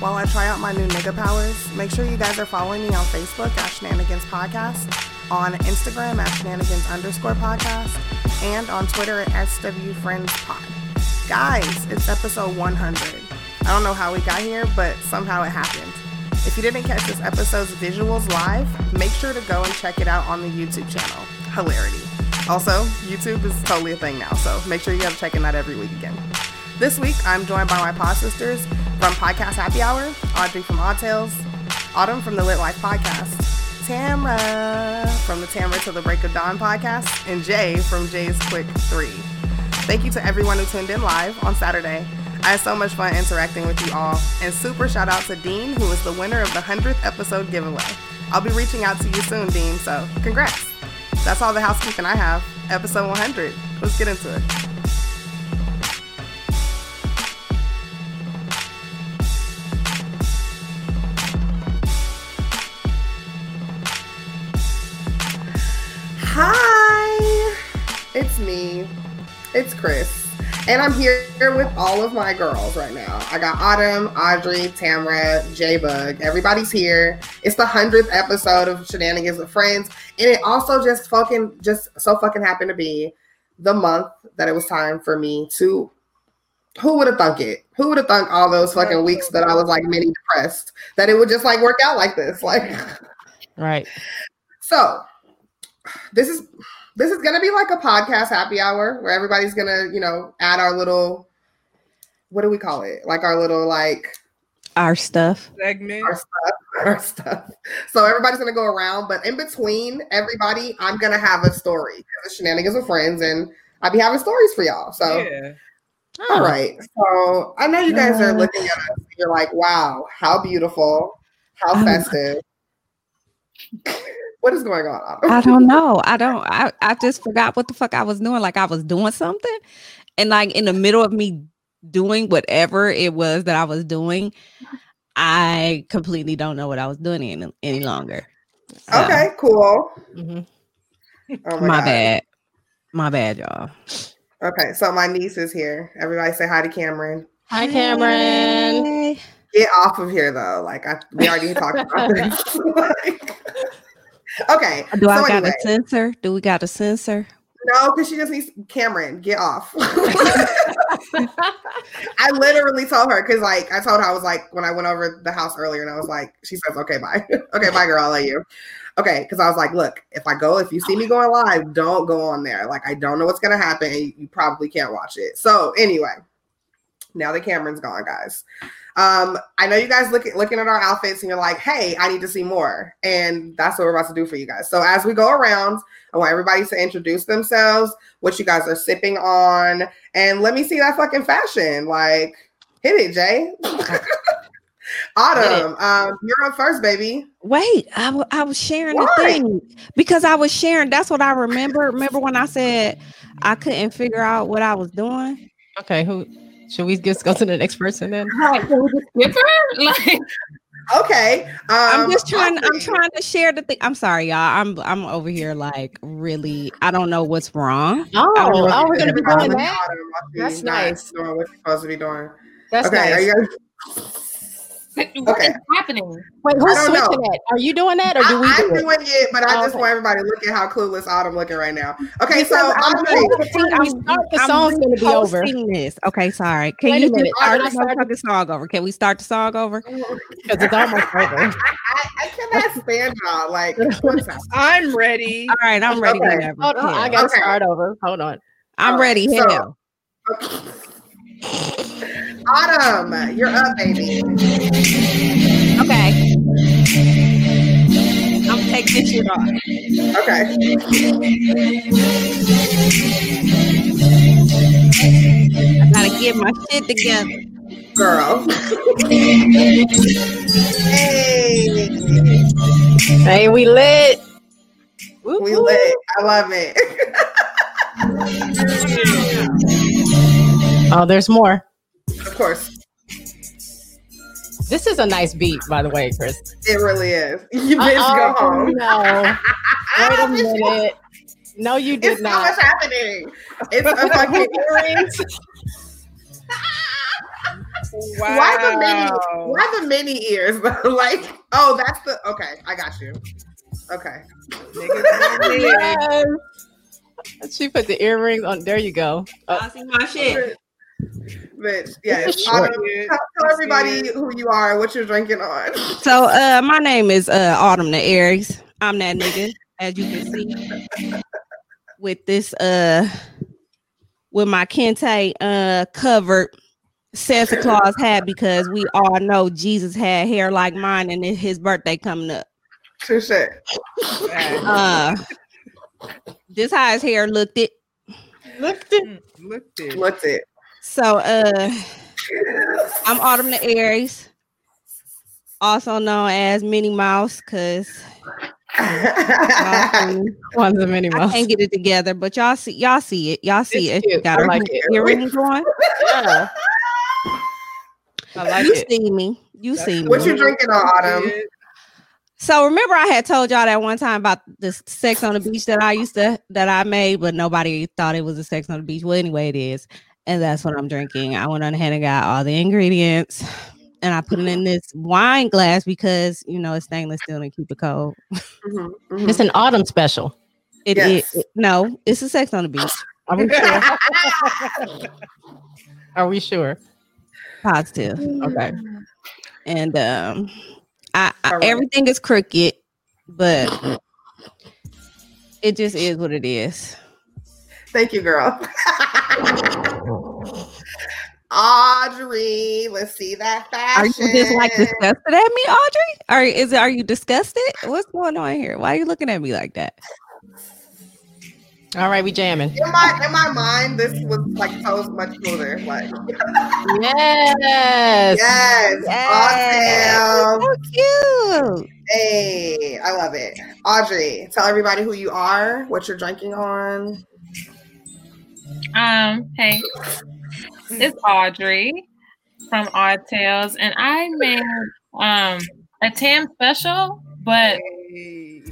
while I try out my new nigga powers, make sure you guys are following me on Facebook at Shenanigans Podcast, on Instagram at Shenanigans underscore podcast, and on Twitter at SW Friends Pod. Guys, it's episode 100. I don't know how we got here, but somehow it happened. If you didn't catch this episode's visuals live, make sure to go and check it out on the YouTube channel. Hilarity. Also, YouTube is totally a thing now, so make sure you have checking that every week again. This week, I'm joined by my pod sisters from Podcast Happy Hour, Audrey from Odd Tales, Autumn from the Lit Life Podcast, Tamra from the Tamra to the Break of Dawn podcast, and Jay from Jay's Quick 3. Thank you to everyone who tuned in live on Saturday. I had so much fun interacting with you all, and super shout out to Dean, who is the winner of the 100th episode giveaway. I'll be reaching out to you soon, Dean, so congrats. That's all the housekeeping I have. Episode 100. Let's get into it. Me. It's Chris. And I'm here with all of my girls right now. I got Autumn, Audrey, Tamra, J Bug. Everybody's here. It's the hundredth episode of Shenanigans with Friends, and it also just fucking just so fucking happened to be the month that it was time for me to. Who would have thunk it? Who would have thunk all those fucking weeks that I was like mini depressed that it would just like work out like this? Like, right. So, this is this is gonna be like a podcast happy hour where everybody's gonna, you know, add our little what do we call it? Like our little like our stuff. Segment. Our stuff. Our stuff. So everybody's gonna go around, but in between everybody, I'm gonna have a story. The shenanigans with friends, and I'll be having stories for y'all. So Yeah. all right. So I know you guys are looking at us. and You're like, wow, how beautiful, how Um, festive. What is going on? Autumn? I don't know. I don't. I, I just forgot what the fuck I was doing. Like I was doing something, and like in the middle of me doing whatever it was that I was doing, I completely don't know what I was doing any, any longer. So, Okay, cool. mhm. Oh My, my, bad. My bad, y'all. Okay, so my niece is here. Everybody say hi to Cameron. Hi, Cameron. Hey. Get off of here though. Like I, we already talked about this. Like- okay. Uh, do I so got anyway, a censor? Do we got a censor? no, because she just needs Cameron. Get off. I literally told her because like I told her I was like when I went over the house earlier and I was like she says okay bye okay bye girl I'll let you okay because I was like look if I go if you see me going live don't go on there like I don't know what's gonna happen and you probably can't watch it so anyway now that Cameron's gone guys um I know you guys look at looking at our outfits and you're like hey I need to see more and that's what we're about to do for you guys so as we go around I want everybody to introduce themselves what you guys are sipping on and let me see that fucking fashion. Like, hit it, Jay. Autumn, um, you're up first, baby. Wait, I, w- I was sharing Why? the thing because I was sharing. That's what I remember. Remember when I said I couldn't figure out what I was doing? Okay, who should we just go to the next person then? Right. Can we just skip her? Like, Okay. Um, I'm just trying. I'm trying to share the thing. I'm sorry, y'all. I'm I'm over here like really. I don't know what's wrong. Oh, I don't know. oh, we're gonna be doing that. Autumn, while she's That's nice. Doing what you're supposed to be doing. That's okay. nice. Are you guys? What Okay. is happening? Wait, who's don't know. it? Are you doing that or do I, we I'm do it? doing it, but I Oh, just okay. want everybody to look at how clueless Autumn looking right now. Okay, so Because I'm Audrey, doing- When we start, the I'm song's gonna be over. This. Okay, sorry. Can Wait you just minute. start Did the song over? Can we start the song over? Oh, because it's almost over. I, I cannot stand y'all. Like. I'm ready. All right, I'm ready. Okay. Whenever. Hold on, I gotta Okay. start over. Hold on. I'm ready. right, so- Hell. Autumn, you're up, baby. Okay. I'm take this shit off. Okay. I gotta get my shit together. girl. hey, Hey, we lit. Whoop, we lit. I love it. Oh, there's more. of course, This is a nice beat, by the way, Chris. it really is. You bitch, Uh-oh, go home. No. Wait a minute. No, you did It's so not. much happening. It's a fucking Earrings. Wow. Why the mini? Why the mini ears? like, oh, that's the okay. I got you. Okay. Yes. She put the earrings on. There you go. Uh, I see my shit. Bitch, yeah, It's Autumn, tell, tell everybody who you are, what you're drinking on. So uh my name is uh Autumn the Aries. I'm that nigga, as you can see. With this uh with my Kente uh covered Santa Claus hat because we all know Jesus had hair like mine and it's his birthday coming up. True shit. Uh this how his hair looked it. Looked it. Looked at What's it? So uh I'm Autumn the Aries, also known as Minnie Mouse, because one's a mini I can't get it together, but y'all see y'all see it. Y'all see It's it. cute. Got I like it. earrings on. Yeah. I like you it. see me. You That's see me. what you drinking on, Autumn? So remember I had told y'all that one time about the sex on the beach that I used to that I made, but nobody thought it was a sex on the beach. Well, anyway, it is. And that's what I'm drinking. I went on ahead and got all the ingredients and I put it in this wine glass because you know it's stainless steel and keep it cold. Mhm, mhm. It's an autumn special. It is Yes. it- no, it's a sex on the beach. Are we sure? Are we sure? Positive. Okay. And um I, I All right. everything is crooked, but it just is what it is. Thank you, girl. Audrey, let's see that fashion. Are you just like disgusted at me, Audrey? Are is are you disgusted? What's going on here? Why are you looking at me like that? All right, we jamming. in my in my mind, this was like so much smoother. Like Yes. yes, awesome. So cute. Hey, I love it. Audrey, tell everybody who you are, what you're drinking on. Um, hey, it's Audrey from Odd Tales, and I made um a tam special, but Hey.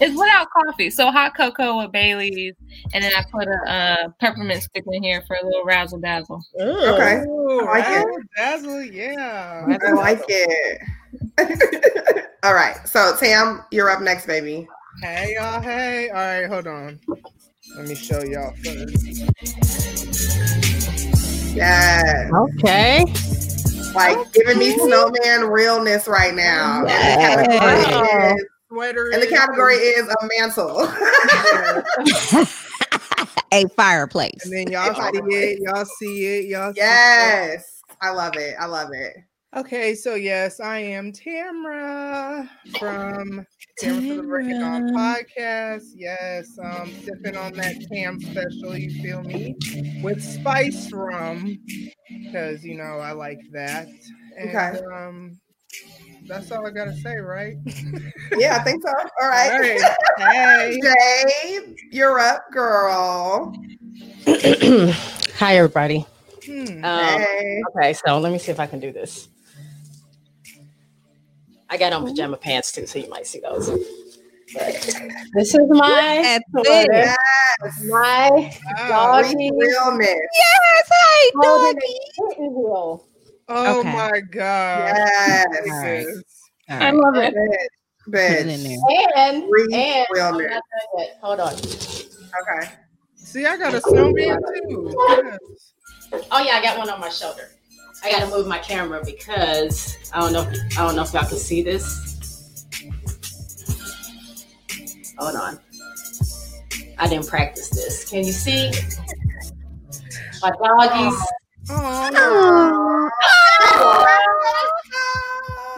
it's without coffee. So hot cocoa with Bailey's, and then I put a uh, peppermint stick in here for a little razzle dazzle. Okay, Ooh, I like it. razzle dazzle, yeah. I like it. All right, so Tam, you're up next, baby. Hey y'all, hey. All right, hold on. Let me show y'all first. Yes, Okay. like giving me snowman realness right now. And the category Yes. is, Sweater. and the category is a mantle. A fireplace. And then y'all see it. Y'all see it. Y'all see it. yes, I love it. I love it. Okay, so yes, I am Tamra from Tamra for the Breaking On podcast. Yes, um, sipping on that Tam special, you feel me? With spice rum, because you know I like that. And, Okay. um, that's all I gotta say, right? Yeah, I think so. All All right. right. Hey. Jay, you're up, girl. Hi, everybody. Hmm. Um, hey. okay, so let me see if I can do this. I got on oh. pajama pants too, so you might see those. But this is my That's. Yes. my Wow. doggy Realness. Yes, hey, doggy. Oh Okay. my god. Yes. Look at Alright. I love it. Bitch. put it in there. And Real and I'm realness. not done yet. hold on. Okay. See, I got a snowman too. Yes. Oh yeah, I got one on my shoulder. I gotta move my camera because I don't know. If, I don't know if y'all can see this. Hold on. I didn't practice this. Can you see? My doggies.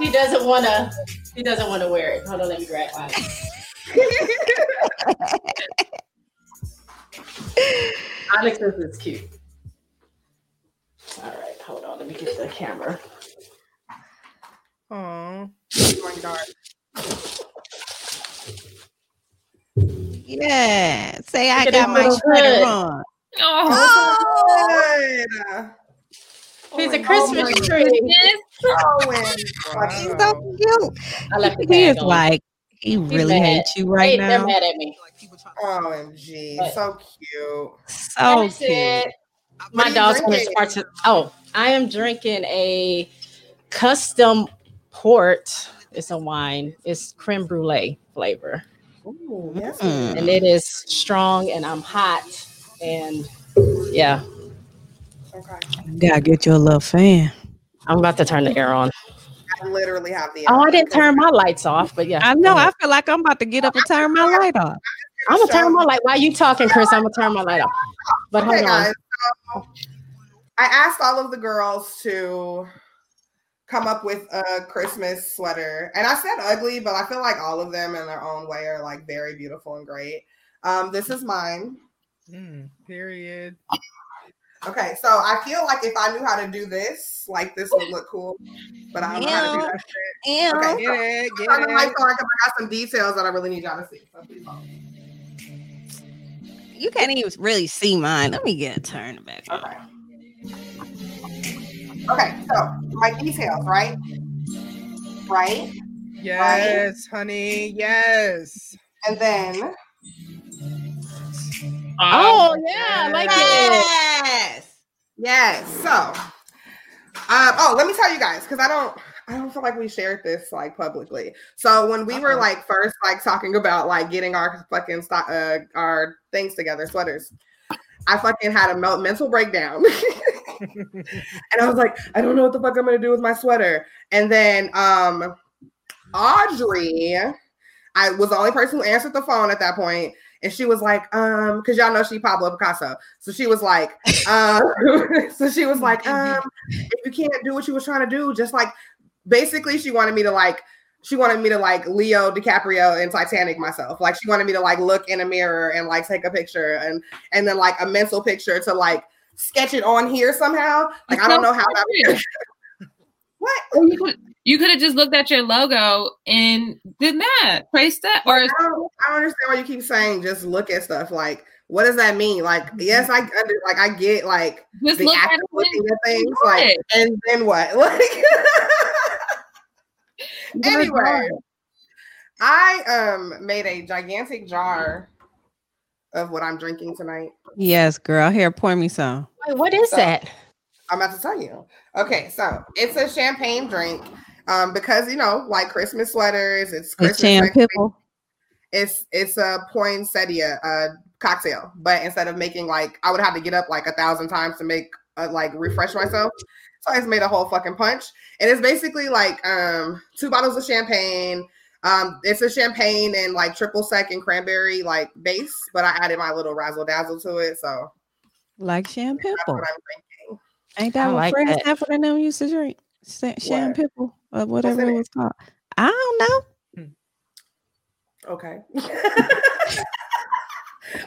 He doesn't wanna. He doesn't wanna wear it. Hold on, let me grab mine. Onyx is cute. All right, hold on. Let me get the camera. oh. Going dark. Yeah. Say I got my little sweater on. Oh, Good. He's a Oh Christmas my tree. yes. Owen. Oh, He's so cute. I left the He is on. like he really hates you Hey, right they're now. mad at me. OMG. But- So cute. So That's cute. It. What My dog's gonna start to. Oh, I am drinking a custom port. It's a wine. It's creme brulee flavor, Ooh, yes. Mm. and it is strong. And I'm hot. And yeah, Okay. Gotta get your little fan. I'm about to turn the air on. I literally have the. Oh, I didn't turn my lights off, but yeah, I know. I feel like I'm about to get up and turn my light off. I'm gonna turn my light. While you talking, Chris, I'm gonna turn my light off. But Okay, hold on. guys. So I asked all of the girls to come up with a Christmas sweater, and I said ugly, but I feel like all of them in their own way are like very beautiful and great. Um, this is mine. Mm, period. Okay, so I feel like if I knew how to do this, like this would look cool, but I don't know how to do that shit. Okay, Get it, get mic it. on because I got some details that I really need y'all to see. So please hold. You can't even really see mine. Let me get it turned back. Okay. Okay, so my details, right? Right? Yes, honey. Yes. And then Oh yeah, I like it. Yes. yes, so um oh let me tell you guys because I don't I don't feel like we shared this like publicly. So when we were Uh-oh. like first like talking about like getting our fucking sto- uh our things together, sweaters, I fucking had a mental breakdown. and I was like, I don't know what the fuck I'm gonna do with my sweater. And then um Audrey, I was the only person who answered the phone at that point, and she was like, um, because y'all know she Pablo Picasso. So she was like, um, so she was like, um, if you can't do what you was trying to do, just like basically she wanted me to like she wanted me to like Leo DiCaprio in Titanic myself. Like she wanted me to like look in a mirror and like take a picture and and then like a mental picture to like sketch it on here somehow. Like I don't know how that What? You could you could have just looked at your logo and did that, traced that, or I don't, I don't understand why you keep saying just look at stuff. Like, what does that mean? Like, mm-hmm. yes, I like I get like just the look act at of looking at things, like, and then what? Like, anyway, I um made a gigantic jar of what I'm drinking tonight. Yes, girl. Here, pour me some. Wait, what is So- that? I'm about to tell you. Okay, so it's a champagne drink. Um, because you know, like Christmas sweaters, it's It's Christmas. Chan next week. Pipple. It's it's a poinsettia uh cocktail, but instead of making like I would have to get up like a thousand times to make uh, like refresh myself. So I just made a whole fucking punch, and it's basically like um two bottles of champagne. Um, it's a champagne and like triple sec and cranberry like base, but I added my little razzle dazzle to it. So Like Shan that's Pipple. what I'm drinking. Ain't that I what like Fred that. Sanford and them used to drink? Sa- Shan What? Pipple or whatever in it it? was called. I don't know. Okay.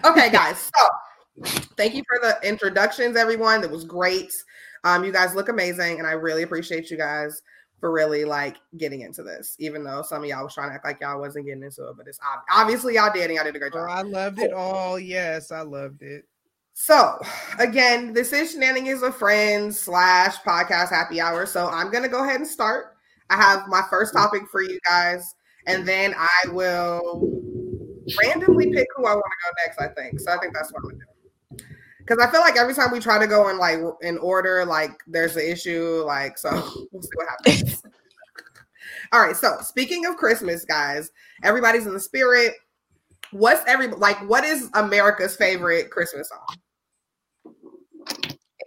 okay, guys. So thank you for the introductions, everyone. That was great. Um, you guys look amazing, and I really appreciate you guys for really like getting into this, even though some of y'all was trying to act like y'all wasn't getting into it, but it's ob- obviously y'all did, and y'all did a great Oh, job. I loved it all. Yes, I loved it. So, again, this is Shenanigans with Friends slash podcast happy hour. So, I'm going to go ahead and start. I have my first topic for you guys, and then I will randomly pick who I want to go next, I think. So, I think that's what I'm going to do. Because I feel like every time we try to go in like in order, like there's an issue. Like, so we'll see what happens. All right. So, speaking of Christmas, guys, everybody's in the spirit. What's every like? What is America's favorite Christmas song?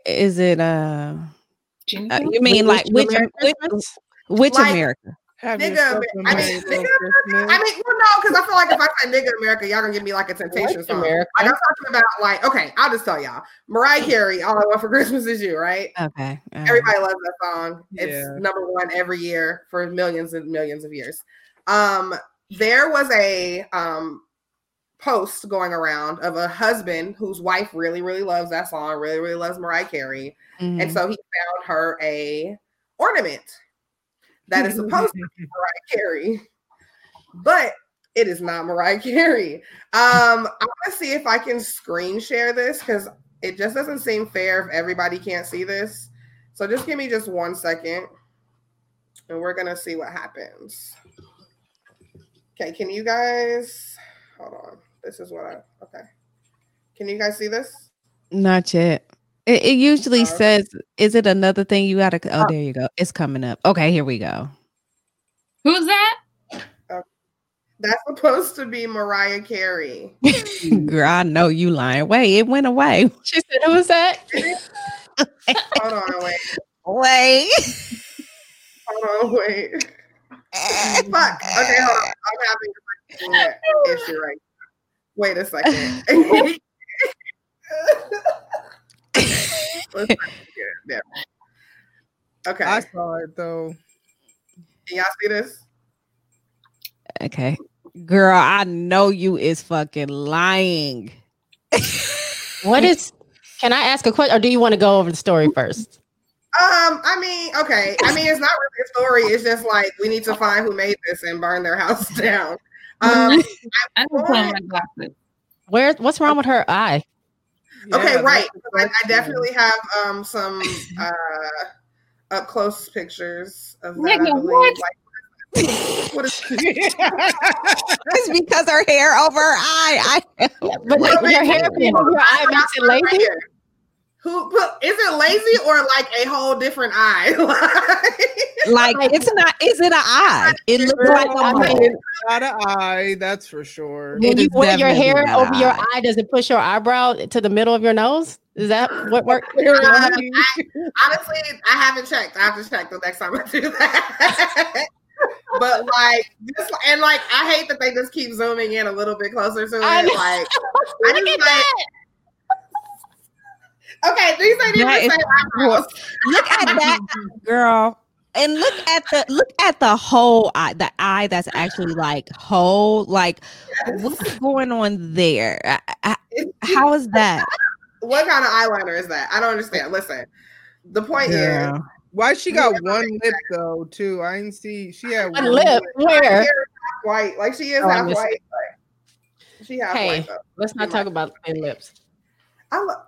Is it uh, uh you mean like which which, which Like- America? Have Nigga, yourself a I mean, nigga, little I mean, well, no, because I feel like if I say nigga America, y'all gonna give me like a temptation White song. America. Like I'm talking about, like, okay, I'll just tell y'all. Mariah Carey, All I Want for Christmas Is You, right? Okay. all right. Everybody loves that song. It's Yeah. number one every year for millions and millions of years. Um, there was a um post going around of a husband whose wife really, really loves that song, really, really loves Mariah Carey. And Mhm. so he found her a ornament that is supposed to be Mariah Carey, but it is not Mariah Carey. Um, I'm gonna see if I can screen share this because it just doesn't seem fair if everybody can't see this. So just give me just one second, and we're gonna see what happens. Okay, can you guys hold on? This is what I okay. Can you guys see this? Not yet. It, it usually Uh, says, "Is it another thing you gotta?" Oh, Uh, there you go. It's coming up. Okay, here we go. Who's that? That's supposed to be Mariah Carey. Girl, I know you lying. Wait, it went away. She said, "Who was that?" Hold on, wait. Wait. Hold on, wait. Fuck. Okay, hold on. I'm having a issue right now. Wait a second. Let's get there. Okay. I saw it though. Can y'all see this? Okay, girl, I know you is fucking lying. What is? Can I ask a question, or do you want to go over the story first? Um, I mean, okay. I mean, it's not really a story. It's just like we need to find who made this and burn their house down. Um, I didn't put my glasses. Where? What's wrong with her eye? Okay, right. I, I definitely have um some uh up close pictures of that. Nigga, what? Like, what is It's because her hair over her eye. I But Well, your hair over your eye makes it Right lazy. Here. Who put, is it lazy or like a whole different eye? like it's not. Is it an eye? It looks like a I mean, mole. Not an eye, that's for sure. When It you is put your hair not over your eye. eye, does it push your eyebrow to the middle of your nose? Is that what works? Uh, I, honestly, I haven't checked. I have to check the next time I do that. but like, just and like, I hate that they just keep zooming in a little bit closer to it. I know. Like, I Look just at like, that. Okay, these ain't even That the same eyebrows. Look at that girl. And look at the look at the whole eye, the eye that's actually like whole. Like, what's going on there? I- I- how is that? What kind of eyeliner is that? I don't understand. Listen, the point is, Why she got one lip though? Too, I didn't see. She had One lip. her Where? hair is half white. Like she is Oh, half white. Like, she half Hey. white though. Let's not talk about thin lips. I love.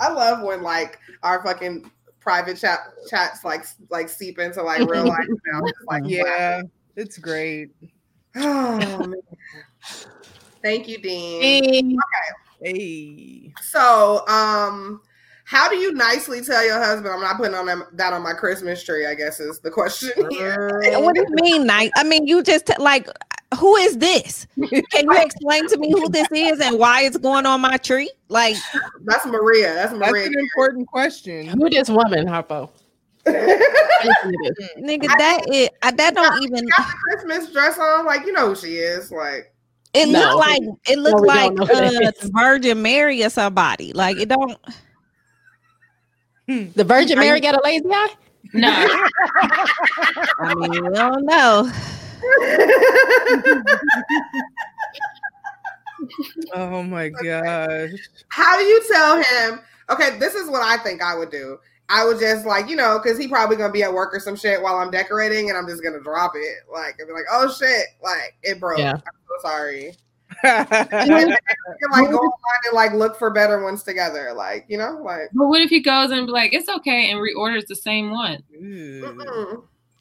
I love when like our fucking private chat chats like like seep into like real life now. Like Yeah, it's great. Oh, man. Thank you, Dean. Hey, So, um, how do you nicely tell your husband I'm not putting on them, that on my Christmas tree? I guess is the question here. What do you mean, night? I mean, you just like, who is this? Can you explain to me who this is and why it's going on my tree? Like, That's Maria. That's Maria. that's an important question. Who this woman, Harpo? nigga, that is I, that don't even. got the Christmas dress on, like you know who she is. Like It No. look like it No, looked we like don't know who that uh, is. Virgin Mary or somebody. Like it don't. The Virgin Mary got a lazy eye? No, I mean, we don't know. Oh my gosh. how do you tell him? Okay, this is what I think I would do. I would just like you know because he probably gonna be at work or some shit while I'm decorating, and I'm just gonna drop it like and be like, oh shit, like it broke. Yeah. I'm so sorry. yeah, You can like go online and like look for better ones together, like you know, like. but what if he goes and be like, "It's okay," and reorders the same one?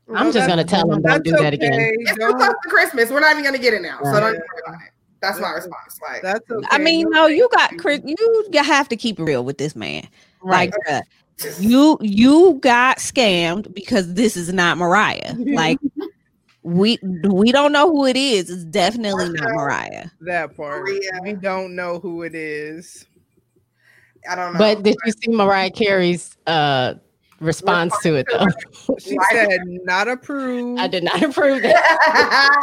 Mm-mm. I'm just gonna tell him don't do that again. It's too close to Christmas. We're not even gonna get it now, so don't worry about it. That's my response. Like, That's okay. I mean, no, you got Chris. You you have to keep it real with this man. Like, bruh, you you got scammed because this is not Mariah. Like, we we don't know who it is. It's definitely not Mariah. that part. Maria. We don't know who it is. I don't know. But did you see Mariah Carey's uh response to it though? She said not approved. I did not approve that.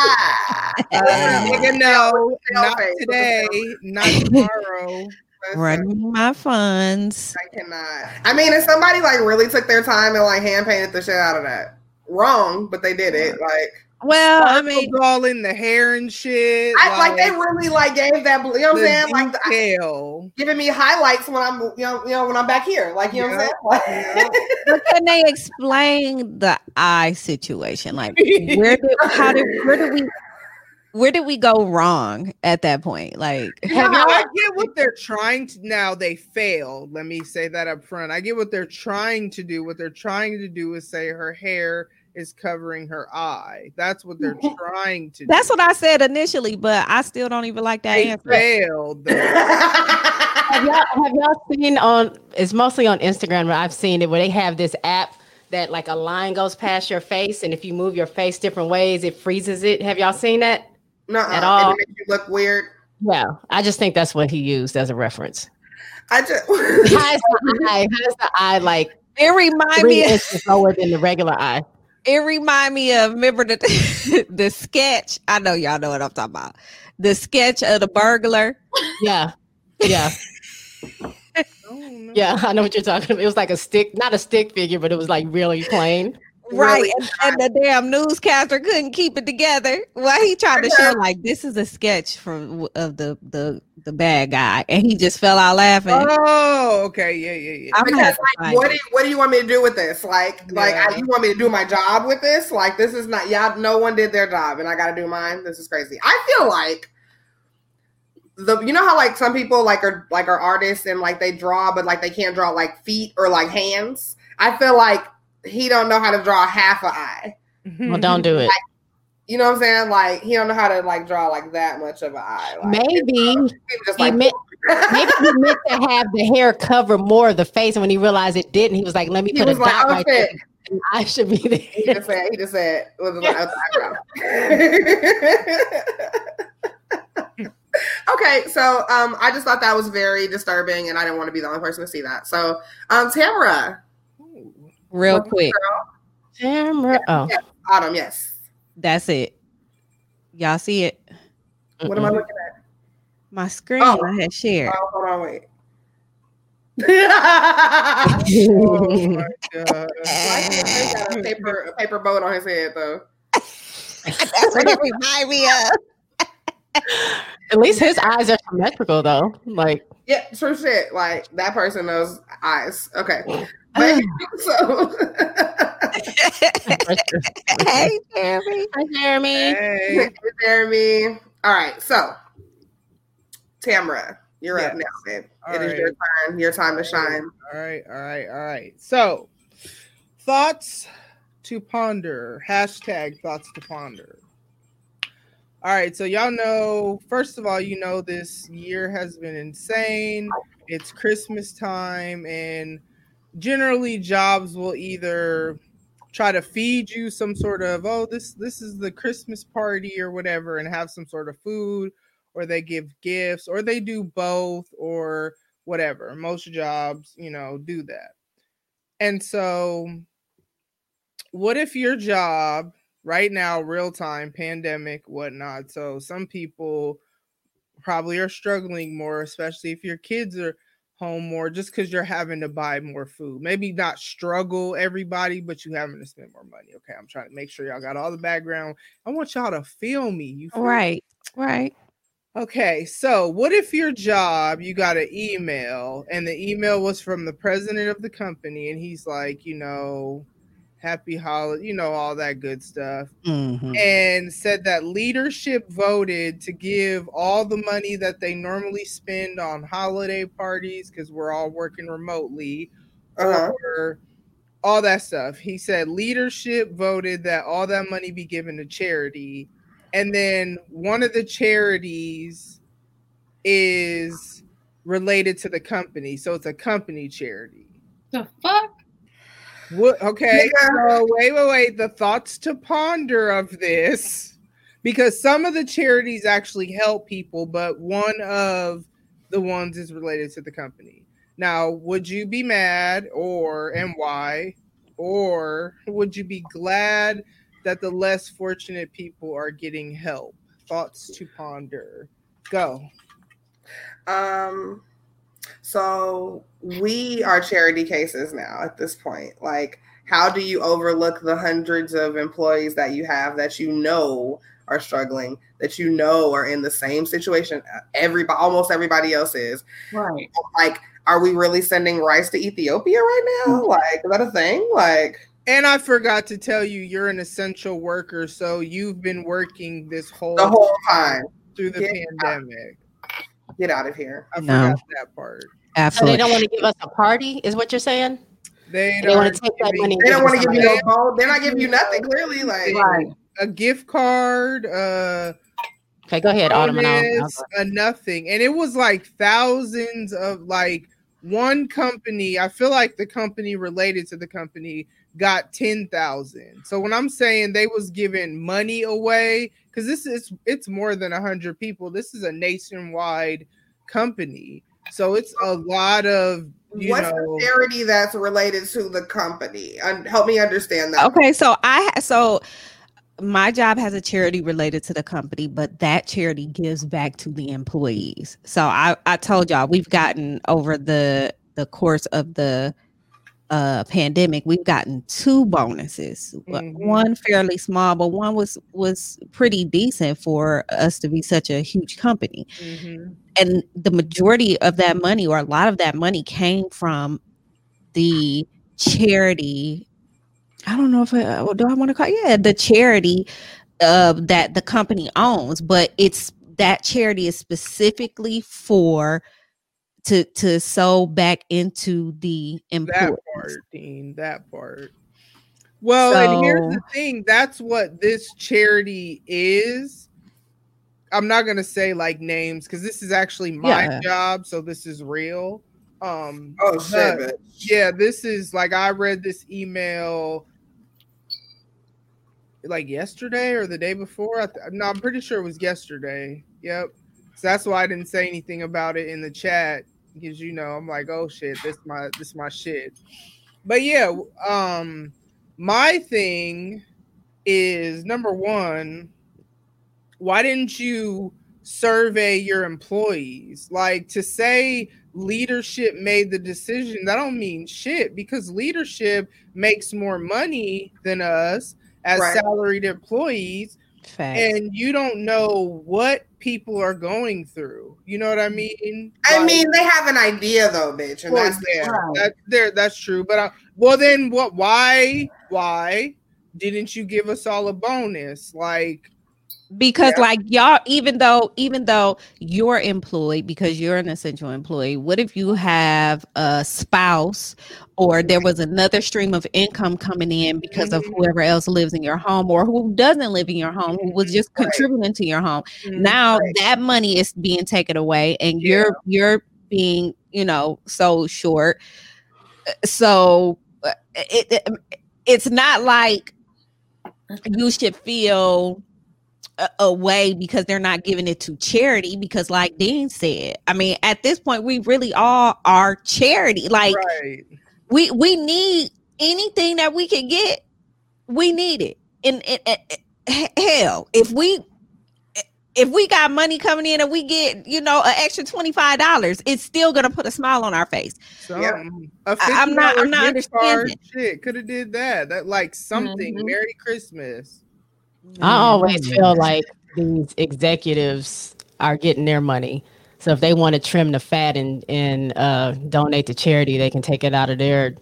Uh, nigga, no, not today, not tomorrow. Listen, Running my funds. I cannot. I mean, if somebody like really took their time and like hand painted the shit out of that, wrong, but they did it. Like, Well, I mean, all in the hair and shit. I like they really like gave that. You know what I'm saying? Like, the, detail. giving me highlights when I'm, you know, you know, when I'm back here. Like, you know what I'm saying? Like, but can they explain the eye situation? Like, where did how did where did we where did we go wrong at that point? Like, Have No, y'all I get what they're trying to now they failed. Let me say that up front. I get what they're trying to do. What they're trying to do is say her hair is covering her eye. That's what they're trying to that's do. what I said initially, but I still don't even like that they answer. failed though. have, y'all, have y'all seen on? It's mostly on Instagram. But I've seen it where they have this app that like a line goes past your face, and if you move your face different ways, it freezes it. Have y'all seen that? No, At all. It makes you look weird. Yeah, I just think that's what he used as a reference. I just How is the eye? How is the eye like It remind me. Of, inches lower than the regular eye? It remind me of. Remember the the sketch. I know y'all know what I'm talking about. The sketch of the burglar. Yeah, yeah, Oh, no. yeah. I know what you're talking about. It was like a stick, not a stick figure, but it was like really plain. Right, Really and, and the damn newscaster couldn't keep it together. Well, he tried to show like this is a sketch from of the the the bad guy, and he just fell out laughing. Oh, okay, yeah, yeah, yeah. I'm gonna because like, what do you, what do you want me to do with this? Like, like I, you want me to do my job with this? Like, this is not. y'all no one did their job, and I got to do mine. This is crazy. I feel like the you know how like some people like are like are artists and like they draw, but like they can't draw like feet or like hands. I feel like he don't know how to draw half an eye. Well, don't do it. You know what I'm saying? Like he don't know how to like draw like that much of an eye. Like, Maybe he just he meant maybe he meant to have the hair cover more of the face, and when he realized it didn't, he was like, "Let me he put a was like, dot right there. I should be there. He just said, he just said, was like, okay, so um, I just thought that was very disturbing, and I didn't want to be the only person to see that. So, um, Tamara, Real quick, Camera. Oh, Autumn, yes. that's it. Y'all see it? What am I looking at? My screen Oh. I had shared. Oh, hold on, wait. Oh my god. Why he got a paper, a paper boat on his head though? That's what it remind me of. At least his eyes are symmetrical, though. Like, Yeah, true shit. Like that person knows eyes. Okay, but, so hey, Jeremy. hi, Jeremy. Hey. Jeremy. All right, so Tamara, you're up now, babe. All It is right. your turn. Your time to shine. All right, all right, all right. So, thoughts to ponder. Hashtag thoughts to ponder. All right, so y'all know, first of all, you know, this year has been insane. It's Christmas time, and generally, jobs will either try to feed you some sort of oh this this is the christmas party or whatever and have some sort of food or they give gifts or they do both or whatever. Most jobs, you know, do that. And so, what if your job right now, real time, pandemic, whatnot? So, some people probably are struggling more, especially if your kids are home more, just because you're having to buy more food. Maybe not struggle everybody, but you having to spend more money. Okay, I'm trying to make sure y'all got all the background. I want y'all to feel me. You feel me? Right, right. Okay, so what if your job you got an email and the email was from the president of the company and he's like, you know, happy holiday, you know, all that good stuff, Mhm. and said that leadership voted to give all the money that they normally spend on holiday parties because we're all working remotely Uh-huh. or all that stuff. He said leadership voted that all that money be given to charity. And then one of the charities is related to the company. So it's a company charity. The fuck? What okay, Yeah. so wait, wait, wait. The thoughts to ponder of this. Because some of the charities actually help people, but one of the ones is related to the company. Now, would you be mad or and why? Or would you be glad that the less fortunate people are getting help? Thoughts to ponder. Go. Um, so we are charity cases now at this point. Like, how do you overlook the hundreds of employees that you have that you know are struggling, that you know are in the same situation everybody almost everybody else is? Right. Like, are we really sending rice to Ethiopia right now? Mm-hmm. Like, is that a thing? Like, And I forgot to tell you, you're an essential worker, so you've been working this whole, the whole time. through the pandemic. Get out of here. I No. forgot that part. So they don't want to give us a party, is what you're saying? They, They want aren't to take that giving money. They don't want to give give you somebody no phone. They're not giving you nothing, clearly. Like, Right. a gift card, uh, Okay, go ahead, Autumn. and I'll- I'll go. a nothing, and it was like thousands of like one company. I feel like the company related to the company got ten thousand. So when I'm saying they was giving money away, because this is it's more than a hundred people. This is a nationwide company, so it's a lot of you What's know. the charity that's related to the company? Un- help me understand that. Okay, so I so my job has a charity related to the company, but that charity gives back to the employees. So I I told y'all we've gotten over the the course of the uh pandemic we've gotten two bonuses Wa- Mhm. one fairly small but one was was pretty decent for us to be such a huge company Mhm. and the majority of that money or a lot of that money came from the charity i don't know if I, do i want to call it? yeah the charity uh, that the company owns but it's that charity is specifically for to to sow back into the that part, Dean. That part. Well, and here's the thing. That's what this charity is. I'm not gonna say like names because this is actually my Yeah. job, so this is real. Um, Oh shit! but, yeah, this is like I read this email like yesterday or the day before. I th- no, I'm pretty sure it was yesterday. Yep. So that's why I didn't say anything about it in the chat because you know I'm like, oh shit, this my this my shit. But yeah, um, my thing is number one. Why didn't you survey your employees? Like to say leadership made the decision, that don't mean shit because leadership makes more money than us as Right. salaried employees Facts. and you don't know what people are going through. You know what I mean? I Like, mean, they have an idea though, bitch, and well, that's yeah, that, there, that's true. But uh, well, then what? Why? Why didn't you give us all a bonus? Like, because Yeah. like y'all even though even though you're employed because you're an essential employee what if you have a spouse or there was another stream of income coming in because of Mhm. whoever else lives in your home or who doesn't live in your home who was just Right. contributing to your home mm, now Right. that money is being taken away and Yeah. you're you're being you know so short so uh, it, it it's not like you should feel a, a because they're not giving it to charity because like dean said i mean at this point we really all are charity like right? we we need anything that we can get we need it and, and, and- and- hell if we if we got money coming in and we get you know an extra $25 it's still gonna put a smile on our face Something. A I- I'm not- I'm not understanding. Shit, could have did that. That like something. Mhm. Merry Christmas. I always feel like these executives are getting their money. So if they want to trim the fat and and uh, donate to charity, they can take it out of their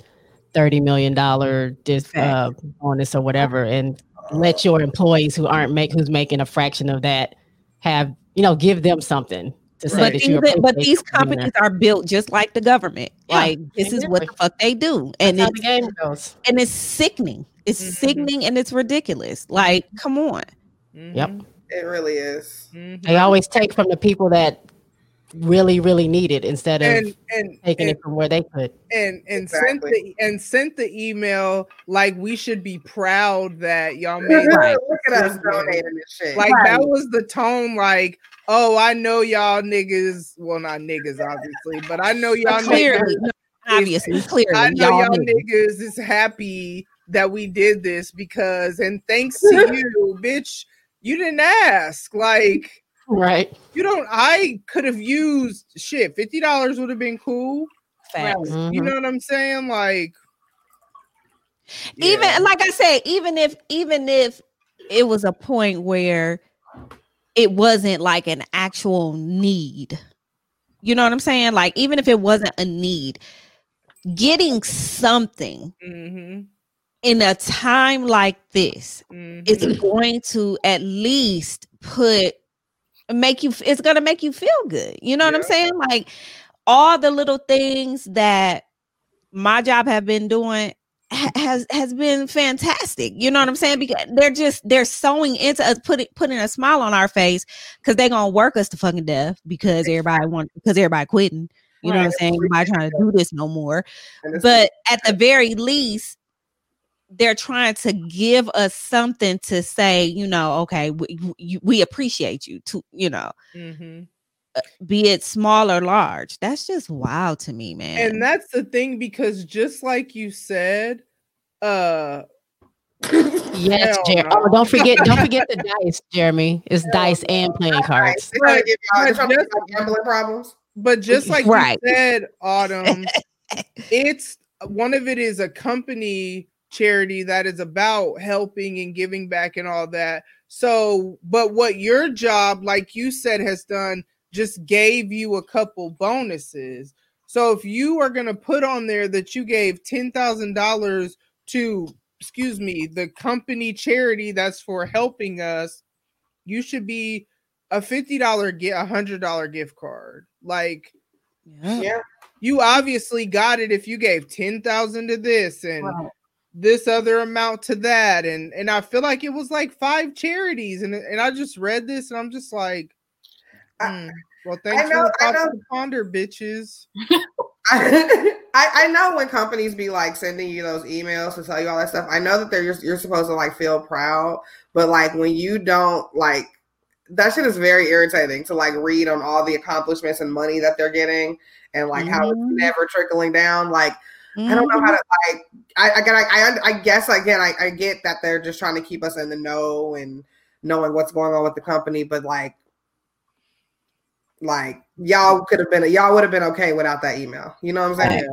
thirty million dollar dis uh, bonus or whatever, and let your employees who aren't make who's making a fraction of that have you know give them something to say but that but these companies are built just like the government. Yeah, like this is what the fuck they do. And That's how it's the game goes. and it's sickening it's Mhm. sickening and it's ridiculous like come on Yep. Mhm, It really is. mhm. They always take from the people that really really need it instead of And and taking and, it from where they could. and and Exactly. sent the and sent the email like we should be proud that y'all made Right. Look at us donating this shit. Like that was the tone. Like, oh, I know y'all niggas. Well, not niggas, obviously, but I know y'all clearly niggas. obviously clearly I know y'all, y'all knew. niggas is happy that we did this because, and thanks to you, bitch, you didn't ask. Like, Right. you don't. I could have used shit. Fifty dollars would have been cool. Facts. You Mhm. know what I'm saying? Like, even yeah. like i said even if even if it was a point where it wasn't like an actual need you know what i'm saying like even if it wasn't a need getting something Mhm, in a time like this mhm. is going to at least put make you it's going to make you feel good you know what i'm saying like all the little things that my job have been doing has has been fantastic. You know what I'm saying? Because they're just they're sewing into us, putting putting a smile on our face because they're gonna work us to fucking death because everybody want because everybody quitting. You know what I'm Right. saying? Nobody trying to do this no more. But at the very least, they're trying to give us something to say, you know, okay, we, we, we appreciate you to, you know, Mhm. be it small or large. That's just wild to me, man. And that's the thing because just like you said, uh Yes, Hell Jer- oh, don't forget, don't forget the dice, Jeremy. It's dice and playing cards. They're But- give y'all, they're but trying to give just- gambling problems. but just like Right. you said, Autumn, it's one of it is a company charity that is about helping and giving back and all that. So, but what your job, like you said, has done just gave you a couple bonuses. So if you are going to put on there that you gave $10,000 to, excuse me, the company charity that's for helping us, you should be a $50 get a $100 gift card. Like Yeah. Yeah. you obviously got it if you gave 10,000 to this and Right. This other amount to that and and I feel like it was like five charities and and I just read this and I'm just like I- hmm, well thanks know- for the I know. ponder bitches I, I know when companies be like sending you those emails to tell you all that stuff. I know that they're you're, you're supposed to like feel proud, but like when you don't like that shit is very irritating to like read on all the accomplishments and money that they're getting and like how it's Mhm. never trickling down. Like I don't know mm-hmm. how to like. I I I, I I guess again I, I get that they're just trying to keep us in the know and knowing what's going on with the company, but like like y'all could have been y'all would have been okay without that email. You know what I'm saying?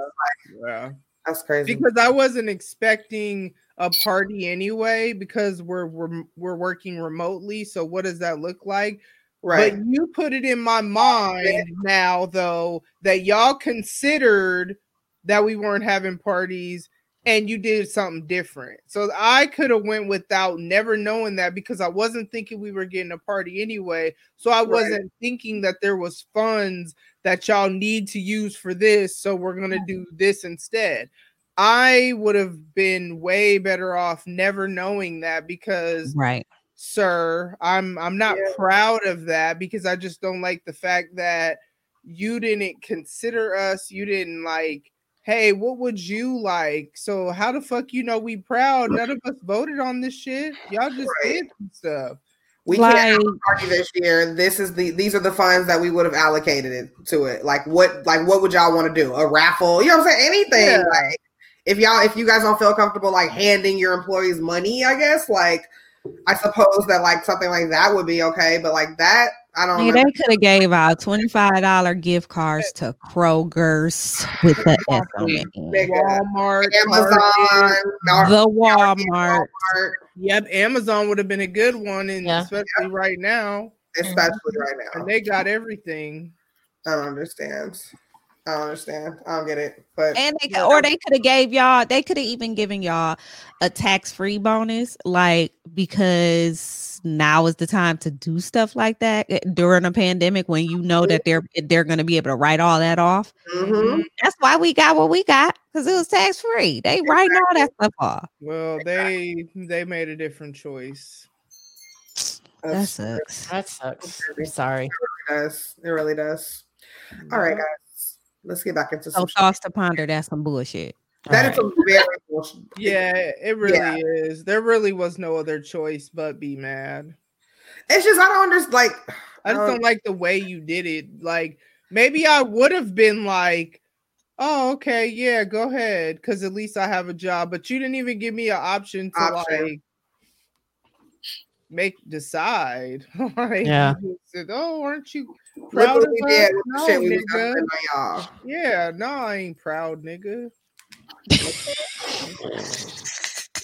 yeah That's crazy. because I wasn't expecting a party anyway because we're we're we're working remotely so what does that look like right. But you put it in my mind now, though, that y'all considered that we weren't having parties and you did something different. So I could have went without never knowing that because I wasn't thinking we were getting a party anyway. So I Right. wasn't thinking that there was funds that y'all need to use for this. So we're gonna do this instead. I would have been way better off never knowing that because right. sir. I'm I'm not Yeah. proud of that because I just don't like the fact that you didn't consider us. You didn't like, hey, what would you like? So how the fuck you know we proud? None of us voted on this shit. Y'all just Right. did some stuff. we can't have Like, a party this year. This is the these are the funds that we would have allocated it to it. Like what like what would y'all want to do? A raffle? You know what I'm saying? Anything. Yeah. Like if y'all if you guys don't feel comfortable like handing your employees money, I guess like I suppose that like something like that would be okay, but like that I don't Yeah, know. they could have gave out twenty five dollar gift cards to Kroger's with the S on it. Walmart, Amazon, Target. The Walmart. Walmart, Yep, Amazon would have been a good one, and Yeah. especially right now. especially right now. And they got everything. I don't understand. I don't understand. I don't get it. But And they, Yeah. or they could have gave y'all, they could have even given y'all a tax free bonus, like because now is the time to do stuff like that eh, during a pandemic when you know that they're they're going to be able to write all that off. Mhm. That's why we got what we got because it was tax free. They writing all that stuff off. Well, they they made a different choice. That sucks. That sucks. I'm sorry. It does. It really does. All right, guys. Let's get back into So some. shit. thoughts to ponder. That's some bullshit. That All is some very bullshit. Yeah, it really Yeah. is. There really was no other choice but be mad. It's just I don't understand. Like I just Um, don't like the way you did it. Like maybe I would have been like, "Oh, okay, yeah, go ahead," because at least I have a job. But you didn't even give me an option to Option. like make decide. like, Yeah. said, "Oh, aren't you proud what of we us?" did with the No, shit we was nigga. gonna spend on y'all. Yeah, no, I ain't proud, nigga.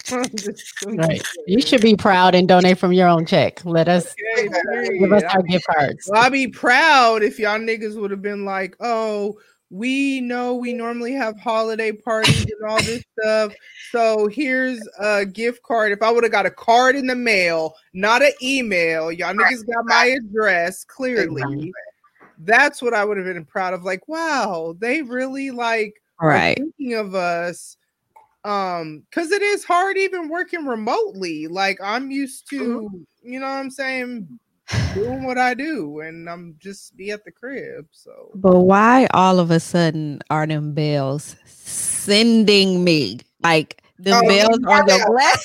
I'm just- I'm Right. You should be proud and donate from your own check. Let us Okay, give us our gift cards. Well, I'd be proud if y'all niggas would have been like, oh, we know we normally have holiday parties and all this stuff. So here's a gift card. If I would have got a card in the mail, not an email, y'all niggas got my address clearly. Exactly. That's what I would have been proud of. Like, wow, they really like are Right. thinking of us um because it is hard even working remotely like i'm used to you know what i'm saying doing what i do and i'm just be at the crib so But why all of a sudden are them bells sending me like the Oh, bells on got glass?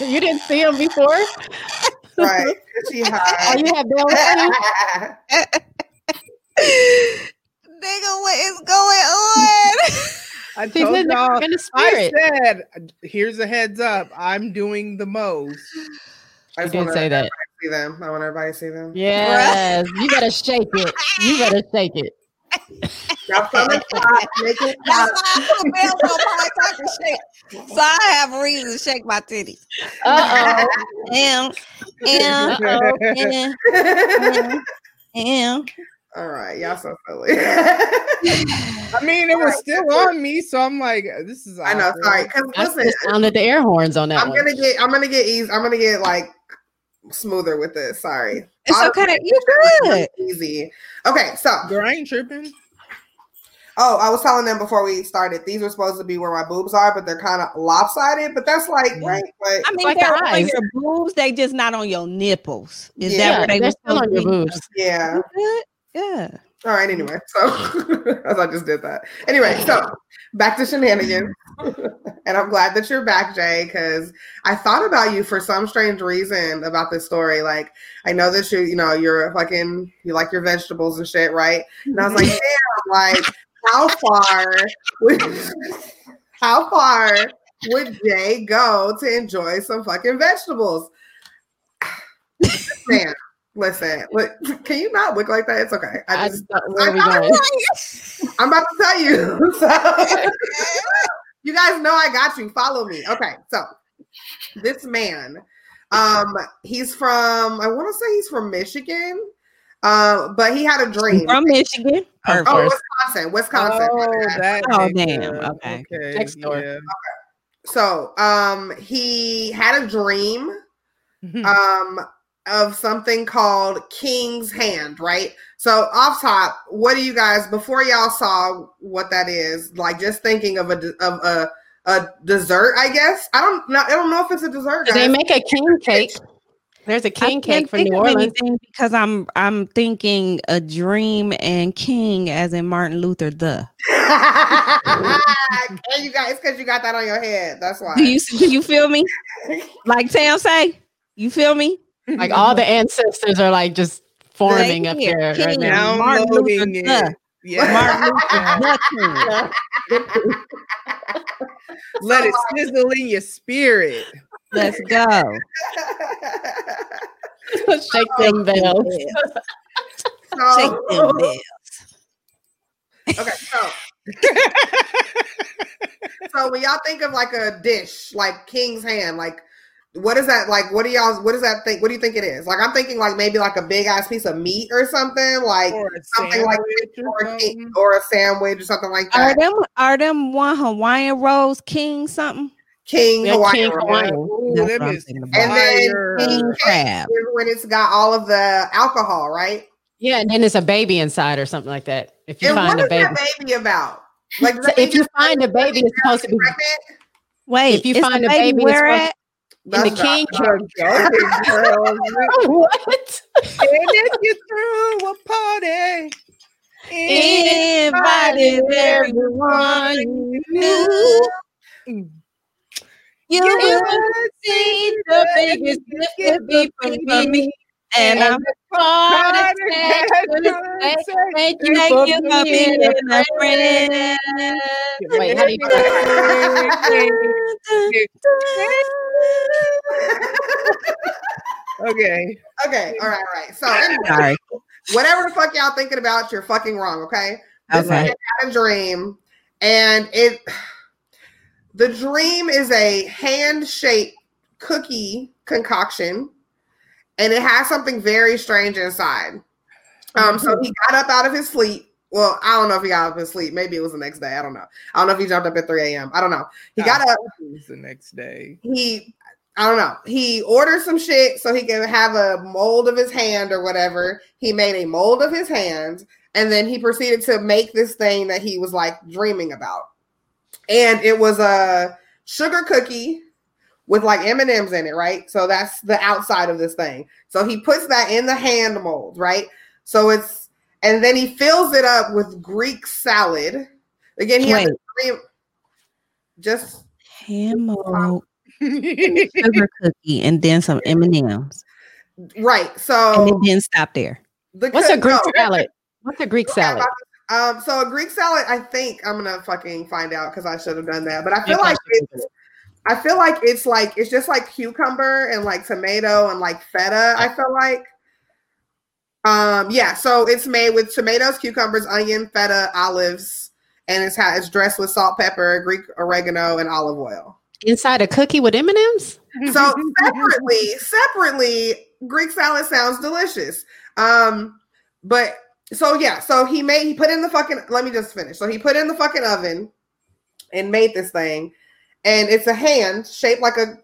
you didn't see them before? right she Oh, you have bells too? Nigga, what is going on? I She's told in y'all in the i spirit. said here's a heads up i'm doing the most I You just did say that. to see them. I want everybody to see them. Yes, you better shake it. You better shake it. Y'all come and make it clap. That's why I put bells on my type of shit. So I have a reason to shake my titties. Uh And, and, oh. and, and, and. All right, y'all so silly. i mean it was still on me so i'm like this is I know, sorry. Because I listen, just sounded the air horns on that I'm one. gonna get, I'm gonna get easy. I'm gonna get like smoother with this. Sorry. It's Honestly, okay. You good. Easy. Okay, so Girl, I ain't tripping oh, I was telling them before we started, these were supposed to be where my boobs are, but they're kind of lopsided. But that's like Mm. right, but I mean, like they're on your boobs. They just not on your nipples. Is Yeah, that what they they're were still on your boobs. yeah. be? Yeah. All right, anyway. So as I just did that. Anyway, so back to shenanigans. and I'm glad that you're back, Jay, because I thought about you for some strange reason about this story. Like, I know that you, you know, you're fucking you like your vegetables and shit, right? And I was like, damn, like how far would how far would Jay go to enjoy some fucking vegetables? Man, listen, look, can you not look like that? It's okay. I I just just, where are we I- going? I'm about to tell you. So, you guys know I got you. Follow me. Okay, so this man, um, he's from I want to say he's from Michigan, uh, but he had a dream. From Michigan. Of Oh. Wisconsin, Wisconsin. oh that Oh, damn. Okay. okay Next door. yeah. So, um, he had a dream, um, of something called King's Hand, right? So, off top, what do you guys before y'all saw what that is? Like, just thinking of a of a a dessert, I guess. I don't know. I don't know if it's a dessert. Do they make a king cake? There's a king I cake can't for New Orleans. because I'm I'm thinking a dream and king as in Martin Luther the. and you guys, because you got that on your head. That's why. Do you do you feel me? Like Tam say, you feel me? Like all the ancestors are like just forming up here, there right king. now. Martin Luther it. Yeah. Martin Luther. Let it sizzle in your spirit. Let's go. Shake them bells. Shake so, them bells. okay, so so when y'all think of like a dish, like King's Hand, like what is that like? What do y'all? What does that think? What do you think it is? Like I'm thinking like maybe like a big ass piece of meat or something, like Or something like or or a, something. or a sandwich or something like that. Are them are them one Hawaiian rolls king something? King Yeah, Hawaiian. King roll. Hawaiian. Ooh, That's them what I'm is. And then fire. King King crab. is when it's got all of the alcohol, right? Yeah, and then there's a baby inside or something like that. If you and find what a is baby. that baby about? Like So if you find a baby, it's supposed to be? Wait, If you find a baby baby, it's where supposed- at? in the king The what? And if you threw a party, Invited everyone you knew. Mm. You would see the biggest gift could be from me. And I'm Heart proud to attack say would say thank you you for for being being a a friend. Wait, how do you do Okay. okay, all right, all right. So anyway, Sorry. whatever the fuck y'all thinking about, you're fucking wrong. Okay. This Okay. man had a dream, and it the dream is a hand-shaped cookie concoction, and it has something very strange inside. Um, so he got up out of his sleep. Well, I don't know if he got up in sleep. Maybe it was the next day. I don't know. I don't know if he jumped up at 3 a.m. I don't know. He got up. It was the next day. He I don't know. He ordered some shit so he can have a mold of his hand or whatever. He made a mold of his hand and then he proceeded to make this thing that he was like dreaming about. And it was a sugar cookie with like M&Ms in it, right? So that's the outside of this thing. So he puts that in the hand mold, right? So it's and then he fills it up with Greek salad. Again, he has Wait. a dream just Ham mold, sugar cookie, and then some M and M's, right. and So it didn't stop there. the What's a Greek no, salad? What's a Greek salad? Um, so a Greek salad, I think I'm gonna fucking find out because I should have done that. But I feel Okay, like it's, I feel like it's like it's just like cucumber and like tomato and like feta. I feel like. Um, yeah. So it's made with tomatoes, cucumbers, onion, feta, olives, and it's ha- it's dressed with salt, pepper, Greek oregano, and olive oil. Inside a cookie with M and M's? So separately, separately, Greek salad sounds delicious. Um, but so yeah, so he made he put in the fucking let me just finish. So he put in the fucking oven and made this thing, and it's a hand shaped like a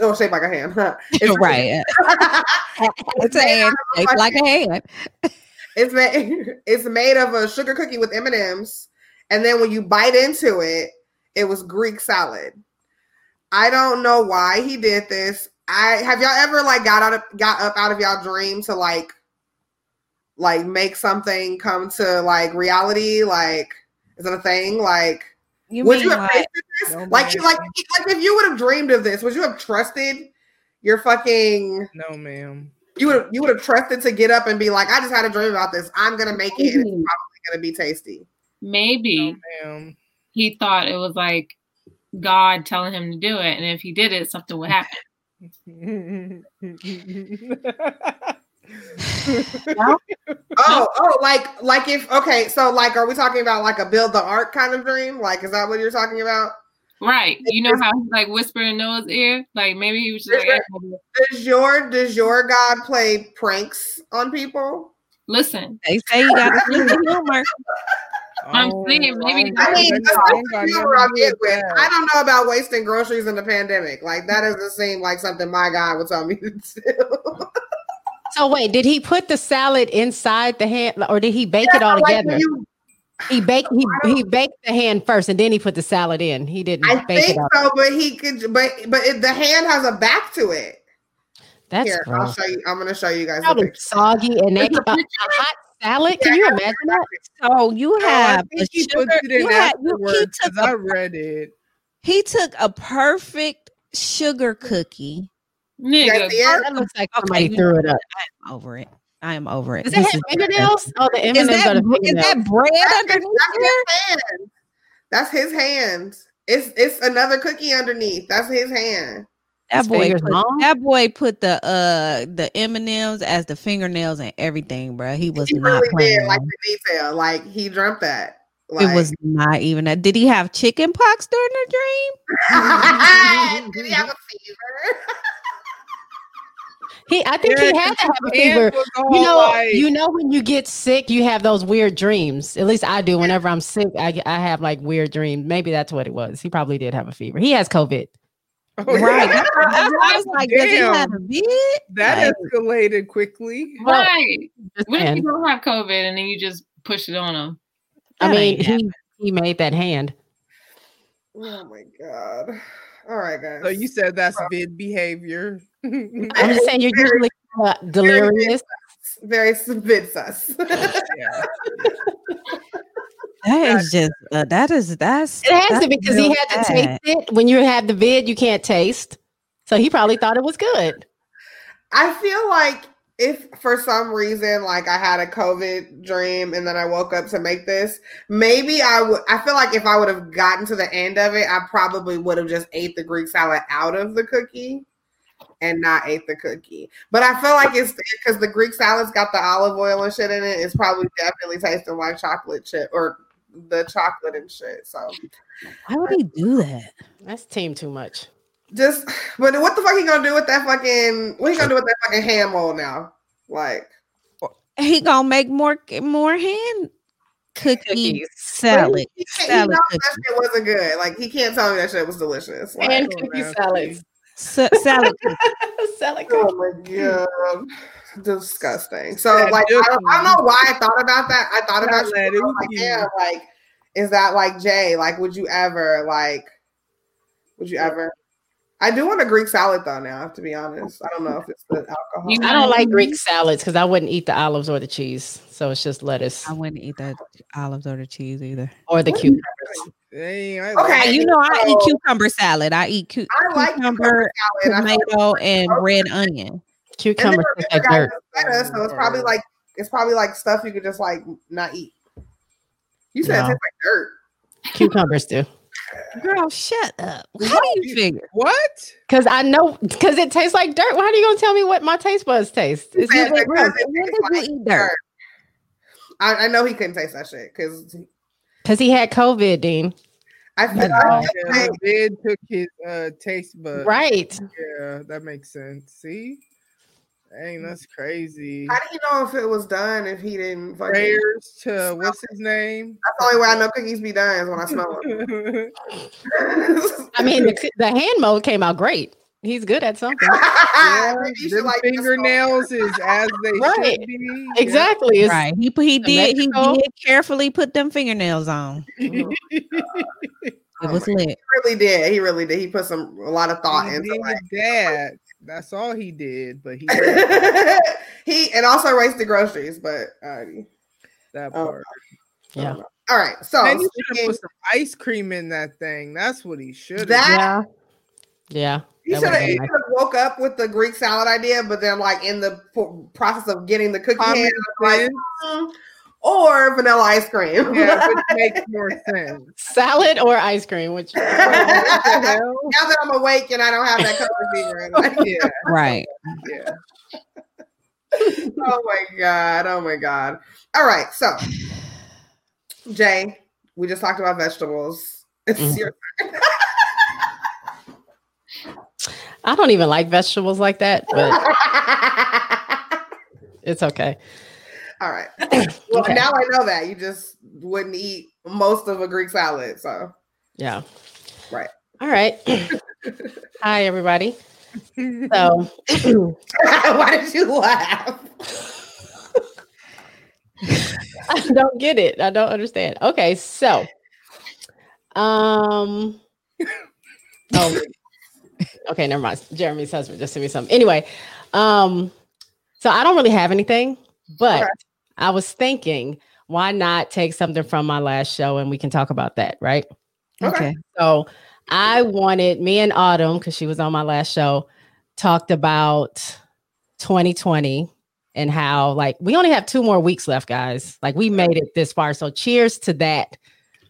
oh shaped like a hand. It's right. It's a hand shaped like a hand. It's made it's made of a sugar cookie with M and M's, and then when you bite into it, it was Greek salad. I don't know why he did this. I have y'all ever like got out of got up out of y'all dream to like like make something come to like reality? Like is it a thing? Like You would you have like, tasted this? No, like you like like if you would have dreamed of this, would you have trusted your fucking No, ma'am. you would you would have trusted to get up and be like, I just had a dream about this. I'm gonna make it and it's probably gonna be tasty. Maybe No, ma'am. he thought it was like God telling him to do it, and if he did it, something would happen. Oh, oh, like like if okay, so like are we talking about like a build the ark kind of dream? Like is that what you're talking about? Right? You know how he like whispering in Noah's ear? Like maybe he was just like, Does your does your God play pranks on people? "Listen, they say you got to sense of humor. I'm saying maybe- I mean, ain't the humor I to get with with. I don't know about wasting groceries in the pandemic. Like that doesn't seem like something my God would tell me to do. So wait, did he put the salad inside the hand, or did he bake it all Like, together? you- he baked he, he baked the hand first, and then he put the salad in. He didn't I bake think it so, but he could, but but it, the hand has a back to it. That's Here, I'll gross. show you. I'm gonna show you guys the Probably picture. soggy and that, a, a hot salad. Can you imagine that? So you No, I have a think he sugar. puts it in You had, you, he afterwards took because I a, read it. he took a perfect sugar cookie. You guys nigga, see it? That looks like somebody you threw it up. I'm over it. I am over it. Does This it have fingernails? Oh, the M&Ms that, are the is fingernails. that bread That's his, underneath that's his hand. That's his hand. It's it's another cookie underneath. That's his hand. That His boy, fingers put, long? that boy put the uh the M and M's as the fingernails and everything, bro. He was He not really playing. did like the detail. Like he dreamt that. Like, it was not even that. Did he have chicken pox during the dream? Did he have a fever? He, I think Yeah, he had to have a fever. You know, like- you know when you get sick, you have those weird dreams. At least I do. Whenever I'm sick, I, I have like weird dreams. Maybe that's what it was. He probably did have a fever. He has COVID. Oh, Right. yeah. I was like, does he have a vid? That Like, escalated quickly. Right? Just What if saying. you don't have COVID and then you just push it on him? I mean, ain't he, he made that hand. Oh my god. All right, guys. So you said that's vid behavior. I'm just saying you're usually uh, delirious. very vid sus. yeah. That is just uh, that is that's It has to that's because he real had to sad. taste it. When you have the vid, you can't taste. So he probably thought it was good. I feel like if for some reason like I had a COVID dream and then I woke up to make this, maybe I would I feel like if I would have gotten to the end of it, I probably would have just ate the Greek salad out of the cookie and not ate the cookie. But I feel like it's because the Greek salad's got the olive oil and shit in it, it's probably definitely tasting like chocolate chip or the chocolate and shit. So Why would he do that? That's team too much. just but what the fuck he gonna do with that fucking what he gonna do with that fucking ham mold now? Like He gonna make more more ham cookie Cookies. salad. He, he salad knows cookie. that shit wasn't good. Like he can't tell me that shit was delicious. Like, And cookie nasty. salads. Sa- salad. Salad Oh my god, disgusting. So Yeah, like, I don't, I don't know why I thought about that. I thought about Salad you. Like, cookie. yeah, like, is that like Jay? Like, would you ever like? Would you ever? I do want a Greek salad though. Now, to be honest, I don't know if it's the alcohol. You I don't like Greek salads because I wouldn't eat the olives or the cheese. So it's just lettuce I wouldn't eat the olives or the cheese either. or the cucumber. Dang, I Okay. like You know, I eat cucumber salad. I eat cu- I like cucumber, salad. I thought tomato, and red onion. And Cucumber then tastes like dirt. guys, better, so it's probably like it's probably like stuff you could just like not eat. You said it tastes like dirt. Cucumbers do. Girl, shut up. How do you figure? what? Because I know because it tastes like dirt. Why are you gonna tell me what my taste buds taste? It's said usually because it When tastes did you like eat dirt? I, I know he couldn't taste that shit because Because he had COVID, Dean. I feel That's I all. like- the took his uh taste bud. Right. Yeah, that makes sense. See? Dang, that's crazy. How do you know if it was done if he didn't fucking Prayers to what's his name? That's the only way I know cookies be done is when I smell them. I mean, the, the hand mode came out great. He's good at something. yeah, Maybe them like fingernails is as they Right. should be. Exactly. It's, Right. He he did he Mexico. did carefully put them fingernails on. Mhm. It was lit. He really did. He really did. He put some a lot of thought He into did like that. That's all he did, but he he and also raced the groceries, but uh, that Oh. part. yeah. all right. So Man, he should have speaking- put some ice cream in that thing. That's what he should have. That- Yeah. Yeah. He that should have nice. woke up with the Greek salad idea, but then like in the po- process of getting the cookie hand, like sense. hmm, or vanilla ice cream. Yeah, which makes more sense. Salad or ice cream, which What the now hell? that I'm awake and I don't have that color fever, like, Yeah, Right. yeah. oh my god, oh my god. All right, so Jay, we just talked about vegetables. It's Mhm. your I don't even like vegetables like that, but it's okay. All right. Well, Okay. now I know that you just wouldn't eat most of a Greek salad. So, Yeah. Right. All right. Hi, everybody. So, why did you laugh? I don't get it. I don't understand. Okay, so um oh okay, never mind. Jeremy's husband just sent me something. Anyway, um so I don't really have anything, but. I was thinking why not take something from my last show and we can talk about that, right? Okay. Okay. So I wanted me and Autumn, because she was on my last show, talked about 2020 and how like we only have two more weeks left, guys. Like we made it this far. So cheers to that,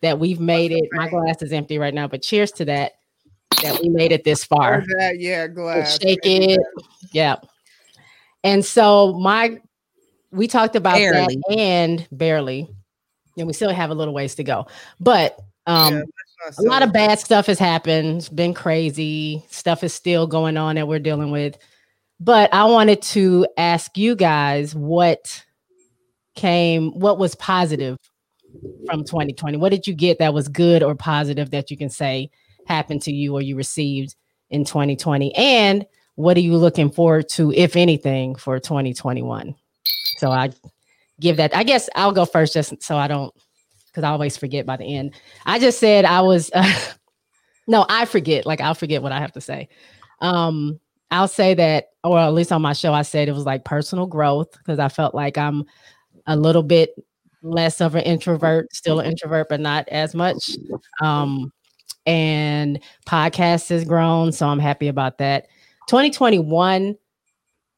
that we've made it. My glass is empty right now, but cheers to that, that we made it this far. Or that, yeah, glass. Shake it. Yeah. And so my we talked about Barely. that and barely. And we still have a little ways to go. But um Yeah, a lot of bad stuff has happened. It's been crazy. Stuff is still going on that we're dealing with. But I wanted to ask you guys what came, what was positive from 2020? What did you get that was good or positive that you can say happened to you or you received in 2020? And what are you looking forward to, if anything, for 2021? So I give that, I guess I'll go first just so I don't, because I always forget by the end. I just said I was uh, no, I forget. Like I'll forget what I have to say. Um, I'll say that, or at least on my show, I said it was like personal growth because I felt like I'm a little bit less of an introvert, still an introvert, but not as much. Um, and podcast has grown, so I'm happy about that. 2021,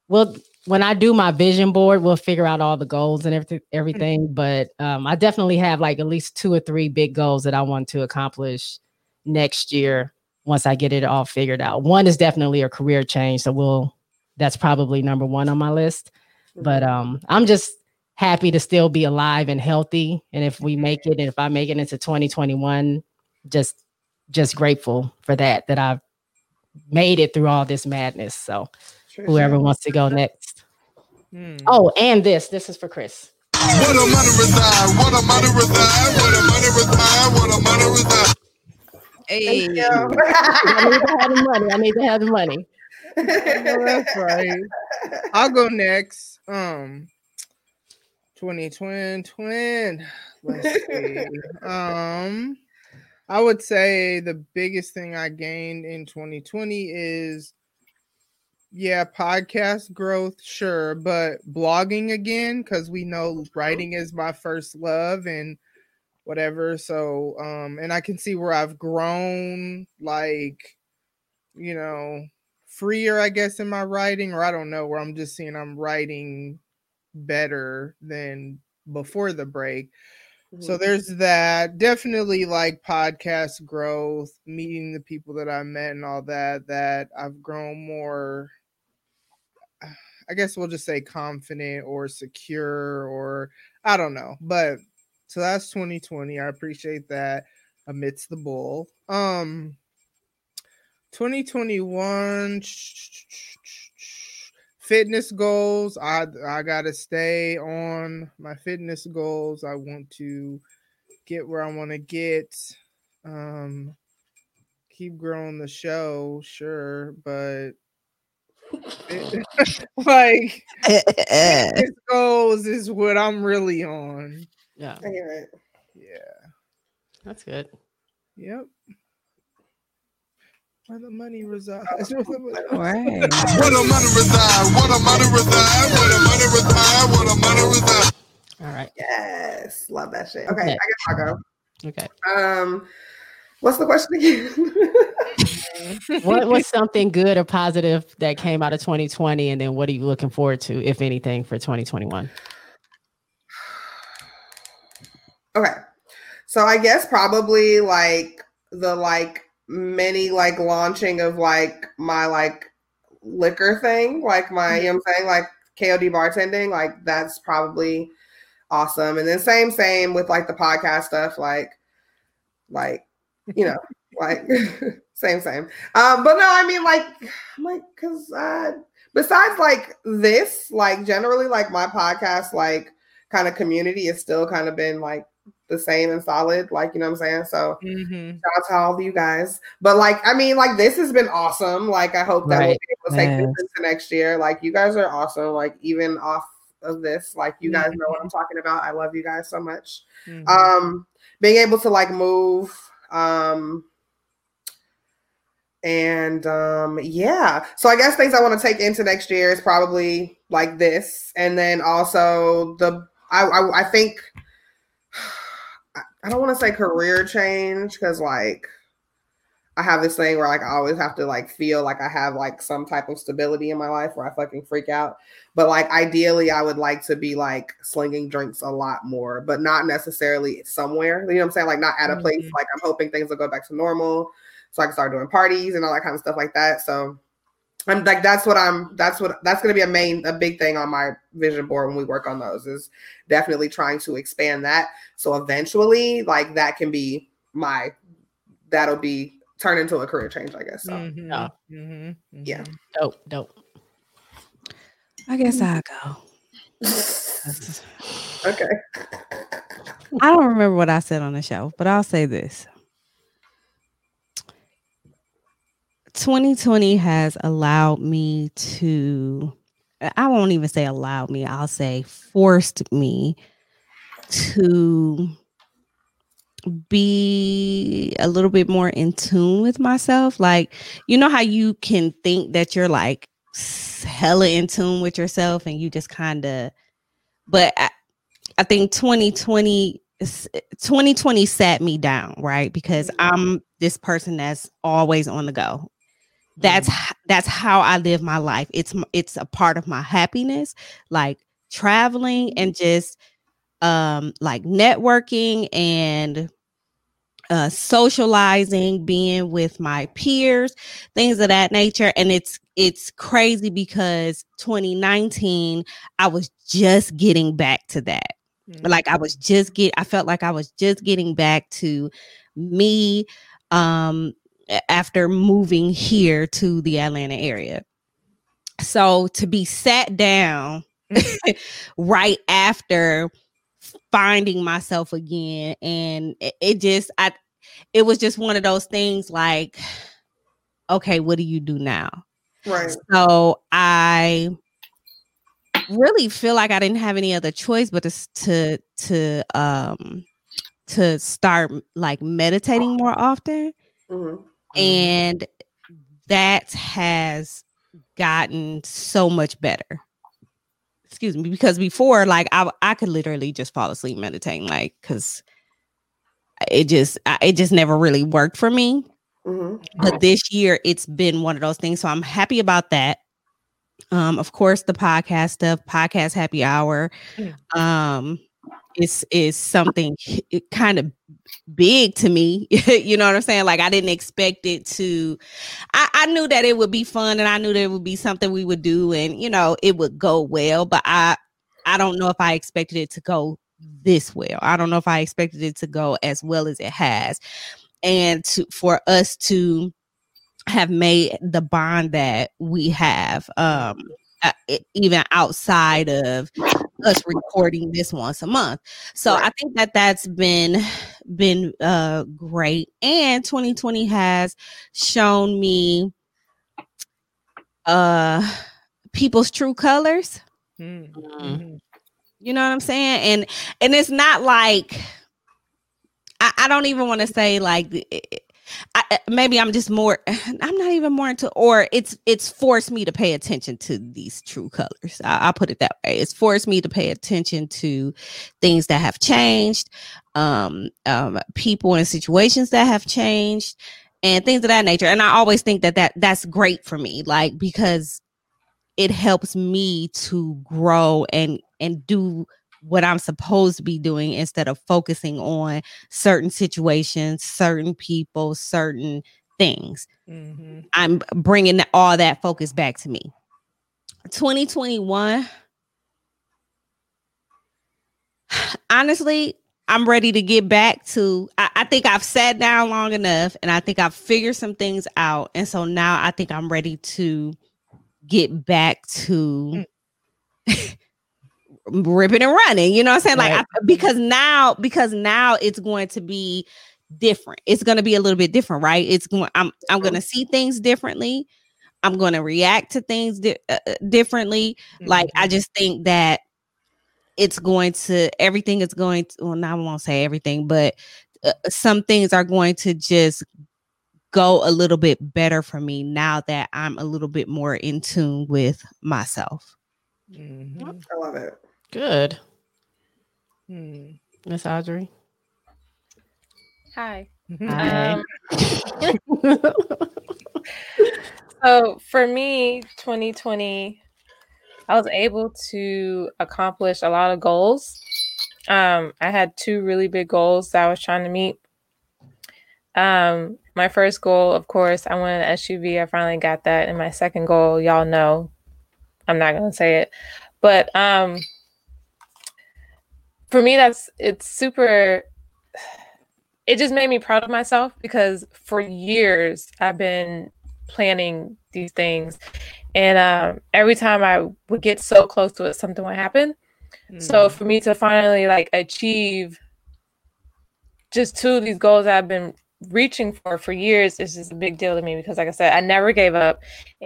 well, when I do my vision board, we'll figure out all the goals and everything. Everything, but um, I definitely have like at least two or three big goals that I want to accomplish next year once I get it all figured out. One is definitely a career change, so we'll. That's probably number one on my list. But um, I'm just happy to still be alive and healthy. And if we make it, and if I make it into 2021, just just grateful for that that I've made it through all this madness. So whoever wants to go next. Hmm. Oh, and this. This is for Chris. What a money reside, what a money reside, what a money reside, what a money reside. Hey. Thank you. I need to have the money. I need to have the money. know that's right. I'll go next. Um, 20 twin twin. Let's see. Um, I would say the biggest thing I gained in 2020 is yeah, podcast growth, sure, but blogging again because we know writing is my first love and whatever. So, um, and I can see where I've grown, like, you know, freer, I guess, in my writing, or I don't know, where I'm just seeing I'm writing better than before the break. So Mm-hmm. there's that. Definitely like podcast growth, meeting the people that I met and all that, that I've grown more, I guess we'll just say confident or secure or I don't know. But so that's 2020. I appreciate that amidst the bull. Um 2021 fitness goals i i gotta stay on my fitness goals i want to get where i want to get um keep growing the show sure but it- like fitness goals is what i'm really on Yeah, I hear it. yeah that's good. yep where the money resides where the money Right. Where the money reside? Where the money reside? Where the money reside? Where the money reside? All right. Yes, love that shit. Okay, Okay. I guess I'll go. Okay. Um, what's the question again? What was something good or positive that came out of 2020? And then what are you looking forward to, if anything, for 2021? okay, so I guess probably like the like mini like launching of like my like liquor thing, like my you know what I'm saying, like KOD bartending, like that's probably awesome. And then same same with like the podcast stuff, like like you know, like same same. Um, but no, I mean like I'm like because uh besides like this, like generally like my podcast like kind of community has still kind of been like the same and solid, like you know what I'm saying. So Mhm. shout out to all of you guys. But like, I mean, like this has been awesome. Like, I hope that we'll be able to take Yes. this into next year. Like, you guys are awesome. Like, even off of this, like you guys know what I'm talking about. I love you guys so much. Mhm. Um, being able to like move, um, and um, yeah. So I guess things I want to take into next year is probably like this, and then also the I I, I think I- don't want to say career change because like I have this thing where like I always have to like feel like I have like some type of stability in my life where I fucking freak out. But like ideally, I would like to be like slinging drinks a lot more, but not necessarily somewhere. You know what I'm saying? Like not at a place. Mhm. Like I'm hoping things will go back to normal, so I can start doing parties and all that kind of stuff like that. So I'm like that's what I'm. That's what that's going to be a main a big thing on my vision board when we work on those is definitely trying to expand that. So eventually, like that can be my that'll be turn into a career change, I guess. So Mhm, Yeah. mhm, Yeah. Dope, dope. I guess I'll go. okay. I don't remember what I said on the show, but I'll say this. 2020 has allowed me to, I won't even say allowed me, I'll say forced me to be a little bit more in tune with myself. Like, you know how you can think that you're like hella in tune with yourself and you just kind of, but I, I think 2020 2020 sat me down, right? Because Mhm. I'm this person that's always on the go. That's h- that's how I live my life. It's it's a part of my happiness, like traveling and just um like networking and uh socializing, being with my peers, things of that nature. And it's it's crazy because 2019 I was just getting back to that Mhm. like i was just get i felt like i was just getting back to me um after moving here to the atlanta area so to be sat down right after finding myself again and it, it just i it was just one of those things like, okay, what do you do now? Right. So I really feel like I didn't have any other choice but to to to um to start like meditating more often Mhm. And that has gotten so much better. Excuse me because before like i i could literally just fall asleep meditating like because it just I, it just never really worked for me. Mhm. but this year it's been one of those things so i'm happy about that. Um of course the podcast stuff podcast happy hour. Um is is something kind of big to me you know what i'm saying? Like i didn't expect it to I, I knew that it would be fun and i knew that it would be something we would do and you know it would go well but i i don't know if i expected it to go this well. I don't know if i expected it to go as well as it has. And to for us to have made the bond that we have um uh, even outside of us recording this once a month so i think that that's been been uh great and 2020 has shown me uh people's true colors Mm. Mm. Mhm. you know what I'm saying? And and it's not like I, I don't even want to say like I, I- maybe I'm just more I'm not even more into or it's it's forced me to pay attention to these true colors. I, I'll put it that way. It's forced me to pay attention to things that have changed, um, um, people and situations that have changed, and things of that nature. And I always think that that that's great for me, like because it helps me to grow and and do what I'm supposed to be doing instead of focusing on certain situations, certain people, certain things. Mhm. I'm bringing all that focus back to me. 2021 honestly i'm ready to get back to I, I think i've sat down long enough and i think i've figured some things out and so now i think i'm ready to get back to ripping and running you know what i'm saying like Right. I, because now because now it's going to be different it's going to be a little bit different right it's going i'm i'm going to see things differently i'm going to react to things di- uh, uh, differently like Mm-hmm. i just think that it's going to everything is going to well now i won't say everything but uh, some things are going to just go a little bit better for me now that i'm a little bit more in tune with myself Mhm. I love it. Good, Mm. Miss Audrey. Hi. Hi. Um, so for me, 2020, I was able to accomplish a lot of goals. Um, I had two really big goals that I was trying to meet. Um, my first goal, of course, I wanted an SUV. I finally got that. And my second goal, y'all know, I'm not gonna say it, but um, for me, that's it's super. It just made me proud of myself because for years I've been planning these things, and um, every time I would get so close to it, something would happen. So Mm. for me to finally like achieve just two of these goals I've been reaching for for years is just a big deal to me because like I said, I never gave up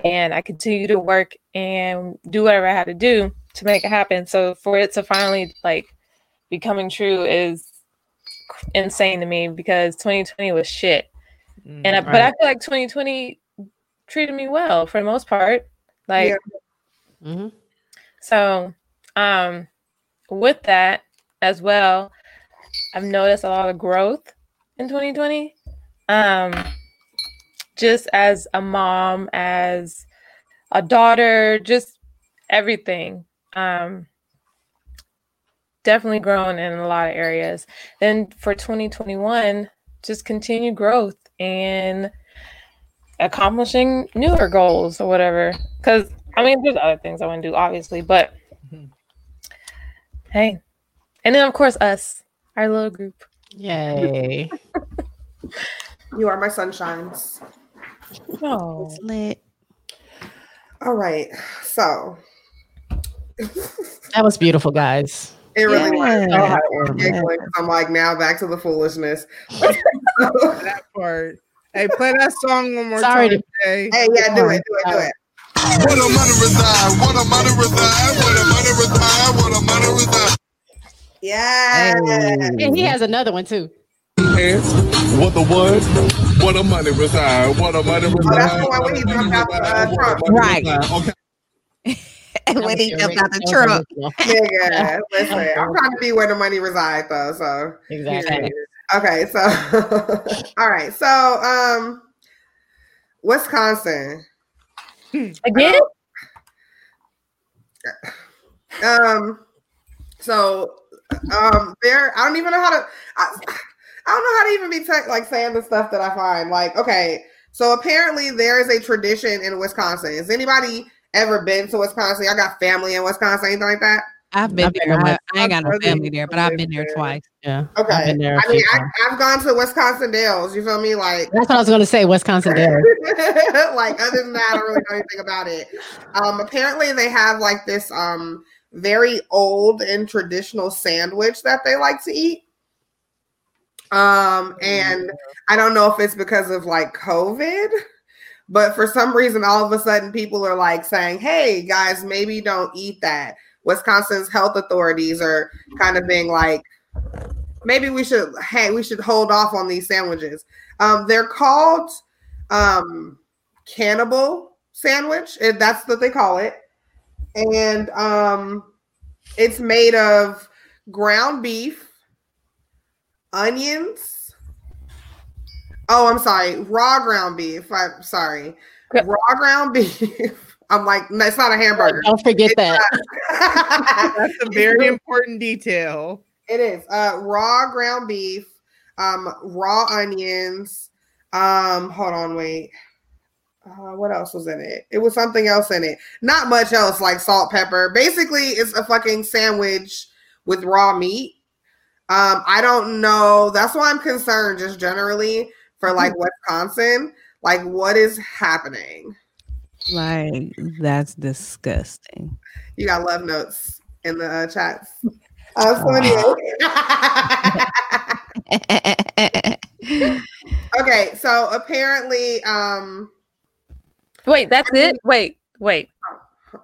and I continue to work and do whatever I had to do to make it happen. So for it to finally like be coming true is insane to me because 2020 was shit. And I, but I feel like 2020 treated me well for the most part. Like Yeah. hmm so, um, with that as well, I've noticed a lot of growth in 2020. Um, just as a mom, as a daughter, just everything. Um, definitely grown in a lot of areas. Then for 2021, just continued growth and accomplishing newer goals or whatever. Because I mean, there's other things I want to do, obviously, but Mhm. hey, and then of course us, our little group. Yay. You are my sunshines. Oh, it's lit All right. So That was beautiful, guys. It really was. Yeah. So hard. I'm I'm like now back to the foolishness. that part. Hey, play that song one more Sorry time. to- Jay. Hey, yeah, do it, do it, do it. Where the money reside? Where the money reside? Where the money reside? Where the money reside? Yeah. And he has another one too. What the what? What the money reside? What the money reside? Oh, that's the one where he jumped out the uh, trunk. Right. Okay. when he jumped out the truck. Nigga, listen, I'm trying to be where the money resides, though. So Exactly. okay, so all right, so um, Wisconsin. Again? Um, so um, there. I don't even know how to. I, I don't know how to even be tech like saying the stuff that I find. Like, okay, so apparently there is a tradition in Wisconsin. Is anybody ever been to Wisconsin? I got family in Wisconsin, anything like that? I've been I've there. to I, I ain't got no brother family there, but I've been there there. twice. Yeah. Okay. I've been there a I mean, I, I've gone to Wisconsin Dells. You feel me? Like, That's what I was gonna say. Wisconsin Dells. like other than that, I don't really know anything about it. Um, apparently they have like this um very old and traditional sandwich that they like to eat. Um, and I don't know if it's because of like COVID, but for some reason, all of a sudden, people are like saying, "Hey guys, maybe don't eat that." Wisconsin's health authorities are kind of being like, maybe we should hey we should hold off on these sandwiches um they're called um cannibal sandwich eh, that's what they call it and um it's made of ground beef onions oh i'm sorry raw ground beef i'm sorry raw ground beef i'm like no, it's not a hamburger Don't forget It's, that. That's a very important detail. It is uh raw ground beef, um, raw onions. Um, hold on, wait. Uh, what else was in it? It was something else in it. Not much else, like salt, pepper. Basically, it's a fucking sandwich with raw meat. Um, I don't know. That's why I'm concerned, just generally for like Wisconsin. Like, what is happening? Like that's disgusting. You got love notes in the uh, chats. Uh, so anyway. okay, so apparently, um, Wait, that's it? Wait, wait.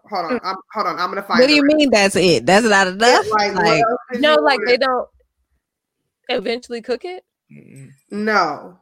hold on, I'm, hold on, I'm gonna find. what do you the- mean that's it? That's not enough? Like, what Like, No, like order? they don't eventually cook it? No,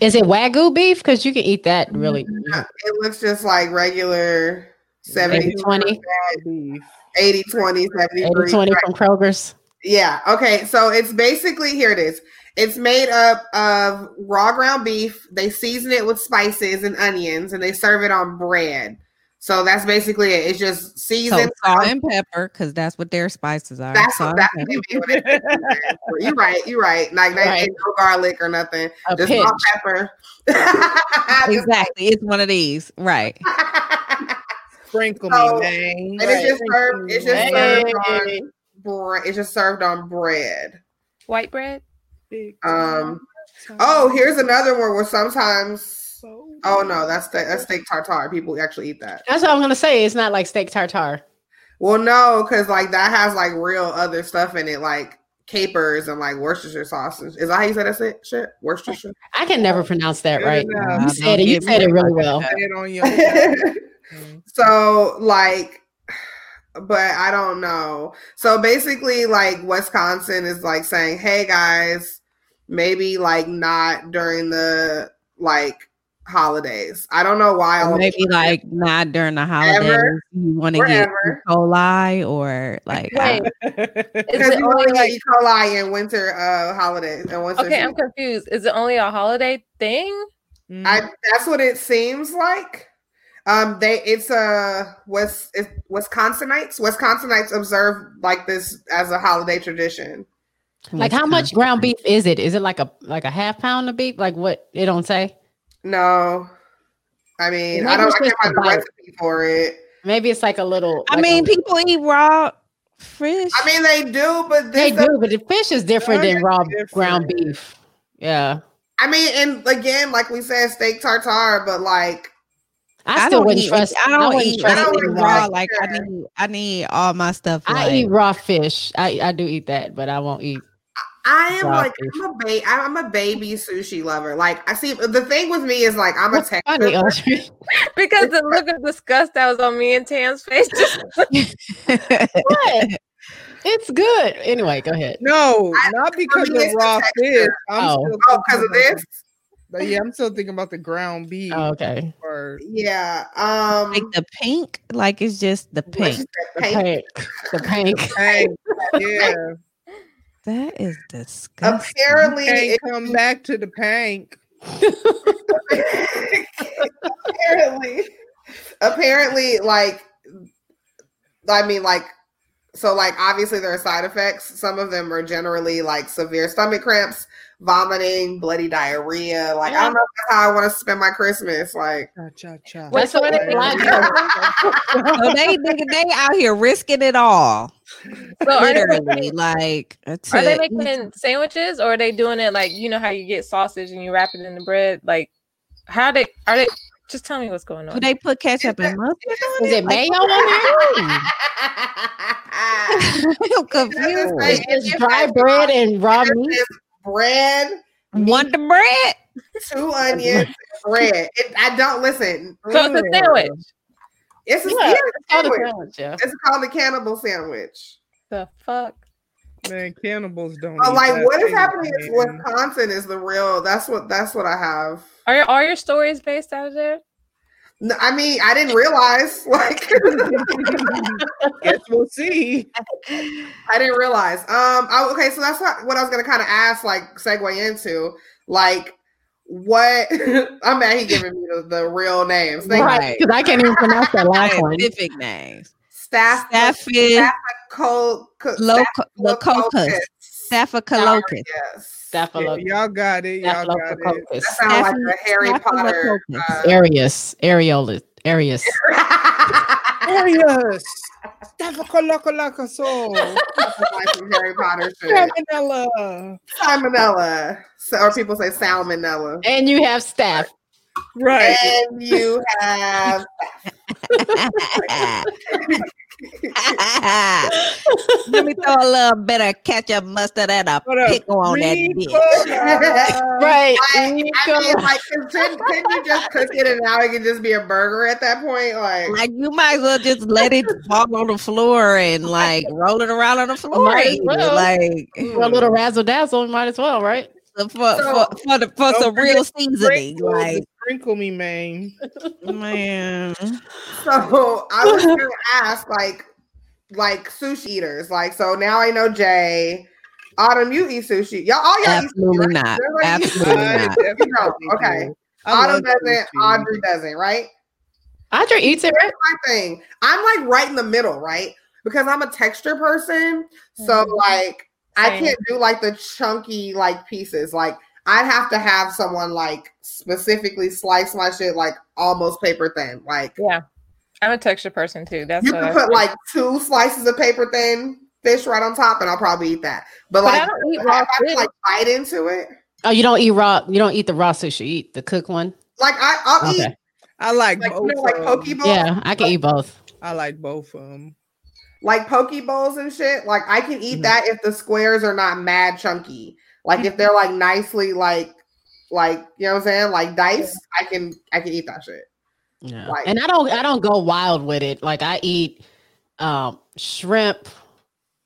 Is it wagyu beef? Because you can eat that really. Mm-hmm. No, it looks just like regular 70 20, beef. 80 20 70 20 from Kroger's. Yeah. Okay. So it's basically here it is. It's made up of raw ground beef. They season it with spices and onions, and they serve it on bread. So that's basically it. It's just so seasoned. salt and pepper, because that's what their spices are. that's Salt what that's what they mean when they- You're right. You're right. Like they Right. ain't no garlic or nothing. A Just pinch. salt, pepper. Exactly. It's one of these. Right. Sprinkle So- me, man. And it's just served. It's just served on bread. It's just served on bread. White bread? Um. Oh, here's another one where sometimes. Oh no, that's steak, that's steak tartare. People actually eat that. That's what I'm gonna say. It's not like steak tartare. Well, no, because like that has like real other stuff in it, like capers and like Worcestershire sauces. Is that how you say that's it? Shit, Worcestershire. I can never pronounce that right. enough. You said it. You said it really well. Say it on your Mm. so like, but I don't know. So basically, like Wisconsin is like saying, "Hey guys, maybe like not during the like holidays." I don't know why. all Or maybe like not during the holidays. You want to get Wherever. E. coli or like I- Because you only only get E. coli in winter uh holidays and winter. okay? I'm confused. Is it only a holiday thing? I that's what it seems like. Um, they it's uh West it's Wisconsinites. Wisconsinites observe like this as a holiday tradition. Like how much ground beef is it? Is it like a like a half pound of beef? Like what it don't say? No, I mean I Maybe don't it's I can't just find the recipe for it. Maybe it's like a little. I like mean, a- people eat raw fish. I mean they do, but they this do, but the fish is different than raw Different. ground beef. Yeah, I mean, and again, like we said, steak tartare, but like I, still wouldn't eat. trust. I don't wouldn't eat. I don't eat raw. raw Like I need. I need all my stuff. I like, eat raw fish. I, I do eat that, but I won't eat. I am Raw like. I'm a ba- I'm a baby sushi lover. Like I see the thing with me is like I'm a What's funny, Because the look of disgust that was on me and Tam's face just What? It's good. Anyway, go ahead. No, I- not because me, of raw fish. I'm Oh. still Oh, because of this? about the- yeah, I'm still thinking about the ground beef. Oh, okay. Or Yeah. Um like the pink, like it's just the what she pink. said, The pink. The pink. yeah, That is disgusting. Apparently, can't it- come back to the pank. apparently, apparently, like, I mean, like, so, like, obviously there are side effects. Some of them are generally like severe stomach cramps, vomiting, bloody diarrhea. Like, I don't know how I want to spend my Christmas. Like. That's what it's like. so they nigga, they out here risking it all. so are they, Literally, making, like are they making sandwiches or are they doing it like you know how you get sausage and you wrap it in the bread? Like how they are they just tell me what's going on. do on. they put ketchup and mustard on Is it? it mayo on there? I'm confused. say- It's just dry bread and raw meat. Says bread, Wonder bread. two onions, bread. It, I don't listen. so it's a mm. sandwich. It's a, Yeah, yeah, it's called a sandwich. sandwich, yeah. It's called a cannibal sandwich. The fuck? Man, cannibals don't. But eat like, what is happening in. Wisconsin is the real. That's what. That's what I have. Are your all your stories based out of there? No, I mean, I didn't realize. Like, Guess we'll see. I didn't realize. Um. I, okay, so that's what, what I was gonna kind of ask. Like, segue into like what. I'm mad he giving me the, the real names. Thank Right. Because I can't even pronounce that last one. Scientific names. Staff. Staphys, Col- co- loco- staphylococcus. locus, staphylococcus. Yes. Yeah, y'all got it. Y'all got it. That sounds like a Harry Potter. Staphylococcus. Uh, aureus. Areola. aureus. aureus. Staphylococcus. like some Harry Potter shit. Salmonella. Salmonella. So, or people say salmonella. And you have staff. Right. And you have Let me throw a little bit of ketchup, mustard, and a What up? pickle on that Ricola. dick. Right. I, I mean, like, couldn't, couldn't you just cook it and now it can just be a burger at that point? Like, Like you might as well just let it fall on the floor and like roll it around on the floor. Might as and eat it. well. Like For a little razzle dazzle, might as well, right? For for, So- for, for, the, for Don't some real seasoning. Sprinkle, Like sprinkle me, man. man, so I was gonna ask, like, like sushi eaters. Like, so now I know Jay. Autumn, you eat sushi. Y'all, all y'all absolutely eat sushi, right? not. Everybody Absolutely I not. definitely No, okay. I Autumn doesn't. sushi. Audrey doesn't. Right? Audrey eats it, right? My thing. I'm like right in the middle, right? Because I'm a texture person. So Mhm. like I can't do like the chunky like pieces. Like I'd have to have someone like specifically slice my shit like almost paper thin. Like Yeah. I'm a texture person too. That's you what can I put like two slices of paper thin fish right on top and I'll probably eat that. But, But I don't eat if raw I have like bite into it. Oh, you don't eat raw. You don't eat the raw sushi. You eat the cooked one. Like I, I'll eat I like, like you know like of poke 'em. bowls. Yeah, I can eat both. I like both of them. Like poke bowls and shit. Like I can eat Mhm. that if the squares are not mad chunky. Like if they're like nicely like like you know what I'm saying, like dice, I can I can eat that shit. Yeah. Like- and I don't I don't go wild with it. Like I eat um shrimp,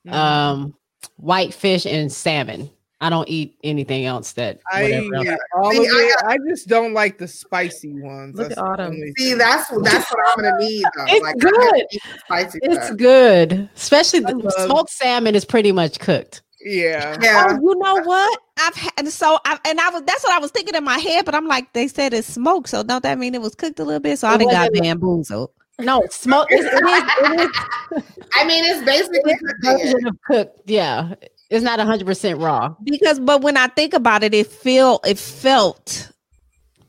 Mm-hmm. um white fish and salmon. I don't eat anything else that I whatever else. eat all See, of I it. I just don't like the spicy ones. Look That's at Autumn. See, thing. that's that's what I'm gonna need though. It's like I have to good. spicy It's stuff. good. Especially the love- smoked salmon is pretty much cooked. yeah. Yeah. Oh, you know what? I've had so I and I was that's what I was thinking in my head, but I'm like, they said it's smoked, so don't that mean it was cooked a little bit? So I didn't got bamboozled. No, smoke it, it is it is I mean it's basically it's cooking a it. version of cooked. Yeah. It's not hundred percent raw. Because but when I think about it, it feel it felt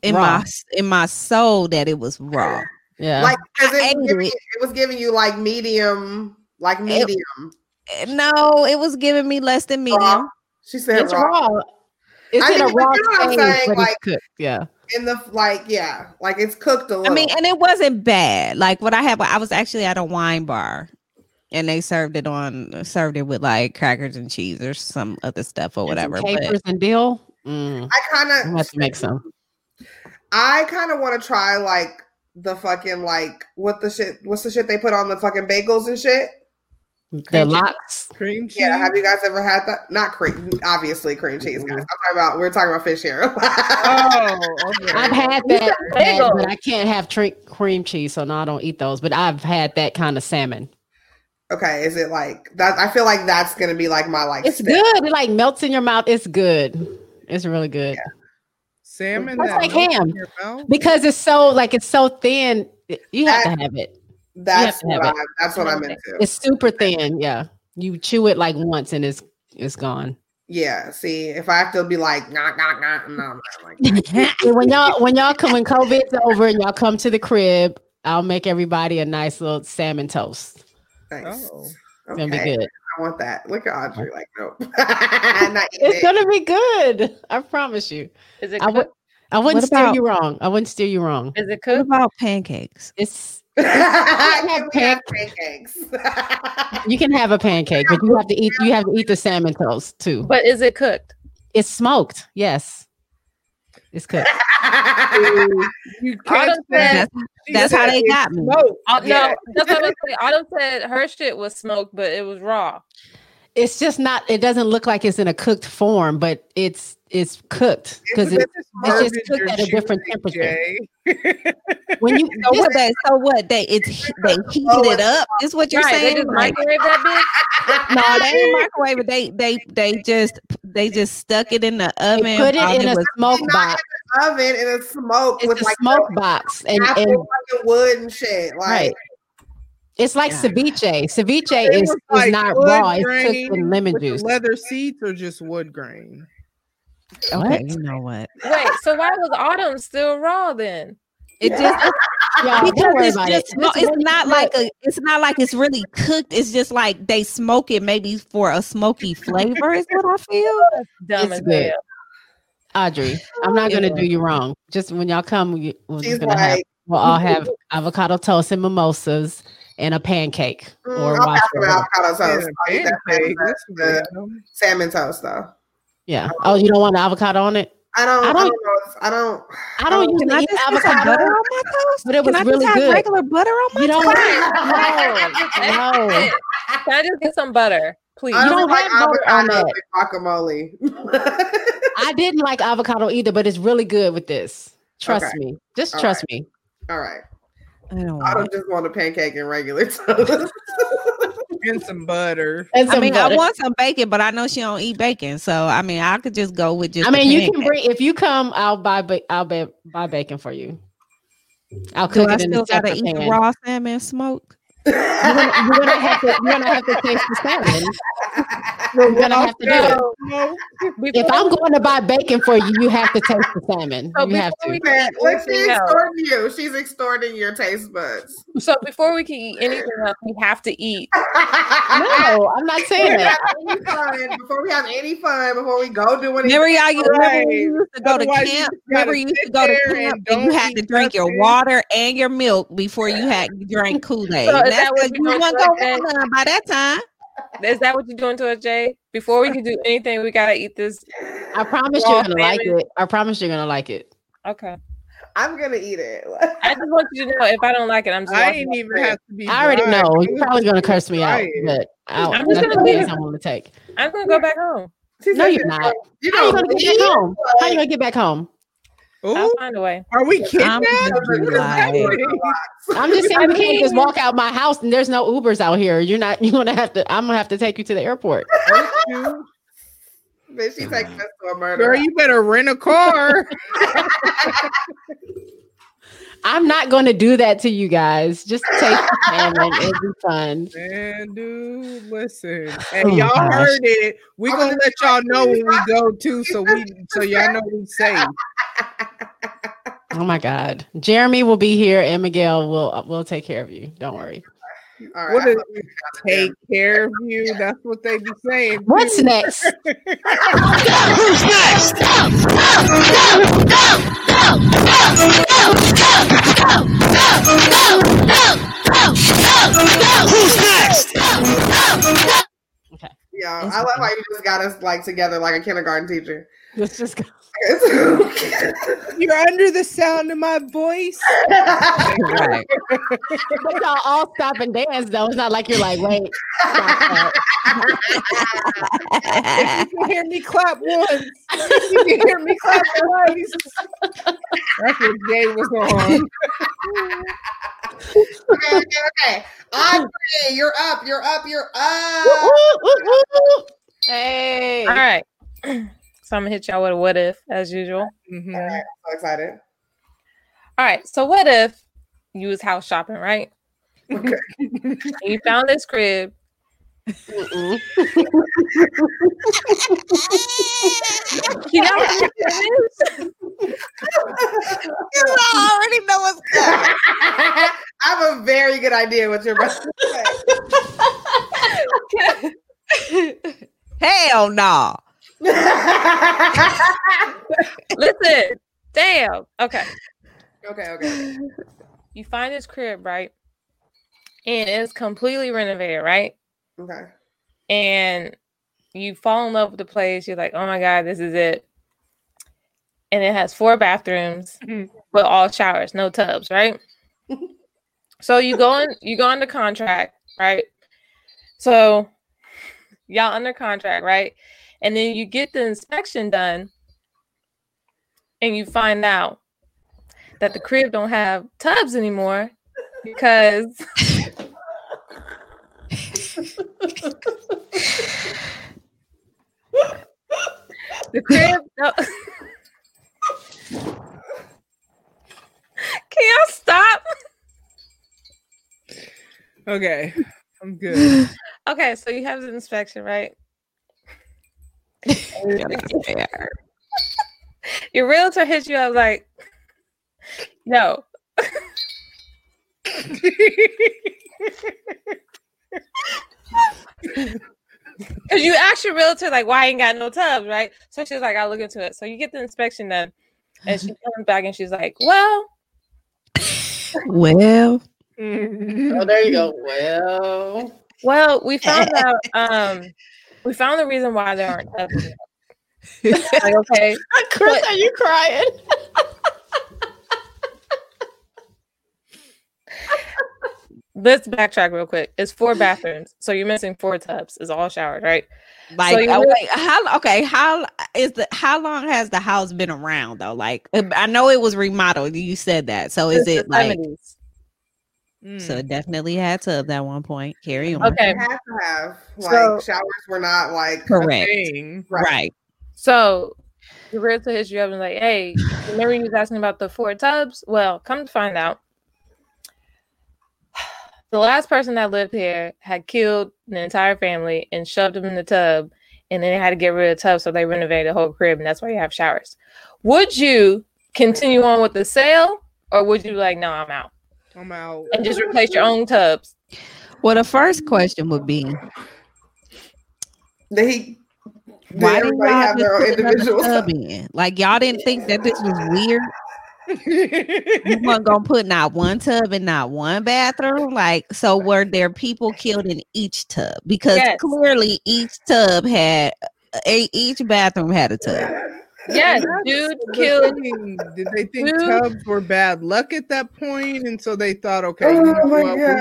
in Raw. my in my soul that it was raw. Yeah. Like because I it, was giving it. you- it was giving you like medium, like medium. Eh, No, it was giving me less than medium. Raw. She said it's raw. raw. It's I in a mean, but raw you know what I'm stage, saying, but like- it's cooked. Yeah. In the like, yeah, like it's cooked a little. I mean, and it wasn't bad. Like what I had, I was actually at a wine bar, and they served it on served it with like crackers and cheese or some other stuff or And some whatever. capers But and dill. Mm, I kind I have of to make some. I kind of want to try like the fucking like what the shit what's the shit they put on the fucking bagels and shit. The lox. Cream cheese. Yeah, have you guys ever had that? Not cream, obviously cream cheese, guys. I'm talking about we're talking about fish here. Oh, okay. I've had that, said bagel. but I can't have tre- cream cheese, so no, I don't eat those. But I've had that kind of salmon. Okay, is it like that? I feel like that's gonna be like my like. It's step. good. It like melts in your mouth. It's good. It's really good salmon That's like melts in ham. your mouth? because it's so like it's so thin. You have That- to have it. That's to what have I'm. That's what I'm into. It's super thin. Yeah, you chew it like once and it's it's gone. Yeah. See, if I have to be like, knock, knock, knock, no, I'm not like. when y'all when y'all come when COVID's over and y'all come to the crib, I'll make everybody a nice little salmon toast. Nice. Oh. It's gonna be good. I want that. Look at Audrey. Like, nope. not It's gonna be good. I promise you. Is it I would. I wouldn't What steer about- you wrong. I wouldn't steer you wrong. Is it what cooked? about pancakes? It's Can we have pancakes? you can have a pancake, but you have to eat. You have to eat the salmon toast too. But is it cooked? It's smoked. Yes, it's cooked. You catch Autumn that? said, She that's how they got me. smoked. uh, Yeah. no, that's what I was saying. Autumn said her shit was smoked, but it was raw. It's just not. It doesn't look like it's in a cooked form, but it's it's cooked because it, it's just cooked at a different temperature. When you So what they so what they it's they heated oh, it up is what you're right, they saying? just microwave that no, they didn't microwave it. They they they just they just stuck it in the oven. they put it while in a smoke box. oven and it's smoke It's with a like smoke box, and apple and wood and shit. Like, Right. It's like Yeah. ceviche. Ceviche It is, was is like not wood raw. It's grain cooked in lemon with juice. leather seats or just wood grain? okay, you know what? Wait, so why was Autumn still raw then? It just Y'all, because it's just it. no, Just it's not like a it's not like it's really cooked. It's just like they smoke it maybe for a smoky flavor. Is what I feel. Dumb It's as good. hell. Audrey. I'm not gonna do you wrong. Just when y'all come, we, we're just gonna have we'll all have avocado toast and mimosas and a pancake mm, or I'll wash. pass it out avocado toast. I'll that pancake, salmon that's toast. The salmon toast though. Yeah. Oh, you don't want avocado on it? I don't. I I don't- don't, I don't. I don't Oh, Can usually I eat just put some butter avocado. on my toast? But it was Can I really just have good. regular butter on my You don't toast? no, no. Can I just get some butter, please? I You don't don't like have butter on avocado that. with guacamole. I didn't like avocado either, but it's really good with this. Trust Okay. me. Just All trust me. All right. I don't I don't just want a pancake and regular toast. and some butter. And I mean, butter. I want some bacon, but I know she don't eat bacon, so I mean, I could just go with just. I mean, you can bring if you come. I'll buy. Ba- I'll buy, buy bacon for you. I'll Do cook I in still a gotta separate eat the pan. raw salmon smoked? You're gonna, you're gonna have to. You're gonna have to taste the salmon. You're gonna have to do it. If I'm going to buy bacon for you, you have to taste the salmon. So You have before to. we can eat she's extorting you. She's extorting your taste buds. so before we can eat anything else, we have to eat. No, I'm not saying that. fun, before we have any fun, before we go do anything. Remember y'all used, remember Right. you used to go to Otherwise, camp? just gotta Remember you used to go to camp and and you had to eat drink your water and your milk before you had you drank Kool Aid. So is That's that what you doing wasn't for gonna go day? by that time. Is that what you're doing to us, Jay? Before we can do anything, we gotta eat this. I promise you're gonna like it. I promise you're gonna like it. Okay. I'm gonna eat it. I just want you to know if I don't like it, I'm just. I walking ain't off even have to be. I already dry. know. You're probably gonna curse me out, but I'll, I'm just gonna leave. I'm gonna take. I'm gonna go back home. She No, said you're not. You How you gonna get back home? How you gonna get back home? I'll Ooh, find a way. are we I'm kidnapped? just What is like- happening? I'm just saying we can't just walk out my house and there's no Ubers out here. You're not. You're gonna have to. I'm gonna have to take you to the airport. You- Bitch, she taking us to a murder. Girl, you better rent a car. I'm not going to do that to you guys. Just take the salmon. It'll be fun. Man, dude, listen. Hey, Oh, y'all gosh. heard it. We I'm gonna gonna let y'all know when we go too, so we so y'all know we're safe. Oh my God. Jeremy will be here and Miguel will will take care of you. Don't worry. All right. What I is hope we got take care of you? That's what they be saying. What's too. next? Who's next? Who's next? Yeah, I love how you just got us like together like a kindergarten teacher. Let's just go. You're under the sound of my voice. Right. But y'all all stop and dance though. It's not like you're like, wait. stop. You can hear me clap once. You can hear me clap twice. That's what Jay was on. okay, okay, okay. Andre, you're up. You're up. You're up. hey. All right. So I'm gonna hit y'all with a what if as usual. Mhm. All right, I'm so excited. All right. So what if you was house shopping, right? Okay. You found this crib. You know what this is? You already know what's coming. I have a very good idea what you're about to Hell no. Listen. Damn. Okay. okay, okay. You find this crib, right? And it's completely renovated, right? Okay. and you fall in love with the place. You're like, oh my god, this is it. And it has four bathrooms, Mhm. but all showers, no tubs, right? so you go in, you go under contract, right? So y'all under contract, right? And then you get the inspection done, and you find out that the crib don't have tubs anymore because the crib. No. Can y'all stop? Okay, I'm good. Okay, so you have the inspection, right? Your realtor hits you up like, no. Because you asked your realtor, like, why I ain't got no tubs, right? So she's like, I'll look into it. So you get the inspection done. And she comes back and she's like, well, Well, Oh, there you go. Well, well, we found out, um, we found the reason why there aren't tubs. like, okay, Chris, But- are you crying? Let's backtrack real quick. It's four bathrooms. So you're missing four tubs. It's all showers, right? like, you oh, really- wait, how? Okay, how is the? How long has the house been around though? Like, uh, I know it was remodeled. You said that. So is Since it like? Mm. So it definitely had tubs at one point. Carry on. Okay. You have to have like So- showers were not like Correct. Dang. Right. So the realtor hits you up and like, hey, remember you was asking about the four tubs? Well, come to find out, the last person that lived here had killed the entire family and shoved them in the tub, and then they had to get rid of the tub, so they renovated the whole crib, and that's why you have showers. Would you continue on with the sale, or would you be like, no, I'm out, I'm out. and just replace your own tubs? Well, the first question would be, they why did y'all have their put another individual? tub in? Like y'all didn't think that this was weird. You weren't gonna put not one tub and not one bathroom. Like, so were there people killed in each tub? Because Yes. clearly each tub had a each bathroom had a tub. Yes, dude killed. Did they think Dude. tubs were bad luck at that point, and so they thought, okay, oh you Oh know my what, we're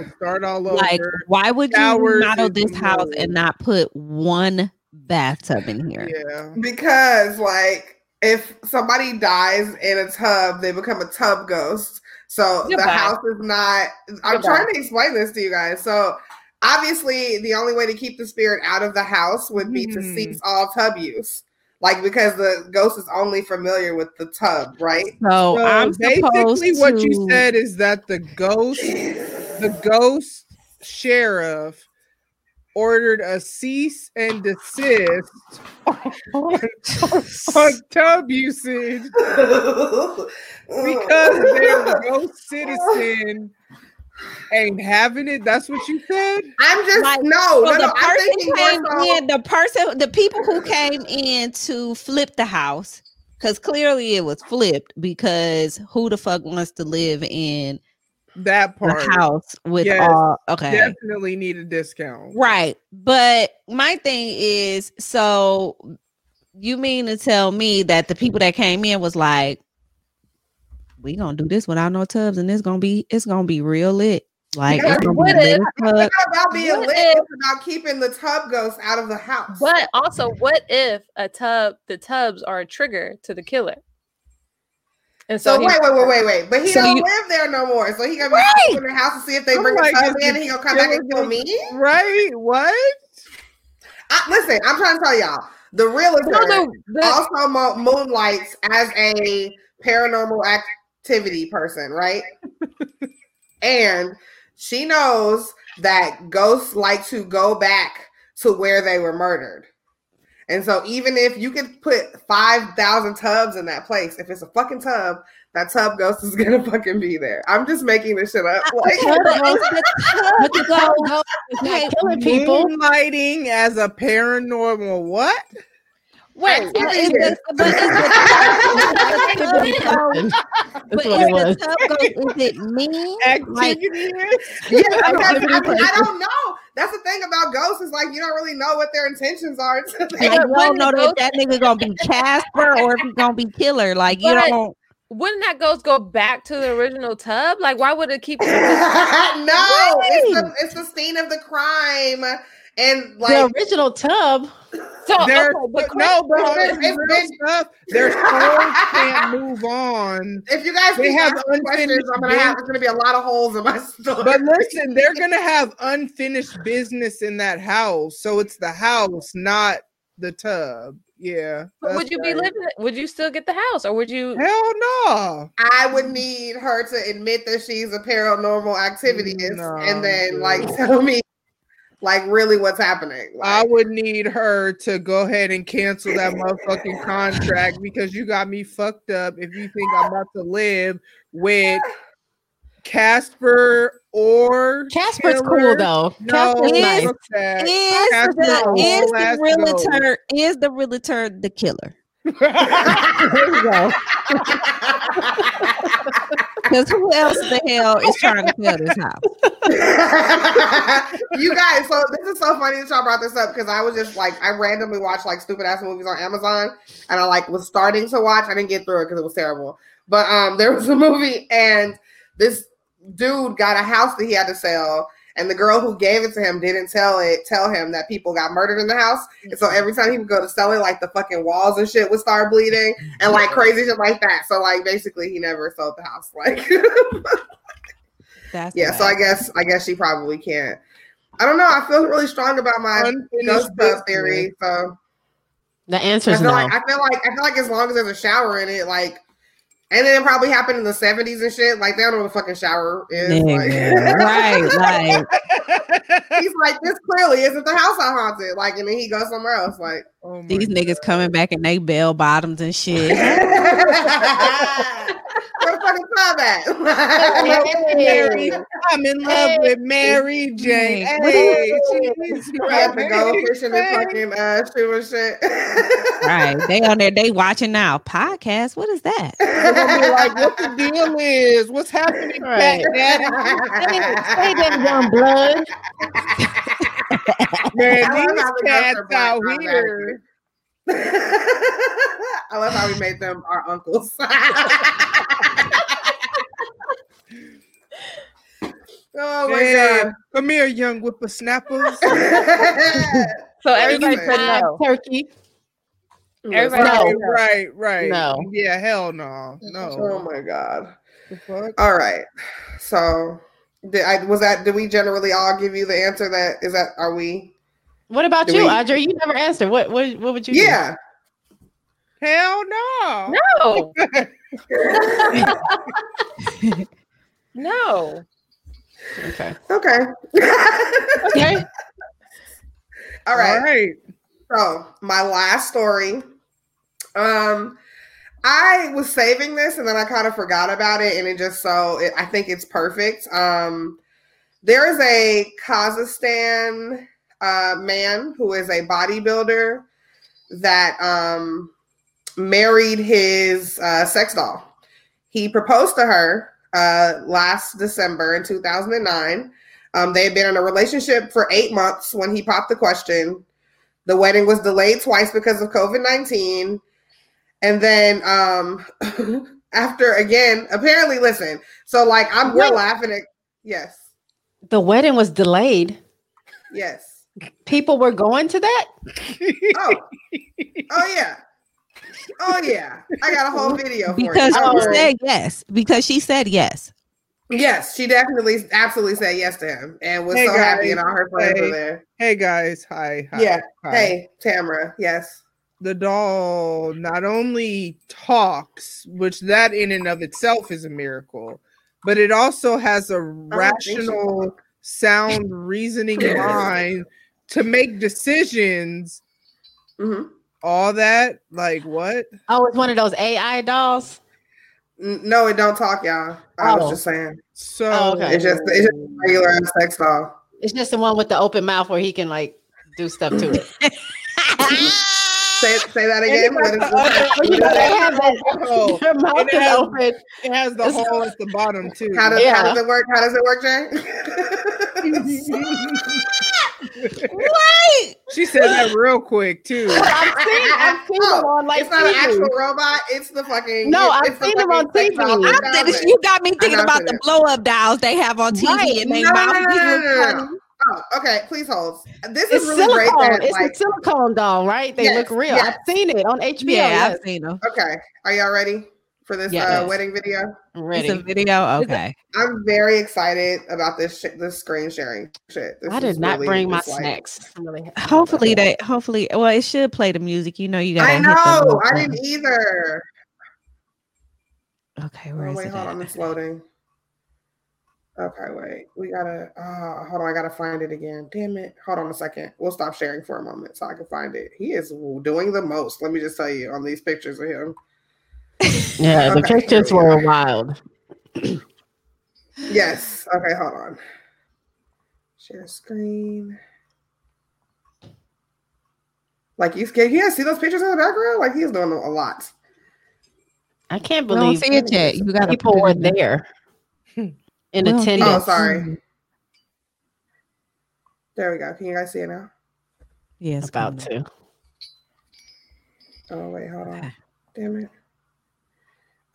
God. start all over. Like, why would you Showers remodel and this house and not put one bathtub in here? yeah, Because like if somebody dies in a tub, they become a tub ghost. So the Goodbye. house is not. I'm Goodbye. trying to explain this to you guys. So obviously, the only way to keep the spirit out of the house would be to Mhm. cease all tub use. Like because the ghost is only familiar with the tub, right? So, so I'm supposed basically, to. what you said is that the ghost, the ghost sheriff, ordered a cease and desist on, on tub usage because their ghost citizen ain't having it. That's what you said. I'm just Like, no, So no, the no. I'm person came so. in, the person, the people who came in to flip the house, because clearly it was flipped. Because who the fuck wants to live in that part. the house with Yes. all okay. Definitely need a discount. Right. But my thing is so you mean to tell me that the people that came in was like, we gonna do this without no tubs and it's gonna be it's gonna be real lit. Like Yeah, it's gonna what be if- lit as fuck. It's not about being What lit. if- about keeping the tub ghosts out of the house. But also, what if a tub, the tubs are a trigger to the killer? And so so, he- wait, wait, wait, wait, wait. But he So don't you- live there no more. So he gonna be Right. in the house to see if they I'm bring like, the in, and he gonna come back and kill me. Right? What? I, listen, I'm trying to tell y'all. The realtor No, no, the- also mo- moonlights as a paranormal activity person, right? and she knows that ghosts like to go back to where they were murdered. And so even if you could put 5,000 tubs in that place, if it's a fucking tub, that tub ghost is going to fucking be there. I'm just making this shit up. Like, But it's the tub ghost. ghost is not Okay, killing people. Moonlighting as a paranormal what? Wait, But Activity. it's the, but it's the tub Activity ghost. person. But That's is it was. the tub ghost, is it me? Like, yeah, because, I, mean, I don't know. That's the thing about ghosts is like you don't really know what their intentions are. until like you don't know if that ghost- that nigga gonna be Casper or if he's gonna be killer. Like you But- don't. wouldn't that ghost go back to the original tub? Like, why would it keep? no, it's the it's the scene of the crime, and like the original tub. So Their, okay, but no, but It's there's been- stuff. Their souls can't move on. if you guys They have unfinished I'm gonna have there's gonna be a lot of holes in my story. But listen, they're gonna have unfinished business in that house, so it's the house, not the tub. Yeah. But would that's you be living? Would you still get the house, or would you? Hell no. I would need her to admit that she's a paranormal activist, No, and then dude. like tell me, like really what's happening. I would need her to go ahead and cancel that motherfucking contract because you got me fucked up. If you think I'm about to live with Casper or Casper's Killer, cool though. No, Casper's Is- nice. fuck Casper the is the ass realtor is the realtor the killer? There you go. Because who else the hell is trying to sell this house? you guys, so this is so funny that y'all brought this up because I was just like, I randomly watched like stupid ass movies on Amazon, and I like was starting to watch. I didn't get through it because it was terrible. But um, there was a movie, and this dude got a house that he had to sell, and the girl who gave it to him didn't tell it tell him that people got murdered in the house, and so mm-hmm. every time he would go to sell it, like the fucking walls and shit would start bleeding, and like crazy shit like that. So like basically, he never sold the house. Like. That's Yeah, so I guess I guess she probably can't. I don't know. I feel really strong about my Unfinished ghost stuff theory. So The answer is feel no. like I feel like I feel like as long as there's a shower in it, like, and then it probably happened in the '70s and shit. Like they don't know what a fucking shower is. Nigga, right, like He's like, this clearly isn't the house I haunted. Like, and then he goes somewhere else. Like, Oh my these niggas coming back and they bell bottoms and shit. where the fucking tub at? Mary, I'm in love with Mary Jane. Hey, she's We have to go fishing and fucking uh, shoe and shit. right. They on there, they watching now. Podcast, what is that? They're gonna be like, what the deal is? What's happening, Right. Fat Daddy? Say that young blood. Man, these how we go cats out here. I love how we made them our uncles. oh my Hey, come here, young whippersnappers. god. So everybody Anyway. said no. Turkey. Everybody No. right, no. right, right. No. Yeah, hell no. No. Oh my god. All right. So did I was that did we generally all give you the answer that is that are we What about Do you, we- Audrey? You never answered. What what what would you do? Yeah. Hell no. No. no. Okay. Okay. Okay. all right. All right. So my last story. Um, I was saving this and then I kind of forgot about it, and it just so it, I think it's perfect. Um, there is a Kazakhstan uh, man who is a bodybuilder that um, married his uh, sex doll. He proposed to her uh, last December in 2009. Um, they had been in a relationship for eight months when he popped the question. The wedding was delayed twice because of COVID 19. And then um, after again, apparently, listen, so like I'm we're Wait. laughing at yes, The wedding was delayed. yes. People were going to that. Oh, oh yeah. Oh yeah. I got a whole video for Because you. she Oh. said yes. Because she said yes. Yes, she definitely absolutely said yes to him and was Hey, so happy guys. and all her friends Hey. were there. Hey guys, hi. hi Yeah. hi. Hey, Tamara. Yes. the doll not only talks, which that in and of itself is a miracle, but it also has a oh, don't think she rational, sound, reasoning mind to make decisions. hmm All that, like what? Oh, it's one of those AI dolls. No, it don't talk, y'all. I was Oh. just saying. So Oh, okay. It's just it's just a regular sex doll. It's just the one with the open mouth where he can like do stuff to it. Say say that again. What is, Well, you know, they have that. Their mouth it is open. it has the hole at the bottom too. how does how does it work? How does it work, Jay? Right. she said that real quick too. I've seen, I've seen them on like it's not an actual robot. It's the fucking. No, it's, I've it's the seen them on fucking TV. I'm from I'm you got me thinking about the blow up dolls they have on TV Right. and they No, no, mouth no, no, no, no, no. funny. Oh, okay. Please hold. This It's is really great. silicone. That, It's like, a silicone doll, right? They Yes, look real. yes. I've seen it on HBO. Yeah, yes. I've seen them. okay. Are y'all ready for this Yes. uh, wedding video? I'm It's a video. Okay. I'm very excited about this shit, this screen sharing shit. This I did not really bring my just like- snacks. Really Hopefully that. they hopefully well it should play the music. You know you gotta I know. I didn't either. Okay, where Oh, is wait, it? hold on. at? It's loading. Okay, wait. We gotta. Uh, hold on. I gotta find it again. Damn it. Hold on a second. We'll stop sharing for a moment so I can find it. He is doing the most. Let me just tell you on these pictures of him. Yeah, the Okay, here pictures we were wild. Yes. Okay. Hold on. Share screen. Like you can you guys see those pictures in the background? Like he's doing a lot. I can't We don't believe see it yet. You gotta people put were there. there hmm. in We don't see it. Oh, attendance. sorry. There we go. Can you guys see it now? Yes, About to. Oh wait, hold on. Damn it.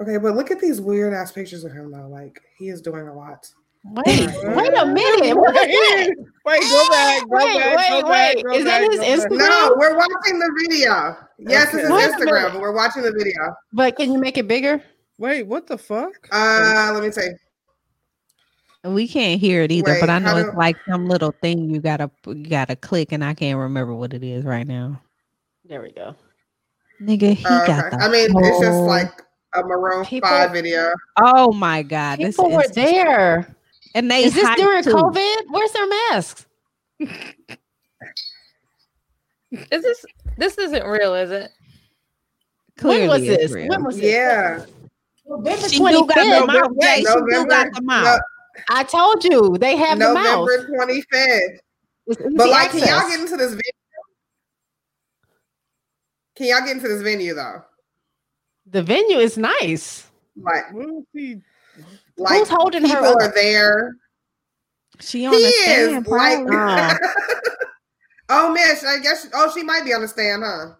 Okay, but look at these weird ass pictures of him though. Like he is doing a lot. Wait, wait a minute. What is that? Wait, go back. Go Wait, back. wait, go back, wait. go Is that his go back. Instagram? No, we're watching the video. Yes, Okay. this is Wait Instagram, but we're watching the video. But can you make it bigger? Wait, what the fuck? Uh, let me see. We can't hear it either, Wait, but I know it's do- like some little thing you gotta you gotta click, and I can't remember what it is right now. There we go. Nigga, he Oh, got okay. the I mean, it's just like a Maroon People- Five video. Oh my god, this People were is there. and they Is this during too. COVID? Where's their masks? Is this this isn't real, is it? Clearly when was this? real. When was Yeah. this? November She do got the mouth. Jay, she do November- got the mouth. no- I told you they have the mouth. November twenty fifth. It's easy But like, can y'all get into this video? Can y'all get into this venue though? The venue is nice. Like, What is he? like Who's holding her people are there. She He on the is stand, like. probably. oh man, I guess. Oh, she might be on the stand, huh?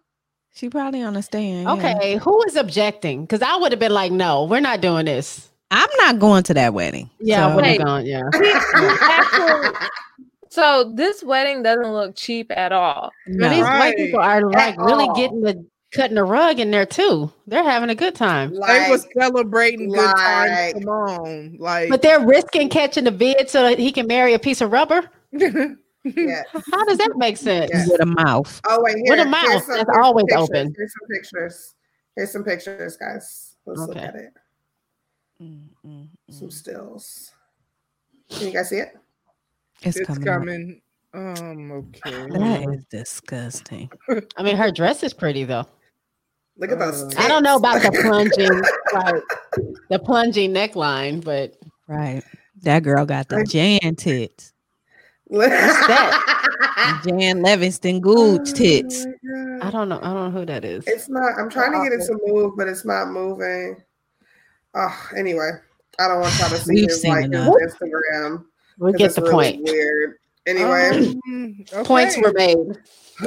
She probably on the stand. yeah. Okay, who is objecting? Because I would have been like, no, we're not doing this. I'm not going to that wedding. Yeah, I so- would have Wait. gone. Yeah, so this wedding doesn't look cheap at all. No. these white people are like really all. getting the cutting a rug in there too. They're having a good time, They like, was celebrating good like- times. Come on, like. but they're risking catching the vid so that he can marry a piece of rubber. yeah. How does that make sense? Yeah. with a mouth. Oh wait, here, With a mouth some that's pictures. always open. Here's some pictures. Here's some pictures, guys. Let's look at it. Some stills. Can you guys see it? It's, it's coming. coming. Um. Okay. That is disgusting. I mean, her dress is pretty though. Look at those. Uh, I don't know about the plunging, like the plunging neckline, but Right. That girl got the Jan tits. What's that? Jan Livingston Gould tits. I don't know. I don't know who that is. It's not. I'm trying to get it to move, but it's not moving. Oh, anyway. I don't want y'all to see We've his like his. Instagram. We 'cause get the really point. Weird. Anyway. Um, Points were made.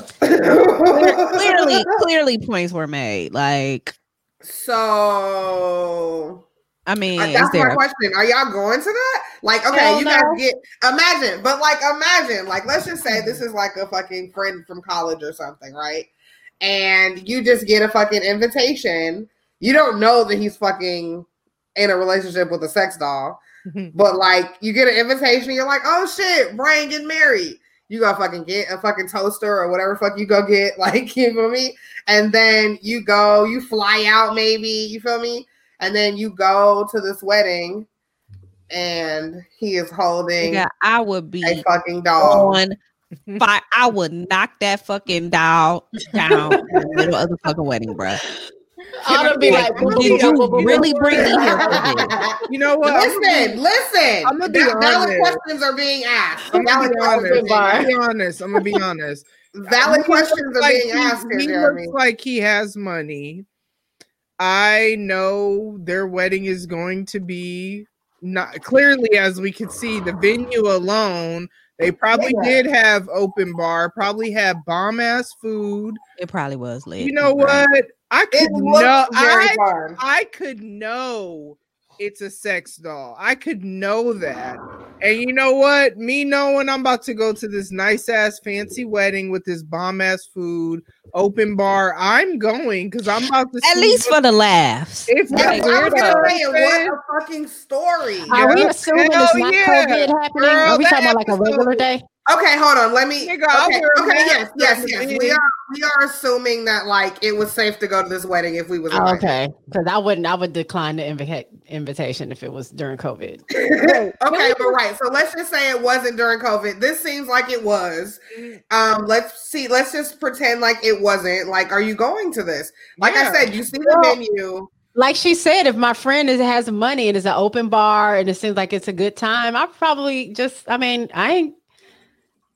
Clearly, clearly points were made. Like, So I mean, Uh, is that's my there question. Are y'all going to that? Like, okay, Hell you guys no. get imagine, but like imagine, like let's just say this is like a fucking friend from college or something, right? And you just get a fucking invitation. You don't know that he's fucking in a relationship with a sex doll, but like you get an invitation, you're like, oh shit, Brian getting married. You go fucking get a fucking toaster or whatever fuck you go get, like you feel me? And then you go, you fly out maybe, you feel me? And then you go to this wedding and he is holding Nigga, I would be a fucking dog. on fire. I would knock that fucking doll down in the middle of the fucking wedding, bro. I'd be like, I'm Did you really bring me here? You know what? Listen, listen. I'ma be valid honest. questions are being asked. I'm gonna be honest. I'm gonna be honest. I'm gonna be honest. valid questions are being asked He looks like he has money. I know their wedding is going to be not clearly as we can see the venue alone. They probably Yeah. did have open bar, probably had bomb ass food. It probably was late. You know what? I could looks know. I fun. I could know it's a sex doll. I could know that. And you know what? Me knowing I'm about to go to this nice ass fancy wedding with this bomb ass food, open bar, I'm going because I'm about to At see least for the laughs. if That's that's what I was weirdo. saying. What a fucking story. Are we assuming Hell it's not yeah. COVID happening? Girl, Are we talking about like a regular day? Okay, hold on. Let me. Nigga, I'll okay, okay, yes, yes, yes. We are we are assuming that like it was safe to go to this wedding if we was Oh, okay, because I wouldn't. I would decline the invi- invitation if it was during COVID. okay, but right. So let's just say it wasn't during COVID. This seems like it was. Um, let's see. Let's just pretend like it wasn't. Like, are you going to this? Like Yeah. I said, you see the menu. Like she said, if my friend is has money and it's an open bar and it seems like it's a good time, I probably just. I mean, I ain't.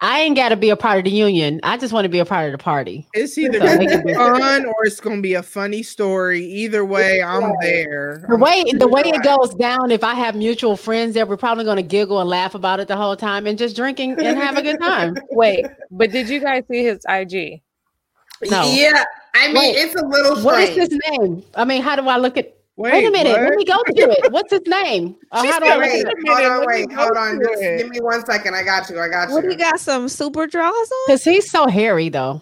I ain't got to be a part of the union. I just want to be a part of the party. It's either So they gonna be do- fun or it's gonna be a funny story. Either way, I'm there. The way the way it goes down, if I have mutual friends there, we're probably going to giggle and laugh about it the whole time and just drinking and have a good time. Wait, but did you guys see his IG? No. Yeah, I mean Wait, it's a little What is his name? I mean, how do I look at? Wait, Wait, a minute. Let me go to it. What's his name? Or She how do said I Wait, at a it? hold on, let wait, hold on. Just give me one second. I got you. I got you. What you. he got some super draws on? Because he's so hairy, though.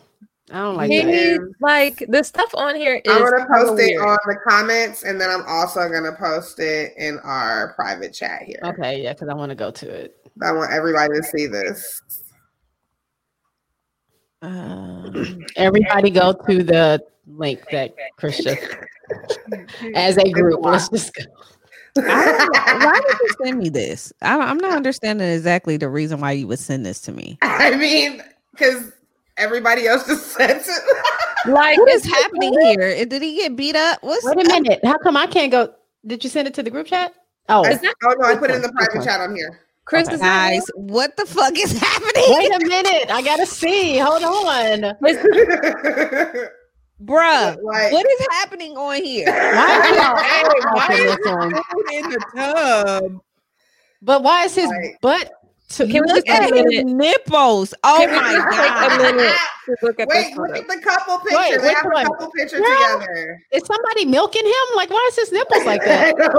I don't like He that. Like the stuff on here is I'm gonna post it weird. on the comments, and then I'm also gonna post it in our private chat here. Okay, yeah, because I want to go to it. I want everybody to see this. Um, Everybody go to the link that Christian as a group. Let's just go. I why did you send me this? I, I'm not understanding exactly the reason why you would send this to me. I mean, because everybody else just sent it. Like What is it's happening here? Did he get beat up? What's Wait a minute. How come I can't go? Did you send it to the group chat? Oh, I, oh no, I put it in the private okay. chat on here. Chris Okay. is not guys? What the fuck is happening, wait a minute. I gotta see. Hold on. Bruh? like, What is happening on here? Why is y'all Hey, all why in is this in the tub. But why is his Like- butt? To, Can we Look just at take his nipples. Oh Can my just take a god! minute to look at Wait, look at the couple picture. Wait, they have one? a couple picture Girl. together. is somebody milking him? Like, why is his nipples like that? Girl,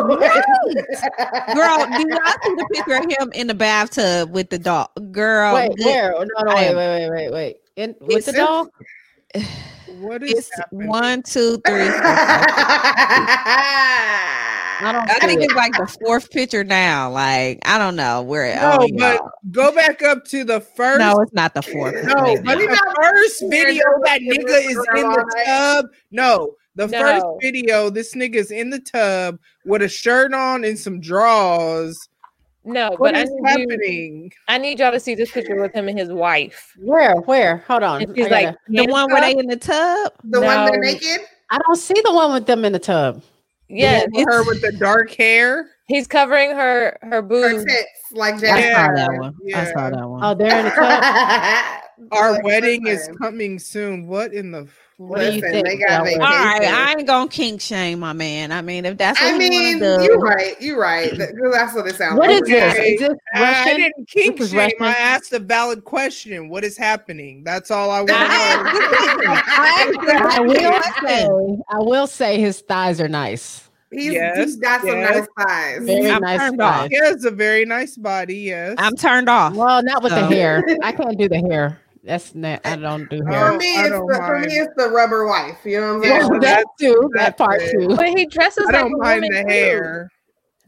do y'all see the picture of him in the bathtub with the dog? Girl, wait, it- where? No, no, I wait, wait, wait, wait, wait. In, with It's the just- dog? What is it's happening? one, two, three. four. I don't I think it. it's like the fourth picture now. Like I don't know where. No, oh, but y'all. go back up to the first. no, it's not the fourth. No, Maybe but not. the first video that nigga is in the tub. No, the first video, this nigga's in the tub with a shirt on and some drawers. No, What but I is need, You, I need y'all to see this picture with him and his wife. Where? Where? Hold on. And she's I, like gotta- the one where they in the tub. the one that No. naked? I don't see the one with them in the tub. Yeah, With her with the dark hair. he's covering her her Her boobs. tits, like I Jack. saw that one. I saw that one. Oh, they're in the tub. Our wedding is coming soon. What in the? What do you Listen, think, they got vacation. All right, I ain't gonna kink shame my man. I mean, if that's what I mean, wanna do, you're right. You're right. That's what it sounds What like. is this? Is this I didn't kink This is shame. I asked a valid question. What is happening? That's all I want to I I will say, I will say his thighs are nice. He's, Yes, he's got some nice thighs. Very I'm nice turned thighs. off. He has a very nice body. Yes. I'm turned off. Well, not with the uh, hair. I can't do the hair. That's not. I don't do For hair. Oh, me, I it's don't the, for me, it's the rubber wife. You know what I'm Yeah, saying? Well, that- that too. That that's part it. too. But he dresses I don't a mind woman the too. hair.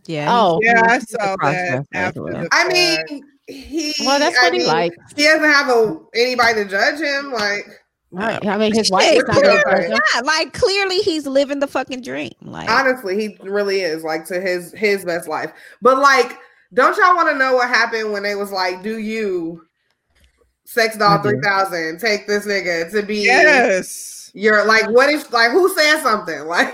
Yeah. Oh, Yeah, I saw that after the I mean, he. well, that's I what he mean, likes. He doesn't have a anybody to judge him. Like, Right. I mean, his wife is not gonna clearly judge. Yeah, like clearly he's living the fucking dream. Like honestly, he really is like to his his best life. But like, don't y'all want to know what happened when they was like, "Do you, Sex Doll I do. three thousand, take this nigga to be Yes. you're like? What if like who said something like?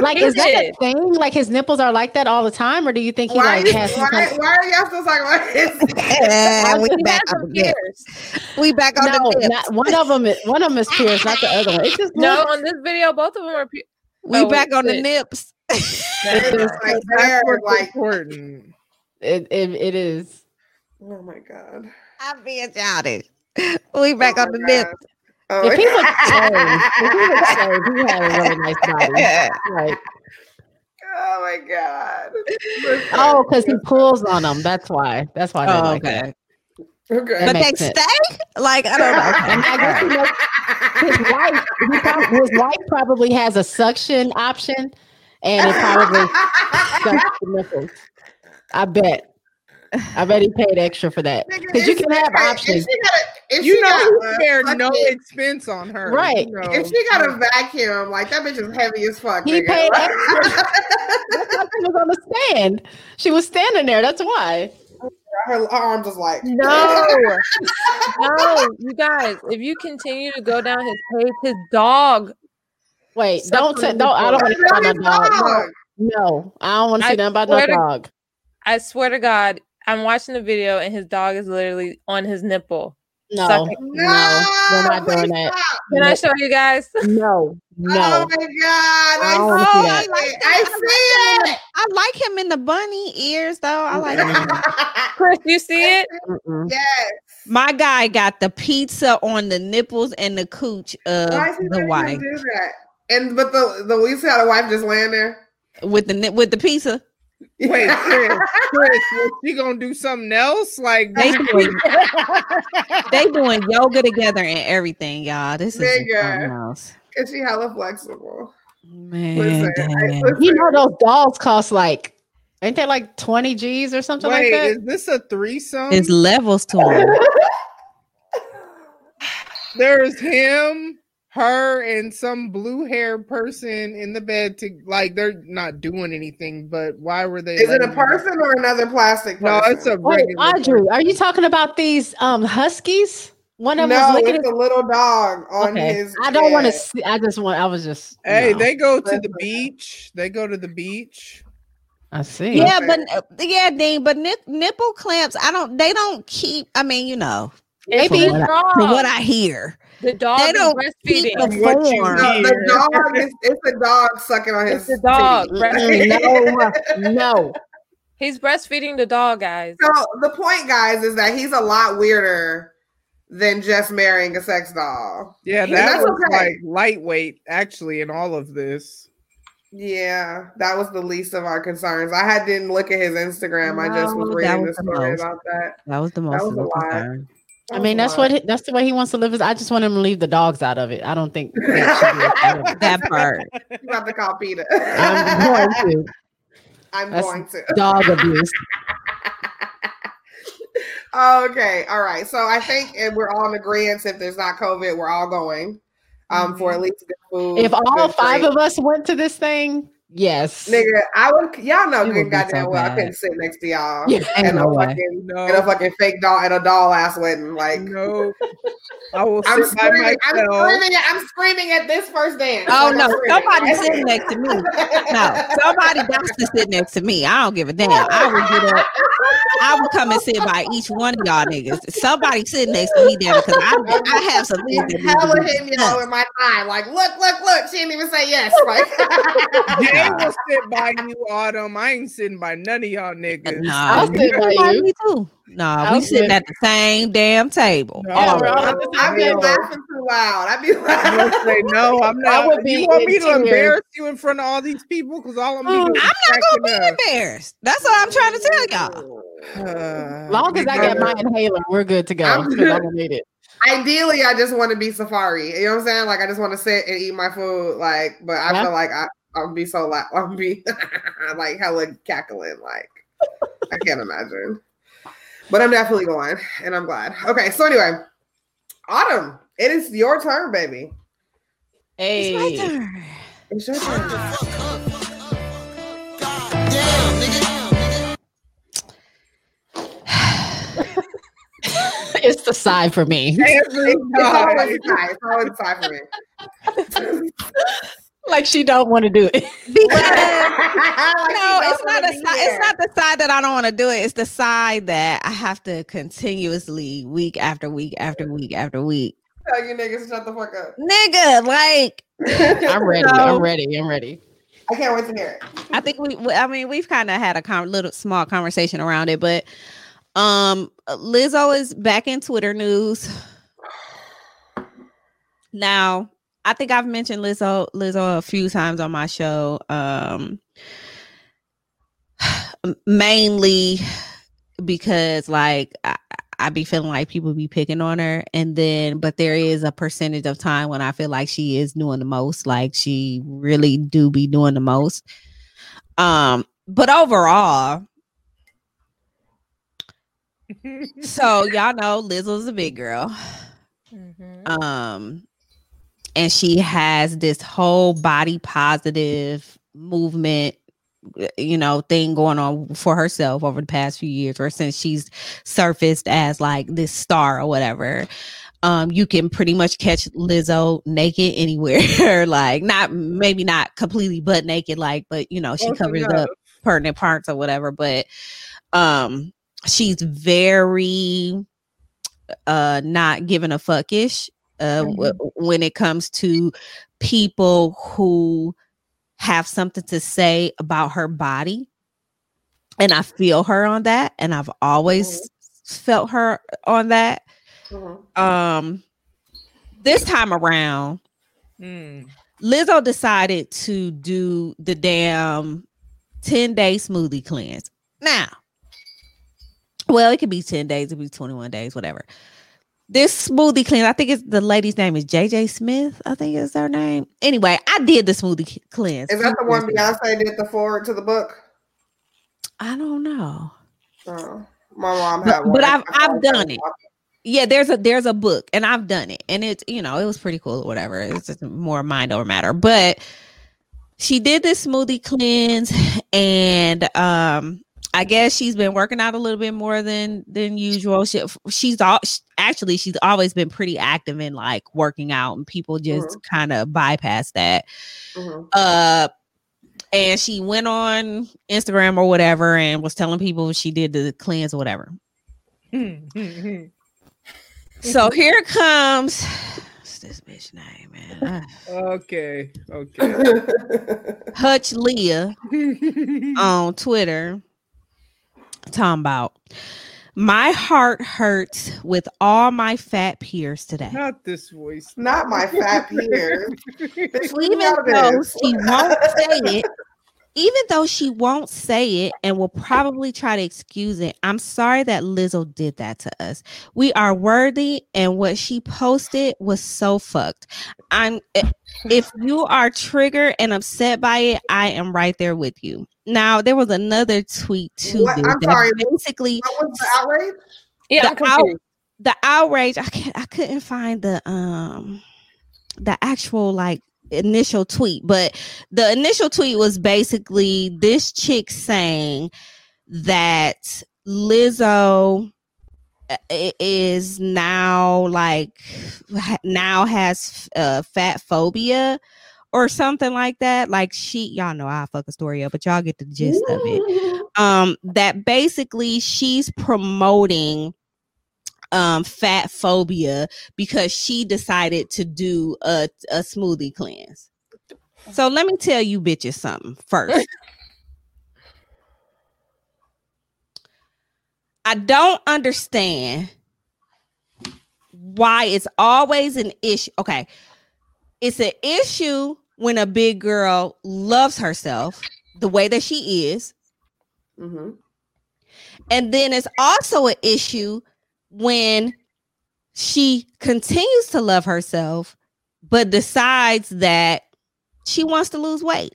Like, is that a thing? Like, his nipples are like that all the time, or do you think he why, like you- has why, kind why are y'all still talking about his? Yeah, we back on some the nip. pierced. We back on no, the not, one of them. Is, one of them is pierced, not the other one. It's just No, look- on this video, both of them are. Pu- We Oh, back on the shit. nips. It's like That's there, like, important. It, it, it is. oh my god. I'm being childish. We back Oh on my the nips. God. Oh, If he was shaved, if he was shaved, he had a really nice body. Like, oh my god. oh, because he pulls on them. That's why. That's why. Oh, like okay. Okay. But they makes sense. stay? Like, I don't know. And I guess he knows his wife, he prob- his wife probably has a suction option, and it probably sucks the nipples. I bet. I bet he paid extra for that because you can have options. If she got a, if You she know got he a spared no expense on her. Right. You know. If she got a vacuum, like that bitch is heavy as fuck. He nigga. paid extra. That's why she was on the stand. She was standing there. That's why. her, her arms was like No, no, you guys. If you continue to go down his page, his dog. Wait, don't on say don't. I don't want to That's see his my dog. No, dog. no, I don't want to see I nothing about no to- dog. I swear to God, I'm watching the video and his dog is literally on his nipple. No, Suck it. no, we're not doing that. Can I show you guys? No, no. Oh my god! I, don't wanna see see it. that. I see it. I like him in the bunny ears, though. I like him. Chris, you see it? Mm-mm. yes. My guy got the pizza on the nipples and the cooch of Why is he the wife do that? And but the the we see how the wife just laying there. with the with the pizza. Wait, Chris, Chris, was she gonna do something else? Like They doing, they doing yoga together and everything, y'all. This is Nigga. something else. Cause she hella flexible. Man, Listen, I- listen. You know those dolls cost like, ain't they like twenty G's or something wait, like that? is this a threesome? It's levels to him. There's him, her, and some blue haired person in the bed to like they're not doing anything, but why were they Is it a letting them- person or another plastic No, it's a Wait, regular Audrey, are you talking about these um huskies? One of them no, was looking it's at. a little dog on Okay, his. I don't want to see. I just want. I was just. Hey, no. they go to the beach. They go to the beach. I see. Yeah, Okay. but uh, yeah, Dean, but nip, nipple clamps, I don't. They don't keep. I mean, you know, It's Maybe. the from what I hear, the dog they don't keep breastfeeding. the What you. No, the dog is it's a dog sucking on his. It's a dog, titty. Mm, no, no. He's breastfeeding the dog, guys. So the point, guys, is that he's a lot weirder than just marrying a sex doll. Yeah, that that's was okay. like lightweight actually in all of this. Yeah, that was the least of our concerns. I had didn't look at his Instagram. I just was reading was the the story most. about that. That was the most. that was of a the lot. concern. I mean, that's what that's the way he wants to live. His, I just want him to leave the dogs out of it. I don't think that be part. That part. You have to call Peter. I'm going to I'm That's- going to. dog abuse. okay, all right. So I think if we're all in agreement. If there's not COVID, we're all going. Um, for at least good food. If all five drink. of us went to this thing, yes. nigga, I would. Y'all know It would good be goddamn so well. I couldn't sit next to y'all. Yeah, and no a way. fucking No, and a fucking fake doll and a doll ass wedding. Like no. I will I'm sit by screaming, I'm screaming, at, I'm screaming at this first dance. Oh Like, no, somebody sitting next to me. No, somebody got to sit next to me. I don't give a damn. I would get up. I would come and sit by each one of y'all niggas. Somebody sitting next to me there because I, I have some things that need to Hella hit me though in my eye. Like, look, look, look. She didn't even say yes. Like, Jay will sit by you, Autumn. I ain't sitting by none of y'all niggas. Nah, I'll you sit sit by by you. me too. Nah, I'll we sitting at the same damn table. No, Yeah, bro. I, I be laughing too loud. I be I'm gonna laughing. say no. I'm I not. would be you want me in to embarrass you in front of all these people? Because all I'm I'm not gonna be cracking up. embarrassed. That's what I'm trying to tell y'all. Uh, Long as I got my inhaler, we're good to go. I'm 'cause good. I don't need it. Ideally, I just want to be safari. You know what I'm saying? Like, I just want to sit and eat my food. Like, but I Yeah. feel like I, I'll be so loud. I'll be like hella cackling. Like, I can't imagine. But I'm definitely going, and I'm glad. Okay, so anyway, Autumn, it is your turn, baby. It's my Hey, turn. It's your turn. it's the side for me. Every It's always time. time. It's always time for me. Like she don't want to do it. Because Like, no, it's don't a be side. It's not the side that I don't want to do it. It's the side that I have to continuously, week after week after week after week. Tell you niggas shut the fuck up. Nigga, like I'm ready. So- I'm ready. I'm ready. I can't wait to hear it. I think we. we- I mean, we've kind of had a con- little small conversation around it, but um, Lizzo is back in Twitter news now. I think I've mentioned Lizzo Lizzo a few times on my show. Um, mainly because like I, I be feeling like people be picking on her, and then but there is a percentage of time when I feel like she is doing the most. Like she really do be doing the most. Um, but overall, so y'all know Lizzo's a big girl. Mhm. Um, and she has this whole body positive movement you know thing going on for herself over the past few years or since she's surfaced as like this star or whatever um you can pretty much catch lizzo naked anywhere like not maybe not completely butt naked like but you know she covers enough. up pertinent parts or whatever but um she's very uh not giving a fuckish uh w- when it comes to people who have something to say about her body and i feel her on that and i've always felt her on that Mhm. um this time around Mm. Lizzo decided to do the damn 10 day smoothie cleanse. Now, well, it could be 10 days, it could be 21 days, whatever. This smoothie cleanse, I think it's the lady's name is JJ Smith. I think is her name. Anyway, I did the smoothie cleanse. Is that the one. Beyonce did the forward to the book? I don't know. Oh, my mom But- had one. but I've- I've done it. Yeah, there's a there's a book and I've done it. And it's you know, it was pretty cool or whatever. It's just more mind over matter. But she did this smoothie cleanse and um I guess she's been working out a little bit more than than usual. She, she's all actually she's always been pretty active in like working out and people just kind of bypass that. Mhm. Uh and she went on Instagram or whatever and was telling people she did the cleanse or whatever. So here comes what's this bitch name, man? okay. Okay. Hutch Leah on Twitter talking about my heart hurts with all my fat peers today. Not this voice. Not my fat peers. Even me out of though this. she won't say it, even though she won't say it and will probably try to excuse it, I'm sorry that Lizzo did that to us. We are worthy, and what she posted was so fucked. I'm if you are triggered and upset by it, I am right there with you. Now there was another tweet too. What? I'm that sorry. Basically, What was the outrage? Yeah, The I'm the outrage. I can't. I couldn't find the um the actual like initial tweet, but the initial tweet was basically this chick saying that Lizzo uh, is now like now has uh, fat phobia or something like that. Like she, y'all know I fuck a story up, but y'all get the gist of it. Um, that basically she's promoting um fat phobia because she decided to do a, a smoothie cleanse. So let me tell you bitches something first. I don't understand why it's always an issue. Okay. It's an issue when a big girl loves herself the way that she is. Mm-hmm. And then it's also an issue when she continues to love herself, but decides that she wants to lose weight.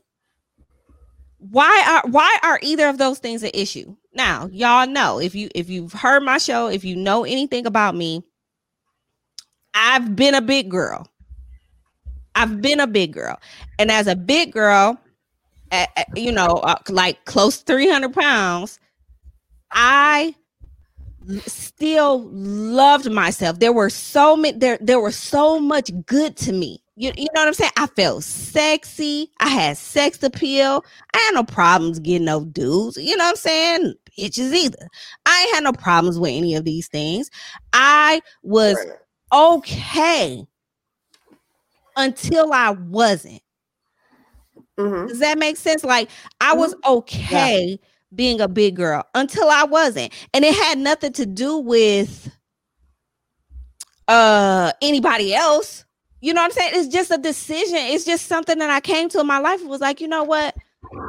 Why are why are either of those things an issue? Now, y'all know if you if you've heard my show, if you know anything about me, I've been a big girl. I've been a big girl. And as a big girl, you know, uh, like close 300 pounds, I still loved myself. There were so many there there was so much good to me. You, you know what I'm saying? I felt sexy. I had sex appeal. I had no problems getting no dudes. You know what I'm saying? Bitches either. I ain't had no problems with any of these things. I was okay until I wasn't. Mhm. Does that make sense? Like I was okay being a big girl until I wasn't. And it had nothing to do with uh anybody else. You know what I'm saying? It's just a decision. It's just something that I came to in my life. It was like, you know what?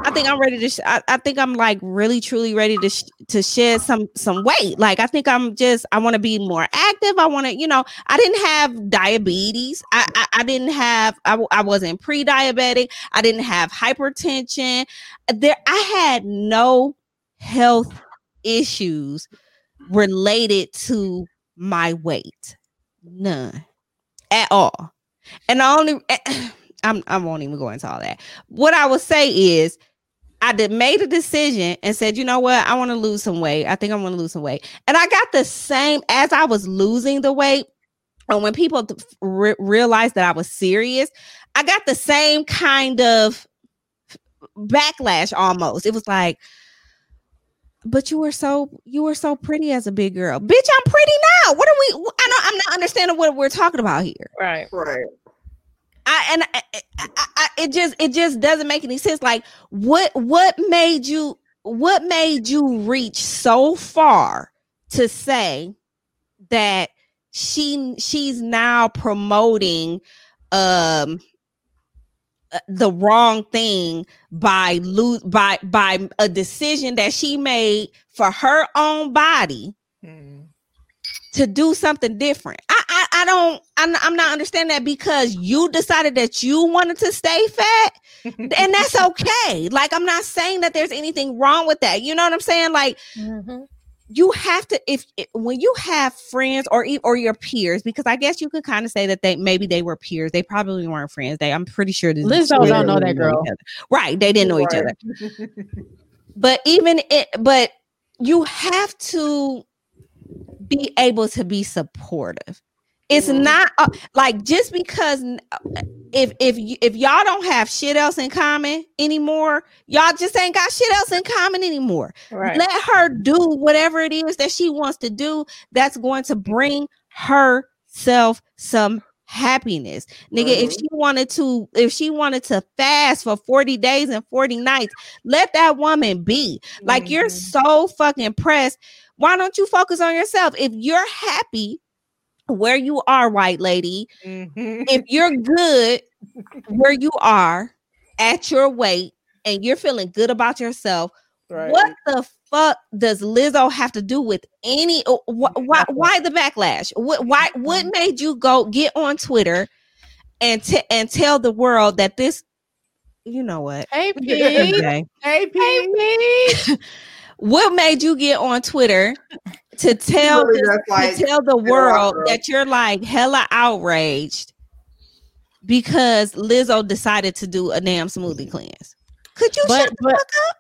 I think I'm ready to. Sh- I, I think I'm like really, truly ready to sh- to shed some some weight. Like I think I'm just. I want to be more active. I want to. You know, I didn't have diabetes. I I, I didn't have. I, I wasn't pre-diabetic. I didn't have hypertension. There, I had no health issues related to my weight. None at all. And the only I'm I won't even go into all that. What I will say is I did made a decision and said, you know what, I want to lose some weight. I think I want to lose some weight. And I got the same as I was losing the weight. And when people re- realized that I was serious, I got the same kind of backlash almost. It was like, but you were so you were so pretty as a big girl. Bitch, I'm pretty now. What are we? I don't, I'm not understanding what we're talking about here. Right. Right. I and I, I, I, it just it just doesn't make any sense. Like what what made you what made you reach so far to say that she she's now promoting um uh, the wrong thing by lose by by a decision that she made for her own body Mm. to do something different. I don't I'm, I'm not understanding that because you decided that you wanted to stay fat and that's okay. Like I'm not saying that there's anything wrong with that. You know what I'm saying? Like Mhm. you have to if, if when you have friends or or your peers because I guess you could kind of say that they maybe they were peers. They probably weren't friends. They I'm pretty sure this Lizzo don't know that girl. Right, they didn't know each other but even it but you have to be able to be supportive it's Mhm. not uh, like just because uh, if if if y'all don't have shit else in common anymore y'all just ain't got shit else in common anymore Right. let her do whatever it is that she wants to do that's going to bring herself some happiness nigga if Mhm. she wanted to if she wanted to fast for 40 days and 40 nights let that woman be like you're Mhm. so fucking pressed why don't you focus on yourself if you're happy where you are white lady Mhm. if you're good where you are at your weight and you're feeling good about yourself Right. what the fuck does Lizzo have to do with any? uh, wh- Why? Why the backlash? What? Why? What made you go get on Twitter and t- and tell the world that this? You know what? Hey, Pete. Okay. Hey, Pete. What made you get on Twitter to tell really this- like, to tell the world that you're like hella outraged because Lizzo decided to do a damn smoothie cleanse? Could you But- shut the but- fuck up?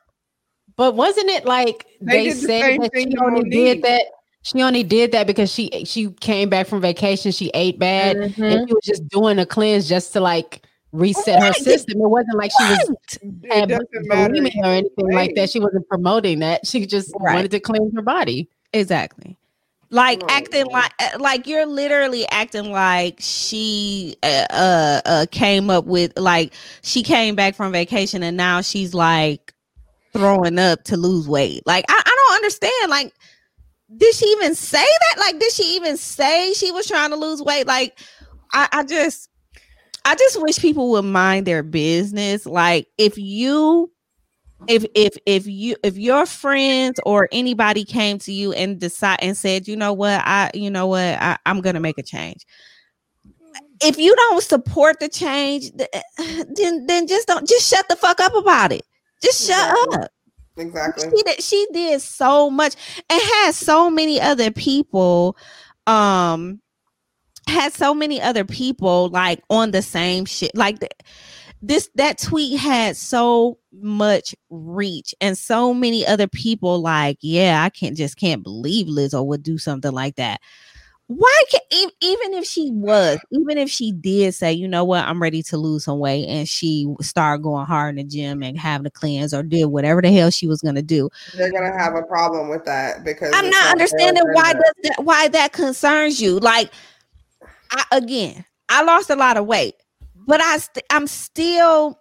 But wasn't it like They they, did the said that she only Monique. did that? She only did that because she she came back from vacation. She ate bad, Mhm. and she was just doing a cleanse just to like reset her system. It wasn't like she was It had doesn't bulimia or anything like that. She wasn't promoting that. She just Right. wanted to cleanse her body. Exactly. Like Oh, acting like uh, like you're literally acting like she uh, uh uh came up with like she came back from vacation and now she's like throwing up to lose weight. Like I, I don't understand. Like did she even say that? Like did she even say she was trying to lose weight? Like I, I just I just wish people would mind their business. Like if you if if if you if your friends or anybody came to you and decide and said you know what i you know what I, i'm gonna make a change if you don't support the change then then just don't just shut the fuck up about it just shut Exactly. up Exactly. she did, she did so much and had so many other people um had so many other people like on the same shit. Like th- this that tweet had so much reach and so many other people like yeah i can't just can't believe lizzo would do something like that. Why can even if she was even if she did say you know what? I'm ready to lose some weight and she started going hard in the gym and having to cleanse or did whatever the hell she was to do. They're gonna have a problem with that because I'm not understanding why does that why that concerns you. Like, I, again, I lost a lot of weight, but I st- I'm still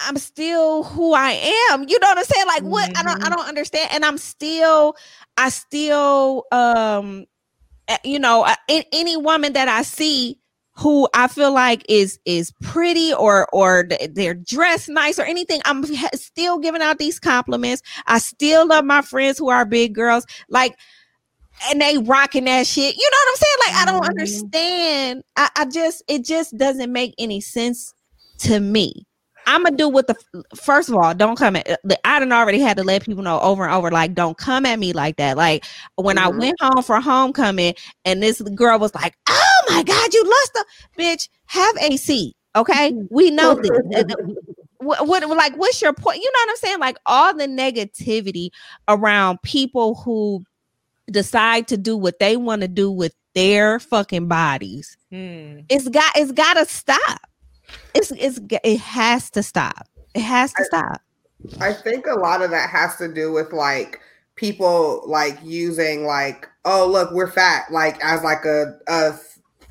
I'm still who I am. You know what I'm saying? Like, what? I don't I don't understand, and I'm still I still um you know uh, any woman that I see who I feel like is is pretty or or they're dressed nice or anything I'm still giving out these compliments. I still love my friends who are big girls. Like and they rocking that shit you know what I'm saying like I don't Mhm. understand I, I just it just doesn't make any sense to me I'm gonna do what the first of all, don't come at. uh, I done already had to let people know over and over, like, don't come at me like that. Like when I Mhm. went home for homecoming, and this girl was like, "Oh my god, you lost the bitch." Have a seat, okay? We know this. Uh, what, what like what's your point? You know what I'm saying? Like all the negativity around people who decide to do what they want to do with their fucking bodies. Hmm. It's got it's got to stop. It's it's it has to stop. It has to I- stop. I think a lot of that has to do with like people like using like, oh look, we're fat, like as like a a,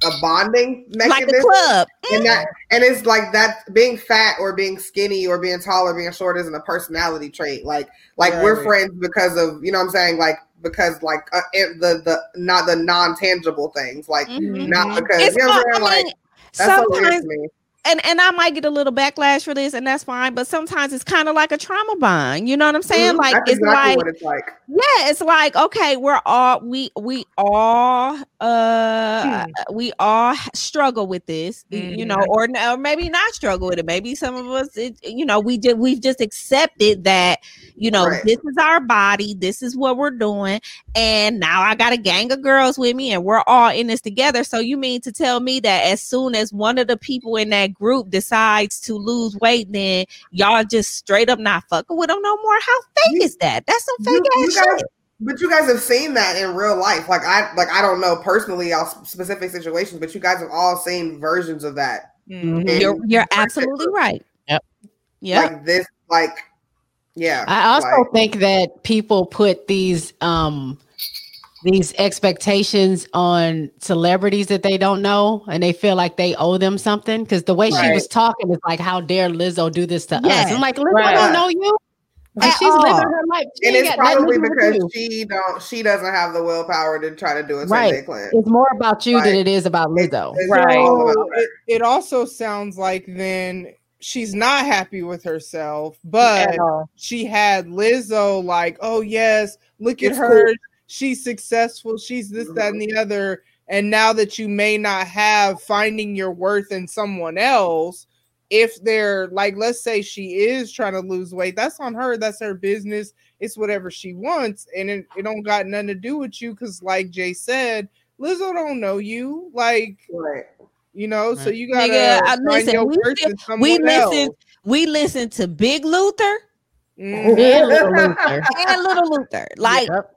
a bonding mechanism. Like mechanism. the club. and that and it's like that being fat or being skinny or being tall or being short isn't a personality trait like like we're friends because of you know what i'm saying like because like uh, the the not the non-tangible things like Mhm. not because It's you know what i'm saying like mean, that's so weird sometimes to me and and I might get a little backlash for this, and that's fine. But sometimes it's kind of like a trauma bond. You know what I'm saying? Mhm. Like that's it's exactly like it's like yeah, it's like okay, we're all we we all uh we all struggle with this, y- you know, or, or maybe not struggle with it. Maybe some of us, it, you know, we did we've just accepted that you know Right. this is our body, this is what we're doing, and now I got a gang of girls with me, and we're all in this together. So you mean to tell me that as soon as one of the people in that group decides to lose weight, then y'all just straight up not fucking with them no more? How fake You- is that? That's some fake you, ass you guys, shit. but you guys have seen that in real life like i like i don't know personally y'all specific situations but you guys have all seen versions of that Mhm. You're you're absolutely right. Yep. Yeah. like this like yeah I also like- think that people put these um these expectations on celebrities that they don't know and they feel like they owe them something? Because the way she was talking is like how dare Lizzo do this to us? Yes. i'm like Lizzo Right. don't know you. Like, At she's living her life. She and ain't it's got nothing to probably because she don't she doesn't have the willpower to try to do it Right. Sunday it's more about you than it is about Lizzo. It's Right. about So it, it also sounds like then she's not happy with herself, but she had Lizzo like, oh yes, look at It's her. She's successful. She's this, that, and Mm-hmm. the other. And now that you may not have finding your worth in someone else, if they're like, let's say she is trying to lose weight, that's on her. That's her business. It's whatever she wants. And it, it don't got nothing to do with you. Cause like Jay said, Lizzo don't know you. Like, Right. you know, so you gotta Nigga, find listen, your we worth in someone we else. listen we listen to Big Luther Mhm. Yeah, Little Luther. and Little Luther. Like Yep.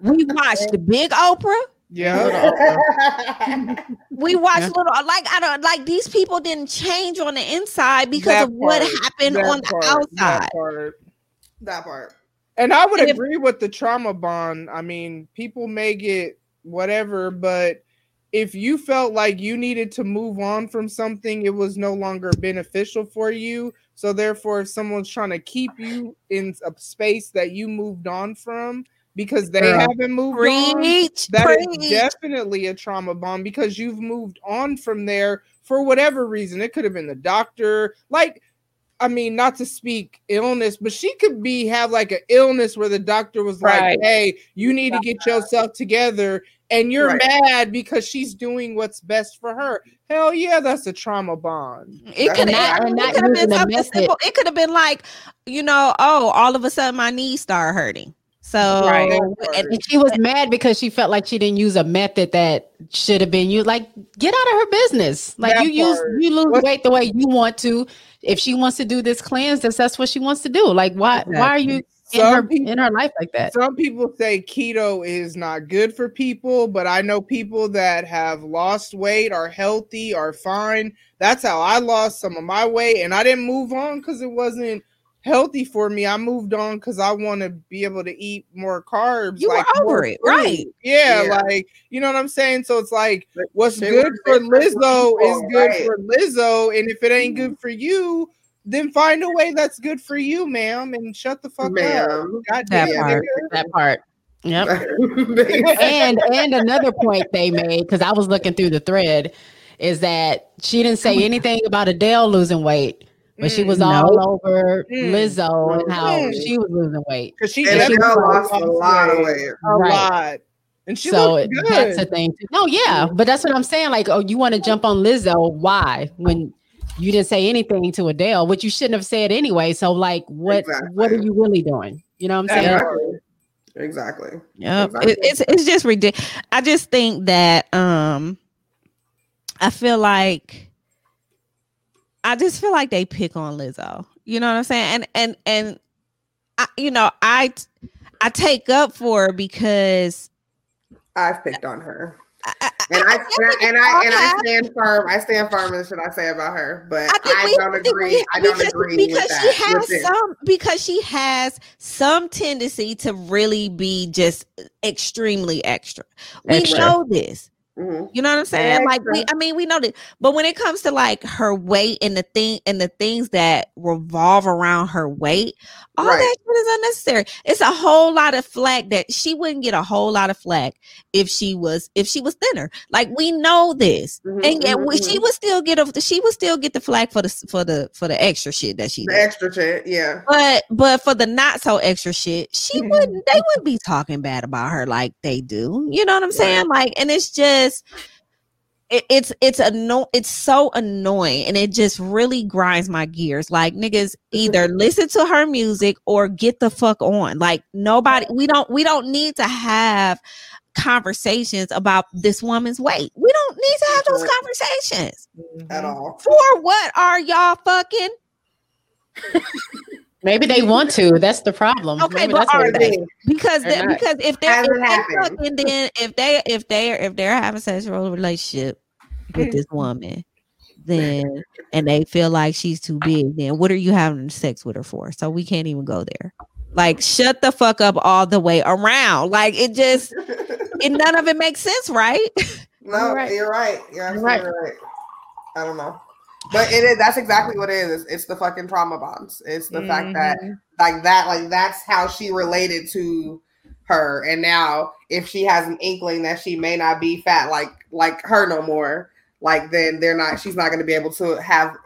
We watched the Big Oprah Yeah. We watched Yeah. little like I don't like these people didn't change on the inside because That of what happened that on the part, that outside. part. that part. And I would And if- agree with the trauma bond. I mean, people may get whatever, but if you felt like you needed to move on from something, it was no longer beneficial for you. So therefore, if someone's trying to keep you in a space that you moved on from because they Girl. haven't moved on, Preach, that is definitely a trauma bond because you've moved on from there for whatever reason. It could have been the doctor, like I mean, not to speak illness, but she could be have like an illness where the doctor was Right. like, "Hey, you need to get yourself together," and you're Right. mad because she's doing what's best for her. Hell yeah, that's a trauma bond. It could have and not been something simple. It could have been like, you know, oh, all of a sudden my knees start hurting. So Right. and And she was mad because she felt like she didn't use a method that should have been used. Like, get out of her business. Like That you use part. you lose weight the way you want to. If she wants to do this cleanse, that's that's what she wants to do. Like, why why are you in her people, in her life like that? some people say keto is not good for people, but I know people that have lost weight, are healthy, are fine. That's how I lost some of my weight, and I didn't move on because it wasn't healthy for me. I moved on because I want to be able to eat more carbs. You were like over it, fruit. right. Yeah, Yeah. like you know what I'm saying. So it's like what's they good for different Lizzo is good right. for Lizzo, and if it ain't good mm-hmm. for you, then find a way that's good for you, ma'am, and shut the fuck up. Ma'am. God That part. nigga. That part. Yep. and and another point they made because I was looking through the thread is that she didn't say anything about Adele losing weight, but she was Mm, all over Mm. Lizzo and how Mm. she was losing weight. Because she And definitely Adele lost a lot of weight. weight. A Right. lot. And she so looked it- that's a good. thing. too. No, yeah, but that's what I'm saying. Like, oh, you want to jump on Lizzo? Why? When you didn't say anything to Adele, which you shouldn't have said anyway. So, like, what what are you really doing? You know what I'm saying? Exactly. Exactly. Yep. Exactly. It, it's it's just ridiculous. I just think that um I feel like I just feel like they pick on Lizzo. You know what I'm saying? And and and I you know, I I take up for her because I've picked on her. I, I, And I, and I and I and I stand firm. I stand firm in what I say about her, but I we, don't agree. I don't because, agree because with that. she has some because she has some tendency to really be just extremely extra. We know this. Mhm. You know what I'm saying? Like we, I mean, we know that. But when it comes to like her weight and the thing and the things that revolve around her weight, all Right. that shit is unnecessary. It's a whole lot of flack that she wouldn't get a whole lot of flack if she was if she was thinner. Like we know this, Mhm, and yet mhm, we, she would still get a she would still get the flack for the for the for the extra shit that she The did. extra shit, yeah. But but for the not so extra shit, she Mhm. wouldn't. They wouldn't be talking bad about her like they do. You know what I'm saying? Like, and it's just, it, it's it's anno- It's so annoying, and it just really grinds my gears. Like niggas, either mm-hmm. listen to her music or get the fuck on. Like nobody, we don't we don't need to have conversations about this woman's weight. We don't need to have those conversations. At mm-hmm. all. For what are y'all fucking? Maybe they want to. That's the problem. Okay, Maybe but are they? because They're they, because if they're if they happened. fucking then if they if they if they're having a sexual relationship with this woman then and they feel like she's too big then what are you having sex with her for so we can't even go there like shut the fuck up all the way around like it just it none of it makes sense right no, You're right. you're right. You're You're absolutely right. I don't know. But it is that's exactly what it is. It's, the fucking trauma bonds. It's the fact that Mhm. like that, like that's how she related to her. And now if she has an inkling that she may not be fat like like her no more, like then they're not she's not gonna be able to have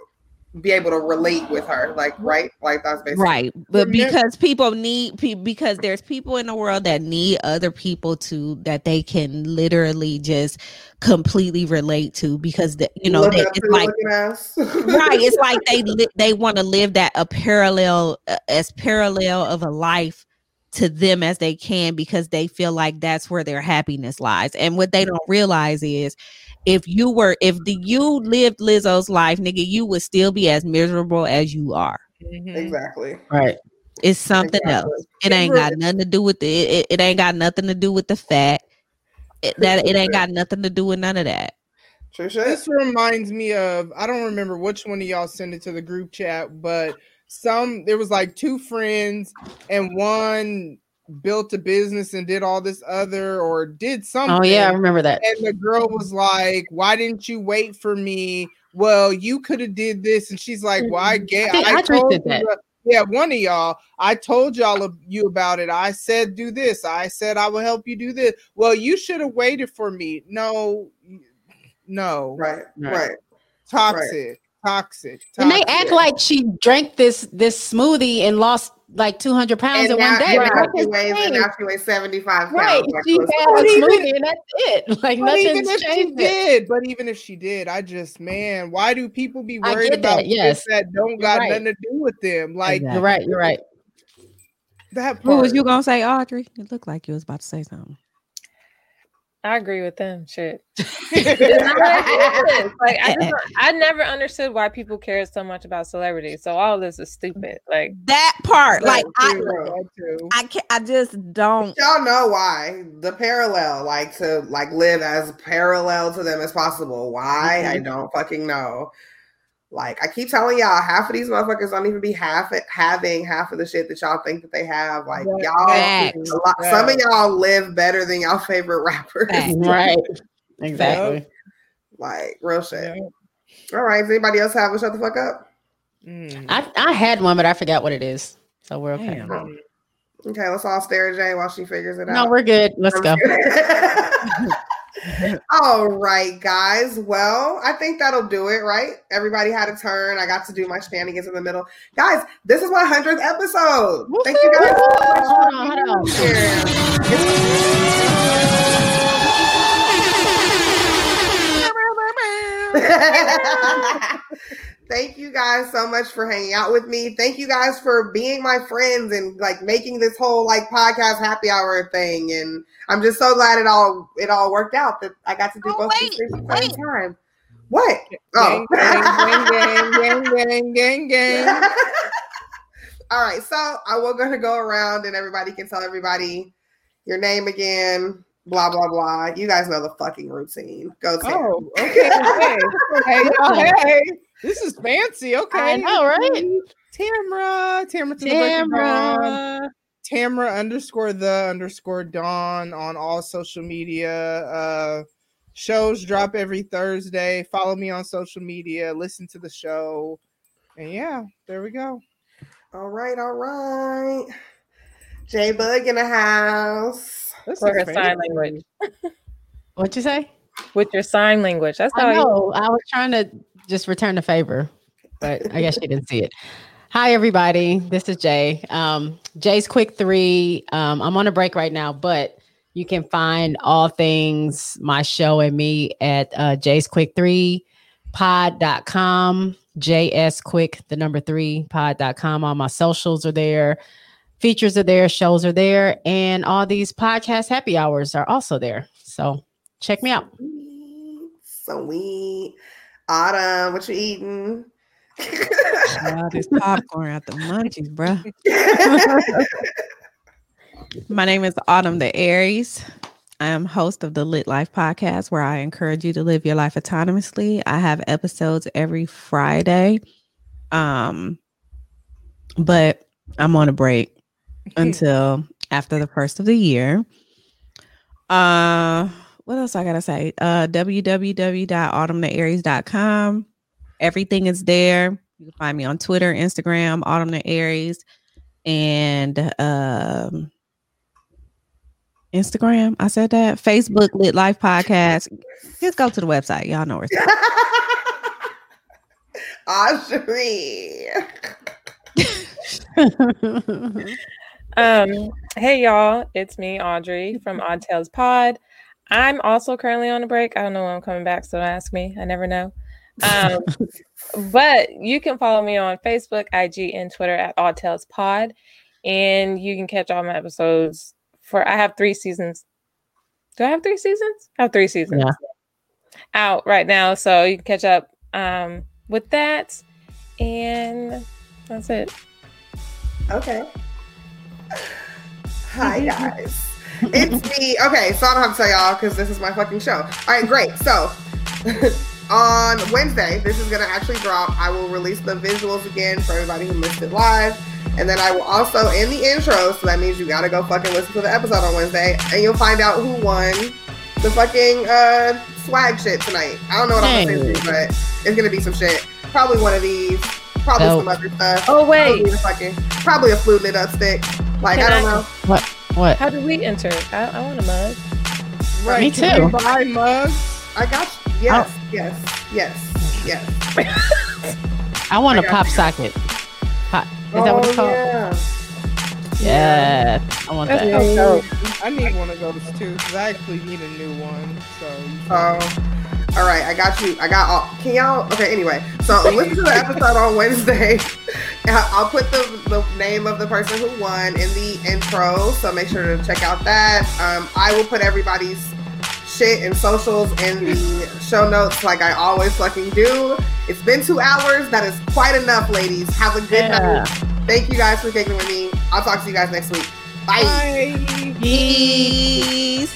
be able to relate with her. Like right? Like that's basically right but because people need because there's people in the world that need other people to that they can literally just completely relate to because the, you know they, it's like right it's like they li- they want to live that a parallel uh, as parallel of a life to them as they can because they feel like that's where their happiness lies and what they don't realize is if you were if the you lived lizzo's life nigga you would still be as miserable as you are Mhm. exactly. Right. it's something Exactly. else it ain't got nothing to do with the it, it ain't got nothing to do with the fact it, that it ain't got nothing to do with none of that. True shit. This reminds me of I don't remember which one of y'all sent it to the group chat, but some there was like two friends and one built a business and did all this other or did something. Oh yeah, I remember that. And the girl was like, "Why didn't you wait for me?" Well, you could have did this, and she's like, "Well, I mm-hmm. gave. I think I, told did you that. that- Yeah, one of y'all. I told y'all of you about it. I said do this. I said I will help you do this. Well, you should have waited for me. No, no, Right, Right. right. toxic, toxic, And they act like she drank this this smoothie and lost like 200 pounds And in now, one day. and Like, now that's she weighs and now she weighs 75 pounds. Right. She listen, had a But even- smoothie and that's it. Like But even if she changed. it. did, but even if she did, I just man, why do people be worried get that, about shit yes. that don't got right. nothing to do with them? Like You're right. You're right. that. What was part. you gonna say, Audrey? It looked like you was about to say something. I agree with them. Shit. Like it is. Like I, eh, eh. just, I never understood why people care so much about celebrities. So all this is stupid. Like That part, like I, Bro. That too. I can't. I just don't. Y'all know why the parallel, like to like live as parallel to them as possible. Why I mm-hmm. don't fucking know. Like I keep telling y'all, half of these motherfuckers don't even be half having half of the shit that y'all think that they have. Like Right. y'all, Facts. a lot, some of y'all live better than y'all favorite rappers. Facts. Right. Exactly. like real shit. Yeah. All right, does anybody else have a shut the fuck up? Mm. I, I had one, but I forgot what it is. So we're okay. Damn. Okay, let's all stare at Jay while she figures it out. No, we're good. Let's go. All right, guys. Well, I think that'll do it, right? Everybody had a turn. I got to do my shenanigans in the middle. Guys, this is my 100th episode. Thank you guys. Hold on, hold on. here. Thank you guys so much for hanging out with me. Thank you guys for being my friends and like making this whole like podcast happy hour thing. And I'm just so glad it all it all worked out that I got to do Oh, both wait, these things at the same time. What? Oh. Gang, gang, gang, gang, gang, gang, gang. All right, so I will going to go around and everybody can tell everybody your name again. Blah blah blah. You guys know the fucking routine. Go to Oh, okay, okay. Hey, oh, hey, this is fancy. Okay, I know, right? Tamra, Tamra, to the break of dawn. Tamra. Tamra underscore the underscore dawn on all social media. Uh, shows drop every Thursday. Follow me on social media. Listen to the show, and yeah, there we go. All right, all right. J Bug in the house. This for is her sign fancy. language. What'd you say? With your sign language. That's how I you know. I was trying to just return the favor, but I guess you didn't see it. Hi, everybody. This is Jay. Um, Jay's Quick Three. Um, I'm on a break right now, but you can find all things my show and me at uh, Jay's Quick Three pod.com. JS Quick, the number three pod.com. All my socials are there. Features are there, shows are there, and all these podcast happy hours are also there. So check me out. Sweet. Autumn, what you eating? This popcorn out the munchies, bro. My name is Autumn the Aries. I am host of the Lit Life podcast, where I encourage you to live your life autonomously. I have episodes every Friday, um, but I'm on a break until after the first of the year. Uh, what else I gotta say? Uh, www.autumnthearies.com. Everything is there. You can find me on Twitter, Instagram, Autumn the Aries, and um, Instagram. I said that. Facebook, Lit Life Podcast. Just go to the website. Y'all know where it's at. Audrey. Um, hey y'all, it's me, Audrey from Odd Tales Pod. I'm also currently on a break. I don't know when I'm coming back, so don't ask me. I never know. Um, but you can follow me on Facebook, IG, and Twitter at Odd Tales Pod, and you can catch all my episodes. For I have three seasons. Do I have three seasons? I have three seasons Yeah. out right now, so you can catch up um, with that, and that's it. Okay. Hi guys. It's me. Okay, so I don't have to tell y'all because this is my fucking show. All right, great. So on Wednesday, this is gonna actually drop. I will release the visuals again for everybody who missed it live. And then I will also in the intro, so that means you gotta go fucking listen to the episode on Wednesday, and you'll find out who won the fucking uh swag shit tonight. I don't know what I'm gonna say, but it's gonna be some shit. Probably one of these. Probably Dope. some other stuff. Oh wait, Probably, a fucking, probably a flute lit up stick. Like Can I don't I- know. What? What? how do we enter? I, I want a mug. Right. Me can we too. Buy mugs. I got you. Yes, oh. yes, yes, yes. I want I a pop you. socket. Pop. Is that what it's Oh, called? yeah. Yeah. I want That's that. dope. I need one of those too because I actually need a new one. So. Oh, all right. I got you. I got all. Can y'all? Okay. Anyway, so listen to the episode on Wednesday. I'll put the, the name of the person who won in the intro, so make sure to check out that. Um, I will put everybody's shit and socials in the show notes, like I always fucking do. It's been two hours. That is quite enough, ladies. Have a good Yeah. night. Thank you guys for kicking with me. I'll talk to you guys next week. Bye. Bye. Yee.